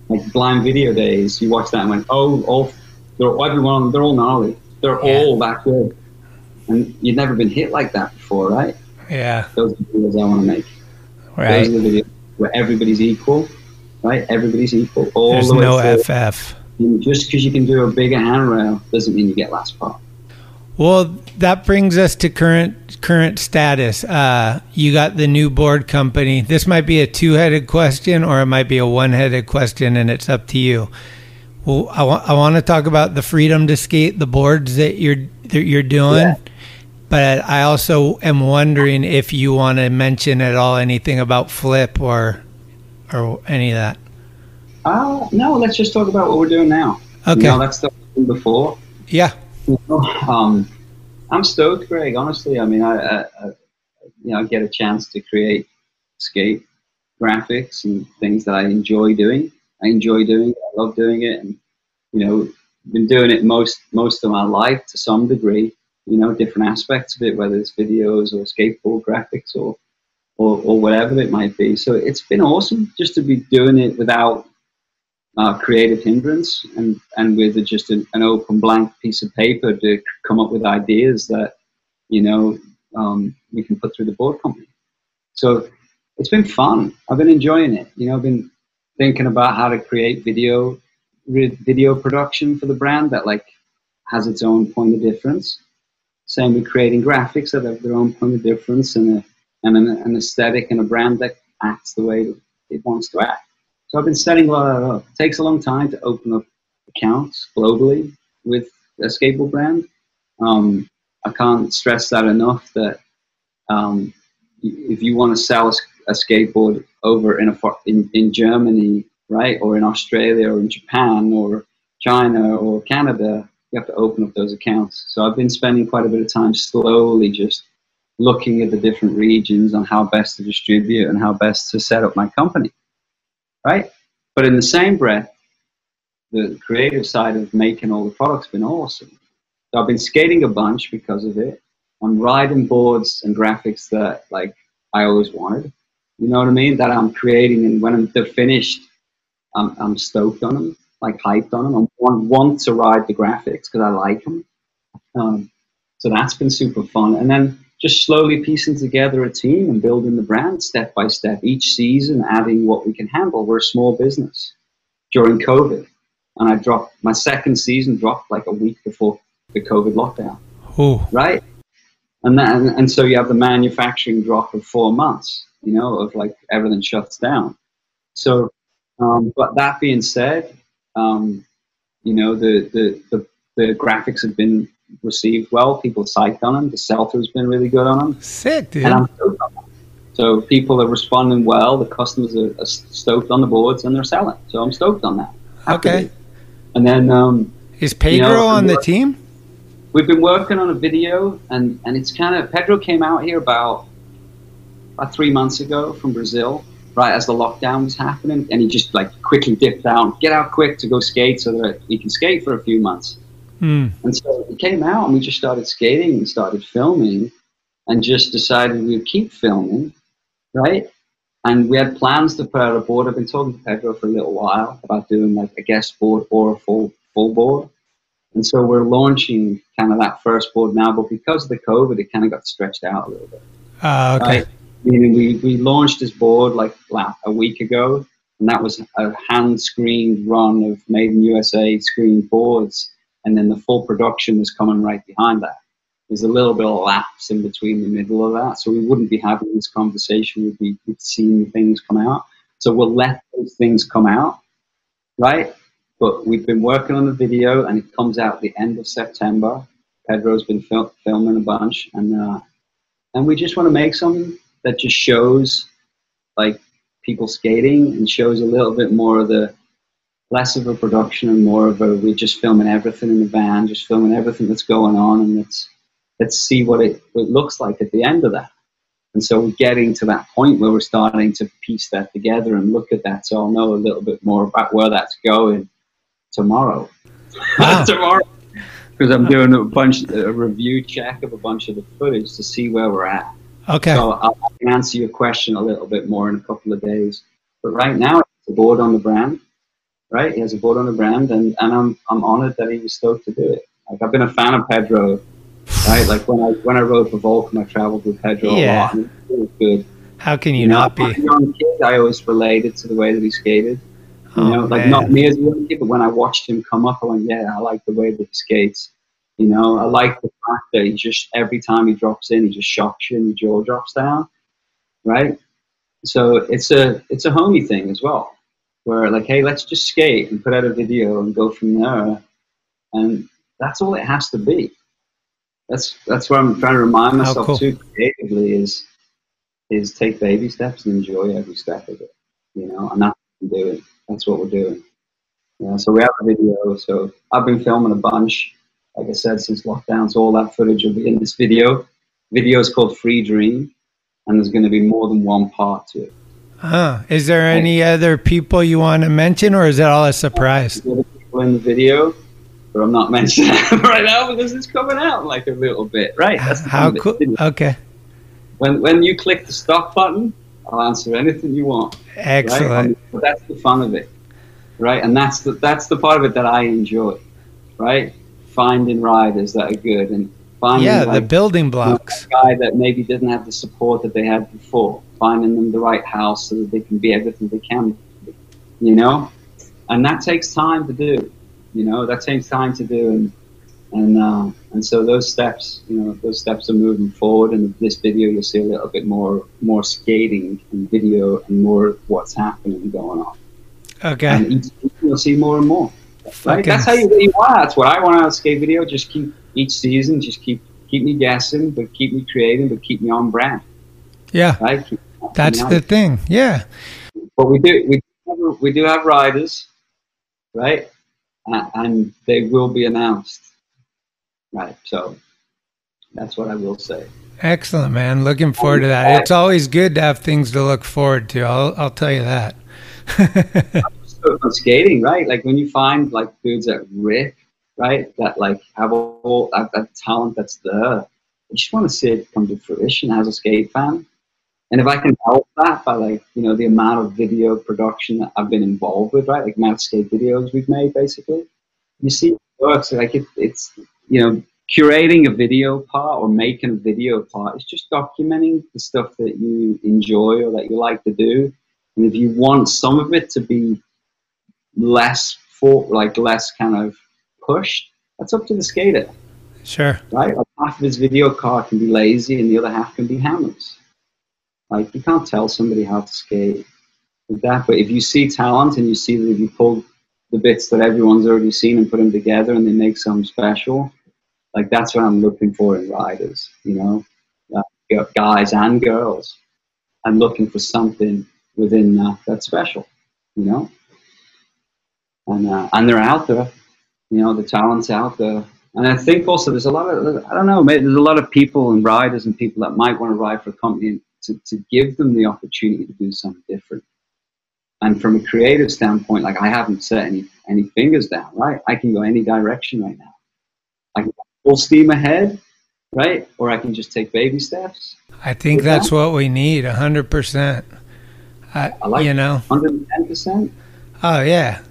like blind video days. You watch that and went, oh, all they're everyone, they're all gnarly. They're Yeah. all that good, and you've never been hit like that before, right? Yeah. Those are the videos I want to make. Right. Those are the videos where everybody's equal, right? Everybody's equal. All There's the way no through. FF. And just because you can do a bigger handrail doesn't mean you get last part. Well, that brings us to current current status. Uh, you got the new board company. This might be a two headed question, or it might be a one headed question, and it's up to you. Well, I want I want to talk about the freedom to skate, the boards that you're that you're doing. Yeah. But I also am wondering if you want to mention at all anything about flip or or any of that. Uh, no, let's just talk about what we're doing now. Okay. You know, that's the before. Yeah. Um, I'm stoked, Greg. Honestly, I mean, I, I, I you know I get a chance to create skate graphics and things that I enjoy doing, I enjoy doing it. I love doing it, and you know, been doing it most most of my life to some degree. You know, different aspects of it, whether it's videos or skateboard graphics or or, or whatever it might be. So it's been awesome just to be doing it without uh, creative hindrance and, and with just an, an, open blank piece of paper to come up with ideas that, you know, um, we can put through the board company. So it's been fun. I've been enjoying it. You know, I've been thinking about how to create video, video production for the brand that like has its own point of difference. Same with creating graphics that have their own point of difference and a, and an, an aesthetic and a brand that acts the way it wants to act. So I've been setting a lot of up. It takes a long time to open up accounts globally with a skateboard brand. Um, I can't stress that enough that um, if you want to sell a, skateboard over in, a, in, in Germany, right, or in Australia or in Japan or China or Canada, you have to open up those accounts. So I've been spending quite a bit of time slowly just looking at the different regions on how best to distribute and how best to set up my company, right? But in the same breath, the creative side of making all the products been awesome. So I've been skating a bunch because of it. I'm riding boards and graphics that like I always wanted. You know what I mean? That I'm creating, and when they're finished, I'm, I'm stoked on them, like hyped on them. I want, want to ride the graphics because I like them. Um, so that's been super fun. And then just slowly piecing together a team and building the brand step by step. Each season, adding what we can handle. We're a small business during COVID, and I dropped my second season dropped like a week before the COVID lockdown. Oh, right. And then, and so you have the manufacturing drop of four months. You know, of like everything shuts down. So, um, but that being said, um, you know, the, the the the graphics have been received well. People psyched on them. The sell-through's been really good on them. Sick, dude. And I'm stoked on them. So people are responding well. The customers are, are, stoked on the boards and they're selling. So I'm stoked on that. Okay. And then um, is Pedro you know, on the team? We've been working on a video, and and it's kind of Pedro came out here about about three months ago from Brazil, right as the lockdown was happening, and he just like quickly dipped out, get out quick to go skate so that he can skate for a few months. Mm. And so he came out and we just started skating and started filming and just decided we would keep filming, right? And we had plans to put out a board. I've been talking to Pedro for a little while about doing like a guest board or a full full board. And so we're launching kind of that first board now, but because of the COVID, it kind of got stretched out a little bit. Uh, okay. Right? Meaning we, we launched this board like a week ago, and that was a hand screened run of Made in USA screened boards and then the full production was coming right behind that. There's a little bit of lapse in between the middle of that, so we wouldn't be having this conversation. We'd be seeing things come out. So we'll let those things come out, right? But we've been working on the video, and it comes out the end of September. Pedro's been fil- filming a bunch, and uh, and we just want to make something that just shows like people skating and shows a little bit more of the less of a production and more of a we're just filming everything in the van, just filming everything that's going on, and let's let's see what it, what it looks like at the end of that. And so we're getting to that point where we're starting to piece that together and look at that. So I'll know a little bit more about where that's going tomorrow. Tomorrow, because I'm doing a bunch a review check of a bunch of the footage to see where we're at. Okay. So I'll, I can answer your question a little bit more in a couple of days. But right now, it's a board on the brand right? He has a board on the brand, and, and I'm I'm honored that he was stoked to do it. Like I've been a fan of Pedro, right? Like when I when I rode for Volcom, I traveled with Pedro yeah. a lot, and it was good. How can you, you not know, be? Young kid, I always related to the way that he skated. You oh, know, like man. not me as a young kid, but when I watched him come up, I went, yeah, I like the way that he skates. You know, I like the fact that he just every time he drops in, he just shocks you and your jaw drops down, right? So it's a it's a homie thing as well where like, hey, let's just skate and put out a video and go from there. And that's all it has to be. That's that's what I'm trying to remind oh, myself cool. too creatively is is take baby steps and enjoy every step of it. You know, and that's what we're doing. That's what we're doing. Yeah, so we have a video. So I've been filming a bunch, like I said, since lockdown. So all that footage will be in this video. Video is called Free Dream, and there's going to be more than one part to it. Huh. Is there any other people you want to mention, or is it all a surprise? People in the video, but I'm not mentioning them right now because it's coming out like a little bit. Right. That's How cool. Okay. When when you click the stop button, I'll answer anything you want. right? Excellent. But that's the fun of it, right? And that's the that's the part of it that I enjoy, right? Finding riders that are good and finding Yeah, the like, building you know, blocks. guy that maybe didn't have the support that they had before, finding them the right house so that they can be everything they can, be, you know, and that takes time to do, you know, that takes time to do, and and uh, and so those steps, you know, those steps are moving forward. And in this video, you'll see a little bit more more skating and video and more what's happening going on. Okay. And you'll see more and more. Fucking That's how you, you want. That's what I want out of skate video. Just keep each season, just keep keep me guessing, but keep me creating, but keep me on brand. Yeah. Right? That's the thing. Yeah. But we do we do have, we do have riders, right? Uh, and they will be announced. Right. So that's what I will say. Excellent, man. Looking forward to that. It's always good to have things to look forward to. I'll, I'll tell you that. On skating, right? Like when you find like dudes that rip, right? That like have all that, that talent that's there. I just want to see it come to fruition as a skate fan. And if I can help that by like, you know, the amount of video production that I've been involved with, right? Like amount of skate videos we've made basically. You see it works. Like it, it's you know, curating a video part or making a video part is just documenting the stuff that you enjoy or that you like to do. And if you want some of it to be less for like less kind of pushed, that's up to the skater, Sure. right? Like half of his video card can be lazy and the other half can be hammers. Like you can't tell somebody how to skate with that. But if you see talent and you see that if you pull the bits that everyone's already seen and put them together and they make something special, like that's what I'm looking for in riders, you know, uh, guys and girls. I'm looking for something within that that's special, you know. And uh, and they're out there, you know, the talent's out there. And I think also there's a lot of I don't know, maybe there's a lot of people and riders and people that might want to ride for a company to, to give them the opportunity to do something different. And from a creative standpoint, like I haven't set any any fingers down, right? I can go any direction right now. I can full steam ahead, right? Or I can just take baby steps. I think that's what we need. A hundred percent. I, I like you know. 110%. Oh yeah.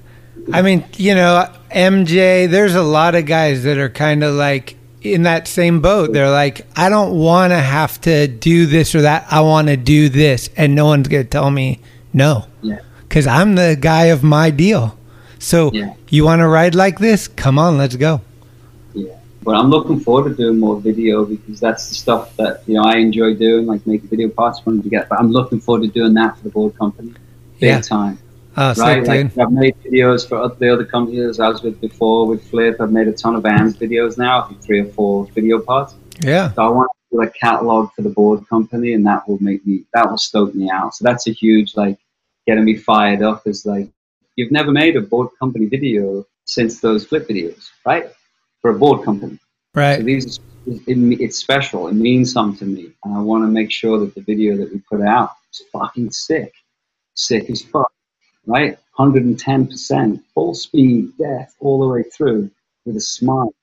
I mean, you know, MJ, there's a lot of guys that are kind of like in that same boat. They're like, I don't want to have to do this or that. I want to do this. And no one's going to tell me no. Yeah. Because I'm the guy of my deal. So Yeah. you want to ride like this? Come on, let's go. Yeah. But I'm looking forward to doing more video because that's the stuff that, you know, I enjoy doing, like making video parts when to get. But I'm looking forward to doing that for the board company. Big Yeah. time. Oh, right? Like. I've made videos for oth- the other companies I was with before with Flip. I've made a ton of Vans videos now, I think three or four video parts. Yeah. So I want to do a catalog for the board company, and that will make me that will stoke me out. So that's a huge like getting me fired up. Is like you've never made a board company video since those Flip videos, right? For a board company. Right. So these it, it's special. It means something to me, and I want to make sure that the video that we put out is fucking sick, sick as fuck, right? Hundred and ten percent, full speed, death all the way through with a smile,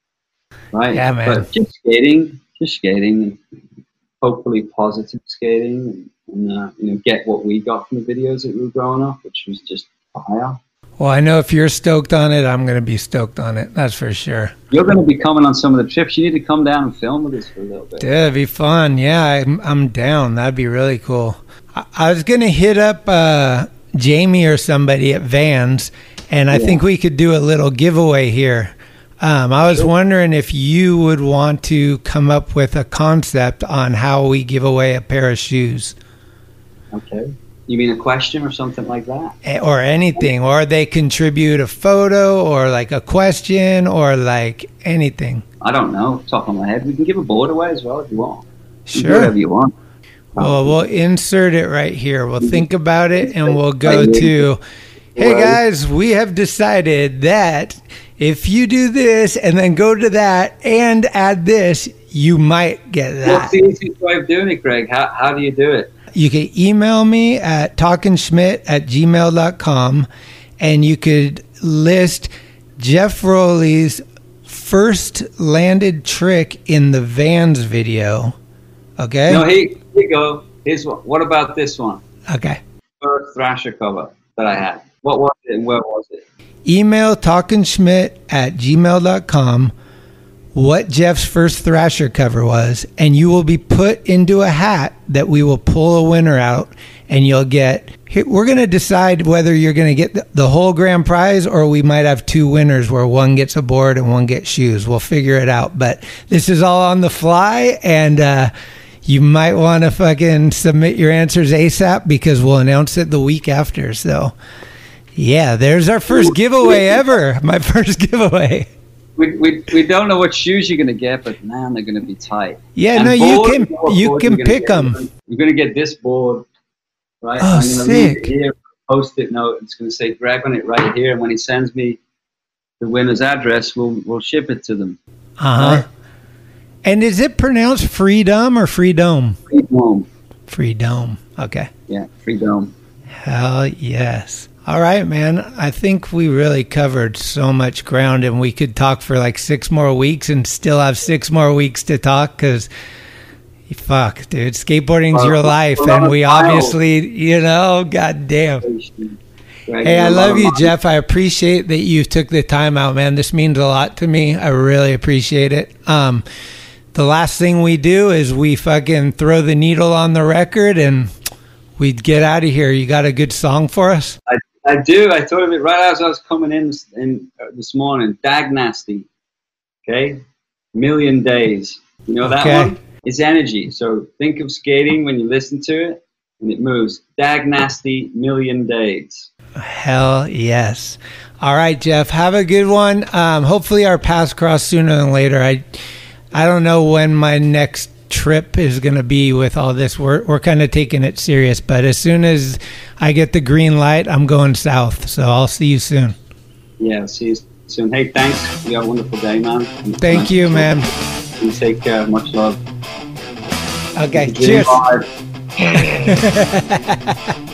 right? Yeah, man. But just skating, just skating, and hopefully positive skating, and, and uh, you know get what we got from the videos that we were growing up, which was just fire. Well, I know if you're stoked on it, I'm going to be stoked on it. That's for sure. You're going to be coming on some of the trips. You need to come down and film with us for a little bit. Dude, it'd be fun. Yeah, I'm, I'm down. That'd be really cool. I, I was gonna hit up uh, Jamie or somebody at Vans, and I Yeah. think we could do a little giveaway here. Um, I was wondering if you would want to come up with a concept on how we give away a pair of shoes Okay. You mean a question or something like that? or anything, or they contribute a photo or like a question or like anything. I don't know. Top of my head, we can give a board away as well if you want. You can do Sure. Whatever you want. Well, um, we'll insert it right here. We'll think about it and we'll go to, hey guys, we have decided that if you do this and then go to that and add this, you might get What's that. the easiest way of doing it, Greg? How, how do you do it? You can email me at talkingschmidt at gmail.com and you could list Geoff Rowley's first landed trick in the Vans video. Okay? No, here, here you go. Here's what. What about this one? Okay. First Thrasher cover that I had. What was it and where was it? Email talkingschmidt at gmail.com what Geoff's first Thrasher cover was, and you will be put into a hat that we will pull a winner out, and you'll get. We're going to decide whether you're going to get the whole grand prize or we might have two winners where one gets a board and one gets shoes. We'll figure it out. But this is all on the fly, and uh, you might want to fucking submit your answers ASAP because we'll announce it the week after. So, yeah, there's our first giveaway ever. My first giveaway. We, we, we don't know what shoes you're going to get, but man, they're going to be tight. Yeah, And no, you can you can pick them. You're going to get this board, right? Oh, I'm gonna leave sick. it Here, post-it note. It's going to say Greg on it right here, and when he sends me the winner's address, we'll we'll ship it to them. Uh huh. And is it pronounced freedom or freedom? Freedom. Freedom. Okay. Yeah, freedom. Hell yes. All right, man. I think we really covered so much ground, and we could talk for like six more weeks and still have six more weeks to talk because, fuck, dude, skateboarding's your life, and we obviously, you know, goddamn. Hey, I love you, Geoff. I appreciate that you took the time out, man. This means a lot to me. I really appreciate it. Um, the last thing we do is we fucking throw the needle on the record and we get out of here. You got a good song for us? I, I do. I thought of it right as I was coming in this, in, uh, this morning. Dag Nasty. Okay? Million Days. You know that Okay. one? It's energy. So think of skating when you listen to it and it moves. Dag Nasty, Million Days. Hell yes. All right, Geoff. Have a good one. Um, hopefully, our paths cross sooner than later. I, I don't know when my next trip is going to be with all this. We're we're kind of taking it serious, but as soon as I get the green light, I'm going south. So I'll see you soon. Yeah, see you soon. Hey, thanks. You have a wonderful day, man. And Thank nice you, man. You take care. Much love. Okay. Cheers.